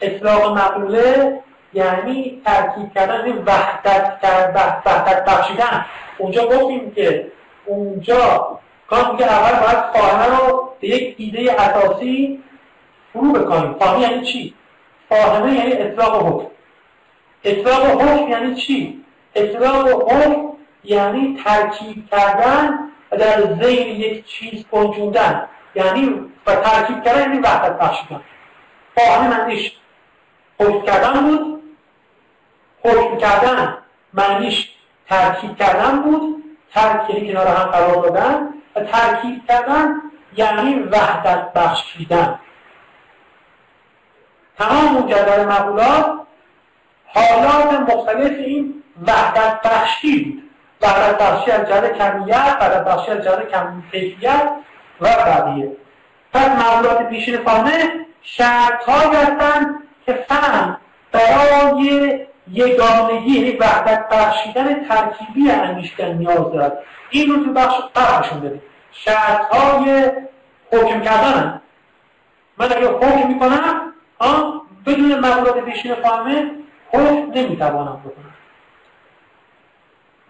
اطلاق مقوله یعنی ترکیب کردن یعنی وحدت وحدت بخشیدن. اونجا گفتیم که اونجا کار که اول باید فاهمه رو به یک ایده اساسی فرو بکنیم. فاهمه یعنی چی؟ فاهمه یعنی اطلاق حکم. اطلاق حکم یعنی چی؟ اطلاق حکم یعنی ترکیب کردن و در ذهن یک چیز پنجوندن یعنی و ترکیب کردن یعنی وحدت بخشیدن فاهمه معنیش حکم کردن بود. حکم کردن معنیش ترکیب کردن بود. ترکیب کنار هم قرار دادن. و ترکیب کردن یعنی وحدت بخشیدن تمام اون جدول مقولات حالات مختلف این وحدت بخشی بود. وحدت بخشی از جهت کمیت وحدت بخشی از جهت کیفیت و بقیه. پس مقولات پیشین شرط هستند که فهم برای یگانگی یعنی وحدت بخشیدن ترکیبی اندیشیدن نیاز دارد. این رو تو بخش داریم شرط های حکم کردن. من اگر حکم می‌کنم بدون مقولات پیشین فهمه حکم نمی‌توانم بکنم.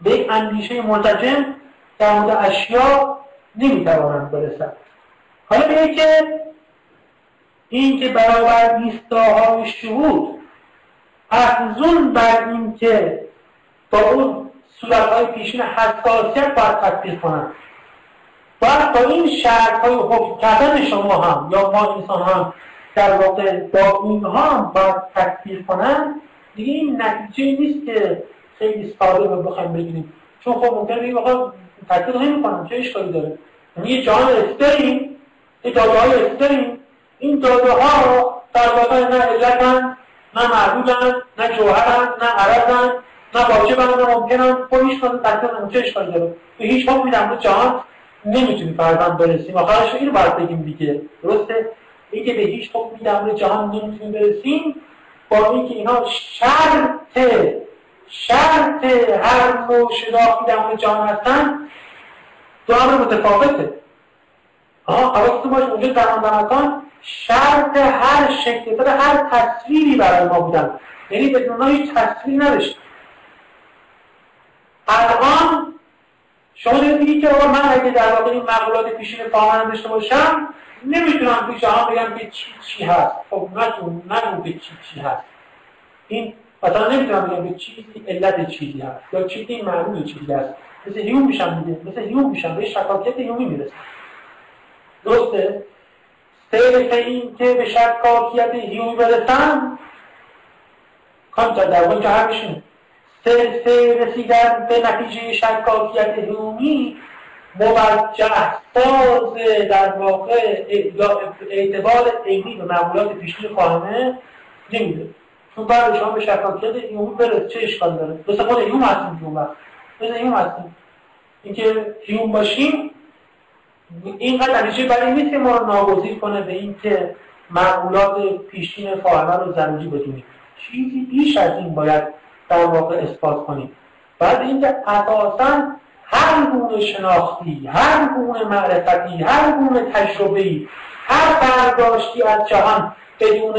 به یک اندیشه منتجم در مورد اشیا نمی‌توانم برسم. حالا به که این که برابر ایستاهای شهود افزون بر این که با اون صورتهای پیشین حساسیت باید تطبیق کنند باید با این شرط های حکم کردن شما هم یا ما انسان هم در واقع با اینها هم باید تطبیق کنند دیگه این نتیجه نیست که خیلی ساده رو بخوایم بگیریم. چون خب ممکنه بگیم آقا نمی کنم چه اشکالی داره؟ یعنی یه جهان استریم یه داده های استریم این داده ها در واقع نه علتن نه معبودن نه جوهرن نه عرضن نه واجبن نه ممکنن. خب هیچ کنه تطبیق چه اشکالی داره؟ به هیچ حکمی در جهان نمی‌تونیم فرزن برسیم. آخرش این رو باید بگیم دیگه. درسته؟ اینکه به هیچ حکمی در جهان نمی‌تونیم برسیم با اینکه اینا شرط شرط هر نوع شناختی در مورد جهان هستن دو امر متفاوته. آها حواستون باشه اونجا زمان شرط هر شکل هر تصویری برای ما بودن. یعنی بدون هیچ تصویر نداشت. الان شما دارید که آقا من اگه در واقع این مقولات پیشین فاهمن داشته باشم نمی‌تونم پیش هم بگم که چی چی هست. خب نتون نگو به چی چی هست. این مثلا نمی‌تونم بگم به چیزی علت چیزی هست. یا چیزی معلوم چیزی هست. مثل هیوم میشم دیگه مثل هیوم میشم به شکاکیت هیومی می‌رسم درسته؟ صرف این که به شکاکیت هیومی برسم کام در واقع که همشونه رسیدن به نتیجه شکاکیت هیومی موجه ساز در واقع اعتبار عینی به معمولات پیشین خواهمه نمیده. چون بعد شما به شکاکیت هیومی برس چه اشکال داره؟ مثل خود هیوم هستیم که اون وقت. مثل هستیم. اینکه هیوم باشیم اینقدر نتیجه برای نیست که ما رو ناگزیر کنه به اینکه معمولات پیشین فاهمه رو ضروری بدونیم. چیزی بیش از این باید در واقع اثبات کنیم. بعد اینکه اساسا هر گونه شناختی هر گونه معرفتی هر گونه تجربه‌ای هر برداشتی از جهان بدون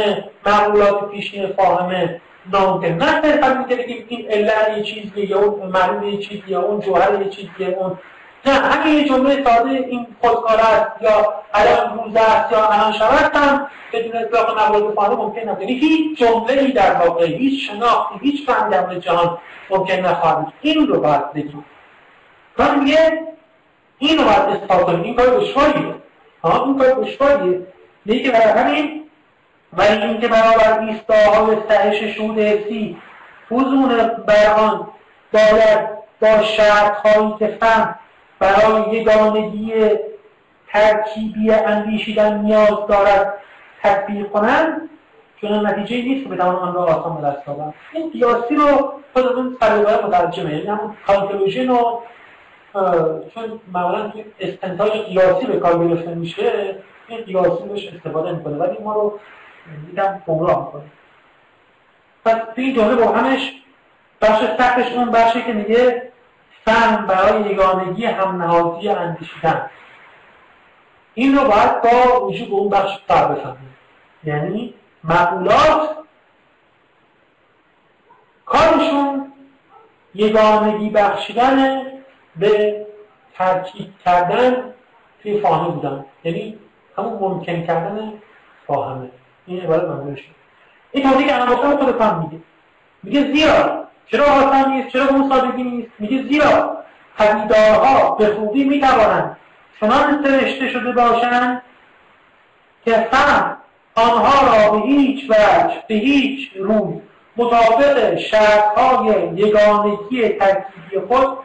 معمولات پیشین فاهمه ناممکن نه صرفا که بگیم این علت یه چیزیه یا اون معلوم یه چیزیه یا اون جوهر یه چیزیه اون نه همین یه جمله ساده این خودکار است یا الان روز است یا الان شود هم بدون اطلاق موارد فاهمه ممکن نبود. یعنی هیچ جمله ای در واقع هیچ شناختی هیچ فهم در جهان ممکن نخواهد این رو باید بگیم. من میگه این رو باید اثبات کنیم این کار دشواریه. ها این کار دشواریه. میگه برای همین ولی اینکه برابر ایستاهای سهش شهود حسی فزون بر آن باید با شرطهایی که فهم برای یگانگی ترکیبی اندیشیدن نیاز دارد تطبیق کنند چون نتیجه نیست که بتوان آن را آسان به دست آورد این قیاسی رو خود اون سلیقه مترجمه یعنی همون کالکولوژن و چون معمولا توی استنتاج قیاسی به کار گرفته میشه این قیاسی روش استفاده می‌کنه ولی ما رو دیدم گمراه می‌کنه. پس توی این جمله با همش بخش سختش اون بخشی که میگه فهم برای یگانگی هم نهادی اندیشیدن. این رو باید با وجود اون بخش فر بفهمیم. یعنی معقولات کارشون یگانگی بخشیدن به ترکیب کردن توی فاهمه بودن یعنی همون ممکن کردن فاهمه. این عبارت منظورش این توضیح که انا گفتم خود فهم میگه میگه زیرا چرا آسان نیست؟ چرا اون سادگی نیست؟ میگه زیرا پدیدارها به خوبی می‌توانند چنان سرشته شده باشند که فهم آنها را به هیچ وجه به هیچ روی مطابق شرطهای یگانگی ترکیبی خود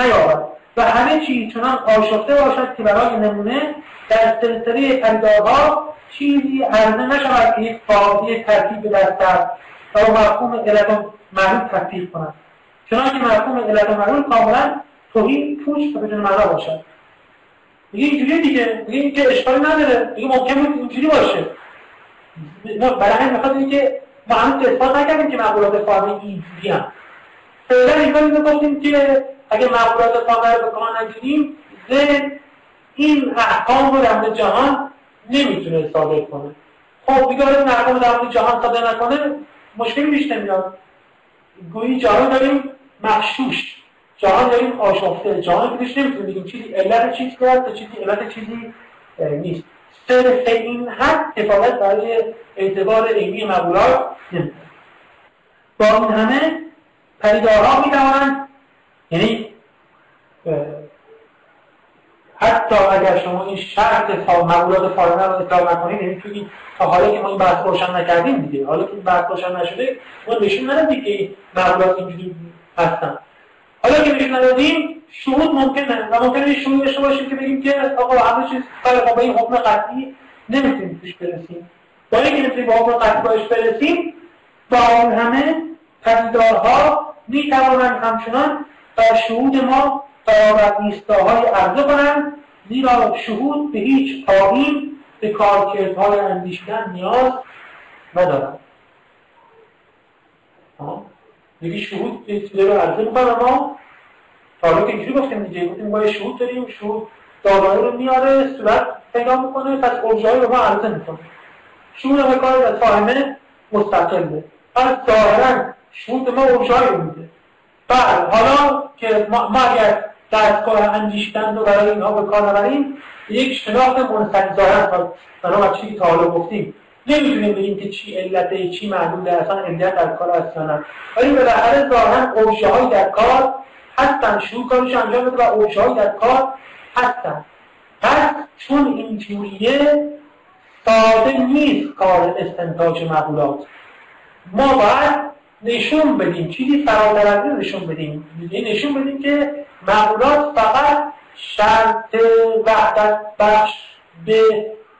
نیابد و همه چیز چنان آشفته باشد که برای نمونه در سلسله پدیدارها چیزی عرضه نشود که یک فاضی ترکیب به دست و مفهوم علت معلوم تطبیق کنند چنانکه مفهوم علت معلوم کاملا توهین پوچ و بدون معنا باشد. میگه اینجوری دیگه. میگه اینکه اشکالی نداره. میگه ممکن بود اینجوری باشه. برای همین می‌خواد اینکه ما هنوز اثبات نکردیم که معقولات فاهمه اینجوری هم فعلا اینطور گفتیم که اگه معقولات فاهمه رو به کار نگیریم ذهن این احکام رو در جهان نمی‌تونه صادر کنه. خب دیگه این احکام در جهان صادر نکنه مشکلی پیش نمیاد. گویی جهان داریم مخشوش. جهان داریم آشفته. جهان که نمی‌تونیم بگیم چیزی علت چیزی هست چیزی علت چیزی نیست. صرف این حد کفایت برای اعتبار علمی مقولات با این همه پریدارها می‌توانند یعنی حتی اگر شما این شرط مقولات فارمه رو اطلاق نکنید یعنی توی تا حالا که ما این بحث روشن نکردیم دیگه حالا که این بحث روشن نشده ما نشون ندادیم که مقولات اینجوری هستن. حالا که نشون ندادیم شهود ممکنه و ممکنه شهود داشته باشیم که بگیم که آقا همه چیز خیلی با این حکم قطعی نمی‌تونیم توش برسیم. با اینکه نمی‌تونیم با حکم قطعی برسیم با اون همه پدیدارها می‌توانند همچنان بر شهود ما برابر نیستاهای عرضه کنند زیرا شهود به هیچ پایین به کارکردهای اندیشیدن نیاز ندارند دیگه شهود چیزی رو عرضه می‌کنم ما حالا که اینجوری گفتیم دیگه گفتیم ما شهود داریم شهود دادایی رو میاره صورت پیدا می‌کنه پس اوجایی رو ما عرضه می‌کنه شهود ما کار از فاهمه مستقله. پس ظاهرا شهود ما اوجایی رو میده. بعد حالا که ما, ما اگر دستگاه اندیشتن رو برای اینها به کار نبریم یک شناخت منصنی ظاهرا بنا چیزی تا حالا گفتیم نمی‌تونیم بگیم که چی علته چی معلومه اصلا علت در کار هست یا نه. ولی بالاخره ظاهرا در کار هستن شروع کارش انجام بده و اوجه در کار هستن. پس چون اینجوریه ساده نیست کار استنتاج مقولات. ما باید نشون بدیم. چیزی فراتر از نشون بدیم. یعنی نشون بدیم که معمولات فقط شرط وحدت بخش به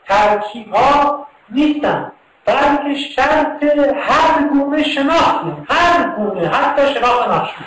ترکیب ها نیستن. بلکه شرط هر گونه شناختیم هر گونه حتی شناخت مخشوش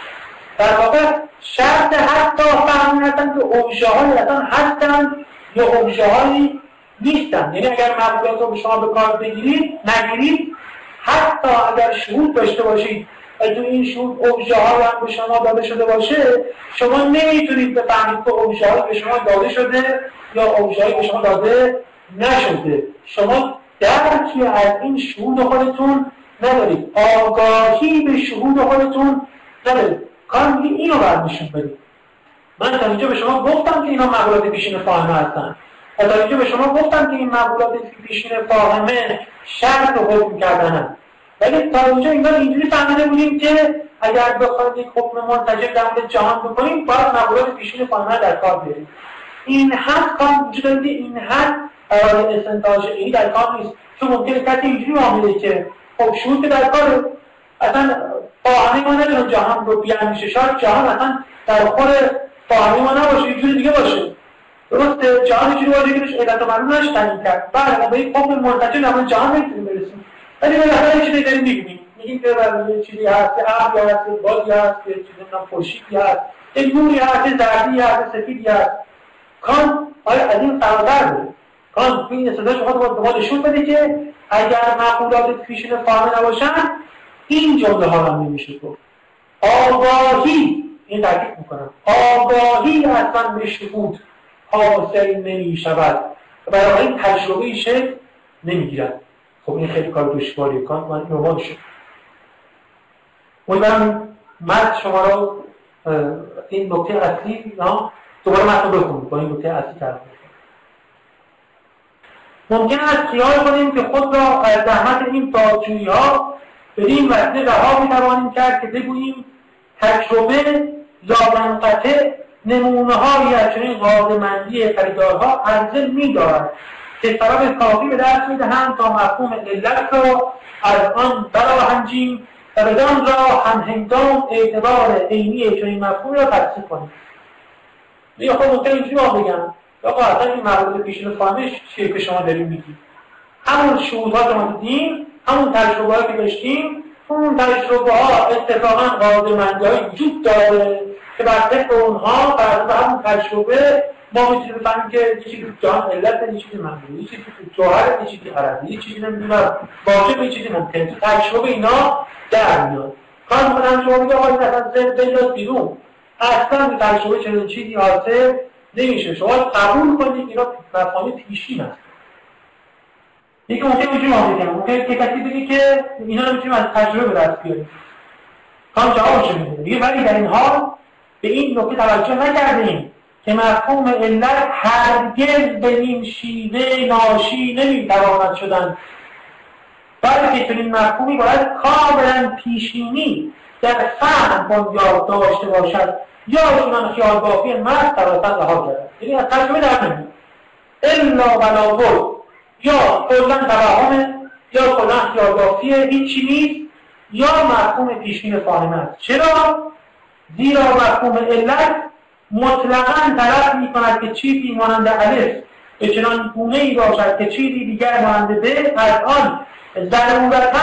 در واقع شرط حتی فهمی هستن که اوبژه های اصلا هستن یا اوبژه هایی نیستن. یعنی اگر مقبولات رو شما به کار بگیرید نگیرید حتی اگر شهود داشته باشید و این شهود اوبژه ها هم به شما داده شده باشه شما نمی‌تونید بفهمید که اوبژه به شما داده شده یا اوبژه به شما داده نشده. شما درکی از این شهود خودتون ندارید. آگاهی به شهود خودتون ندارید. کار میگه اینو باید نشون بدید. من تا اینجا به شما گفتم که اینا مقولات پیشین فاهمه هستن. و تا به شما گفتم که این مقولات پیشین فاهمه شرط و حکم کردنن ولی تا اینجا اینا اینجوری فهمیده بودیم که اگر بخواید یک حکم منتجب در جهان بکنیم باید مقولات پیشین فاهمه در کار بیاریم. این حد کار وجود این حد برای استنتاج ای در کار نیست. چون ممکنه کسی اینجوری معامله که خب شروع که در کار اصلا فاهمه ما ندارم جهان رو بیاندیشه شاید جهان اصلا در خور فاهمه ما نباشه یه جوری دیگه باشه. درسته جهان باشه که علت و نش تعیین کرد. بله ما به یک حکم منتجه نمان جهان نمی‌تونیم برسیم. ولی بالاخره یه چیزی داریم می‌بینیم. میگیم که یه چیزی هست که ابری هست که بادی هست که چیزی خورشیدی هست یک نوری هست زردی هست سفیدی هست. کان آیا از این فراتر بود؟ کان این استدلال شما به ما نشون بده که اگر مقولات پیشین فاهمه نباشن این جمله ها هم نمیشه گفت. آگاهی این تاکید می‌کنم. آگاهی اصلا به شهود حاصل نمی شود برای این تجربه شکل نمی‌گیرد. خب این خیلی کار دشواری کان من عنوان شد. امیدوارم مرد شما رو این نکته اصلی دوباره متن بخونید. با این نکته اصلی کرد ممکن است خیال کنیم که خود را از زحمت این پاکجویی ها بدین وسیله رها می‌توانیم کرد که بگوییم تجربه منقطع نمونه هایی از چنین قاضمندی خریدارها ارزش میدارد که سبب کافی به دست می‌دهند تا مفهوم علت را از آن براهنجیم و بدان را هم هنگام اعتبار عینی چنین مفهوم را تصدیق کنیم. یا خود ممکن اینجوری بگم. آقا اصلا این مقاله پیشین فهمش چیه که شما داریم میگید؟ همون شهودها که ما دیدیم همون تجربه که داشتیم اون تجربه ها اتفاقا قاضمندی های وجود داره. که بر طبق اونها بر همون تجربه ما می‌تونیم بفهمیم که چیزی جان علت یه چیزی یه چیزی جوهر یه چیزی عربی یه چیزی نمی‌دونم واجب یه چیزی ممکن تو تجربه اینا در میاد. کار می‌کنم شما میگه آقا این اصلا بنداز بیرون. اصلا تجربه چنین چیزی حاصل نمیشه. شما قبول کنید اینا مفاهیم پیشین هست. یکی ممکن اینجوری ما بگم. ممکن که کسی بگه که اینا رو می‌تونیم از تجربه به دست بیاریم. کام جوابش میده ولی در این حال به این نکته توجه نکردیم که مفهوم علت هرگز به این شیوه ناشی نمی‌تواند شدن. بلکه چنین مفهومی باید کاملا پیشینی در فهم بنیاد داشته باشد. یا ایشون خیال بافی مرد سراسر رها کردن یعنی از ترجمه در الا بلا یا کلا توهمه یا کلا خیال بافیه هیچی نیست. یا مفهوم پیشین فاهمه است. چرا؟ زیرا مفهوم علت مطلقا طلب می کند که چیزی مانند الف به چنان گونه ای باشد که چیزی دیگر مانند به از آن ضرورتا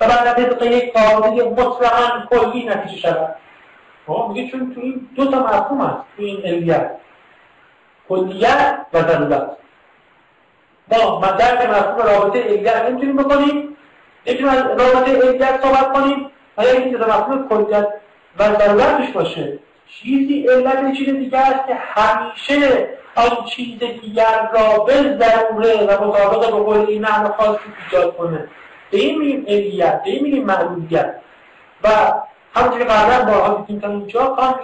و بعد طبق یک قاعده مطلقا کلی نتیجه شود. خب میگه چون تو این دو تا مفهوم هست تو این علیت کلیت و ضرورت. ما درک مفهوم رابطه علیت نمی‌تونیم بکنیم نمی‌تونیم از رابطه علیت صحبت کنیم و یا اینکه مفهوم کلیت و ضرورتش باشه. چیزی علت چیز دیگر است که همیشه آن چیز دیگر را به ضروره و مطابق به قول این معنی خاصی ایجاد کنه. به این میگیم علیت به این میگیم معلولیت و همونطور که قبلا بارها دیدیم تا اینجا کار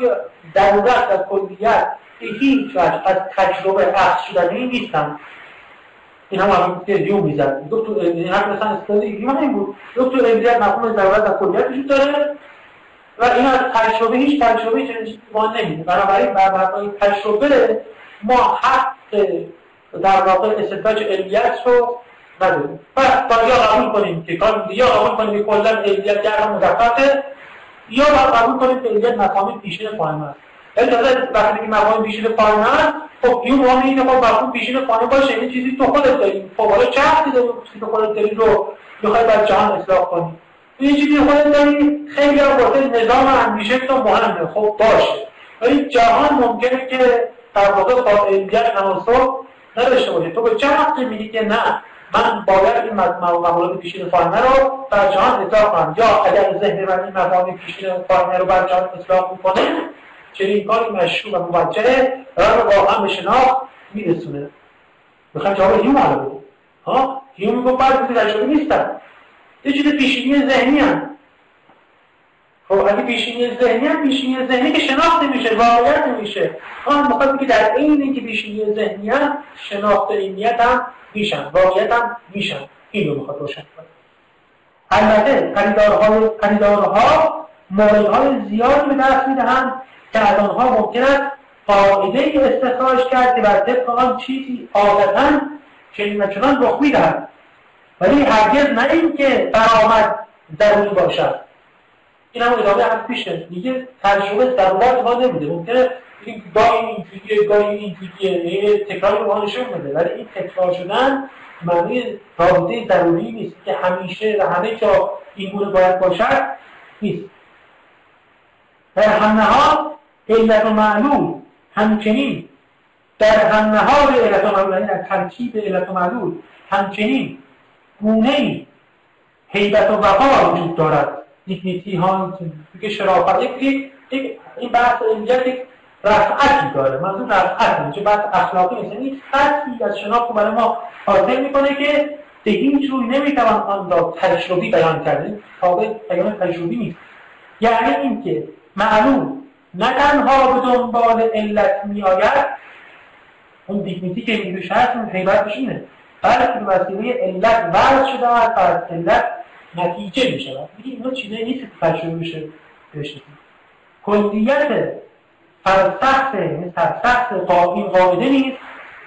ضرورت و کلیت به هیچ وجه از تجربه اخذ شدنی نیستن. این هم همون دیو می‌زد. گفت این هم مثلا استفاده دیگه این بود. گفت تو مفهوم ضرورت و کلیت وجود داره. و این از تجربه هیچ تجربه چنین چیزی ما نمیده بنابراین بر مبنای تجربه ما حق در واقع استنتاج علیت رو نداریم. پس باید یا قبول کنیم که کار یا قبول کنیم که کلا علیت گرم مزخرفه یا باید قبول کنیم که علیت مفاهیم پیشین فاهمه است. اجازه وقتی که مفاهیم پیشین فاهمه است خب این مهم اینه خب مفهوم پیشین فاهمه باشه این چیزی تو خودت داری. خب حالا چه حقی داری؟ چیزی تو خودت داری رو می‌خوای بر جهان اصلاح کنی. این چیزی خودت داری خیلی هم واسه نظام اندیشه تو مهمه. خب باشه. ولی جهان ممکنه که در واقع با علیت تناسب نداشته باشه. تو به چه حقی میگی که نه؟ من باید این مقولات پیشین فاهمه رو بر جهان اطلاق کنم. یا اگر ذهن من این مفاهیم پیشین فاهمه رو بر جهان اطلاق می‌کنه چنین کاری مشروع و موجهه راه رو واقعا به شناخت میرسونه. می‌خوایم جواب هیوم بدیم ها؟ هیوم میگو بعد تجربه نیستن. یه چیز پیشینی ذهنی هم خب اگه پیشینی ذهنی هم پیشینی ذهنی که شناخت نمیشه واقعیت نمیشه آن می‌خواد که در این اینکه پیشینی ذهنی هم شناخت عینیت هم میشن واقعیت هم میشن. این رو می‌خواد روشن کنه. البته خریدارهای خریدارها های زیادی به دست می‌دهند که از آنها ممکن است قاعده استخراج کرد که بر طبق آن چیزی عادتا چنین و چنان رخ می‌دهد. ولی هرگز نه اینکه برآمد ضروری باشد. این هم ادامه هم پیشه. دیگه تجربه ضرورت ما نمیده. ممکنه این گاهی اینجوریه گاهی اینجوریه. تکرار رو نشون میده ولی این تکرار شدن معنی رابطه ضروری نیست. که همیشه و همه جا این گونه باید باشد نیست. در نهاد علت و معلول همچنین. در هم نهاد علت و معلول یعنی ترکیب علت و معلول همچنین. گونه ای حیبت و وقار وجود دارد. دیگنیتی ها که شرافت یک این بحث اینجا یک رفعتی داره. منظور رفعت اینجا بحث اخلاقی نیست. این سطحی از شناخت برای ما حاصل می‌کنه که به هیچ روی نمی‌توان آن را تجربی بیان کرده تابع بیان تجربی نیست. یعنی اینکه معلوم نه تنها به دنبال علت میآید. اون دیگنیتی که میگه هست اون اینه. بلکه به وسیله علت ورد شده است از علت نتیجه می شود اینا چیزایی نیست که تجربه میشه بشید کلیت فرسخت یعنی سرسخت این قاعده نیست.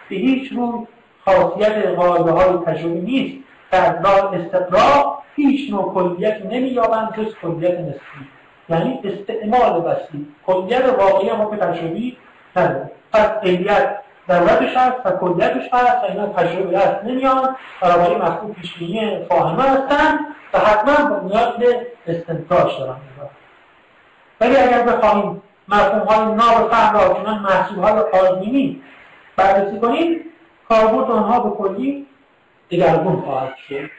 به هیچ روی خاصیت قاعده های تجربی نیست. در استقرار هیچ نوع کلیت نمییابند جز کلیت نسبی. یعنی استعمال بستی کلیت واقعی هم که تجربی نداره پس علیت ضرورتش هست و کلیتش هست و اینا تجربه هست نمیان. بنابراین مفهوم پیشبینی فاهمه هستن و حتما بنیاد به استنتاج دارن. ولی اگر بخواهیم مفهوم های ناب فهم را چنان محصول های آزمینی بررسی کنیم کاربرد آنها به کلی دگرگون خواهد شد.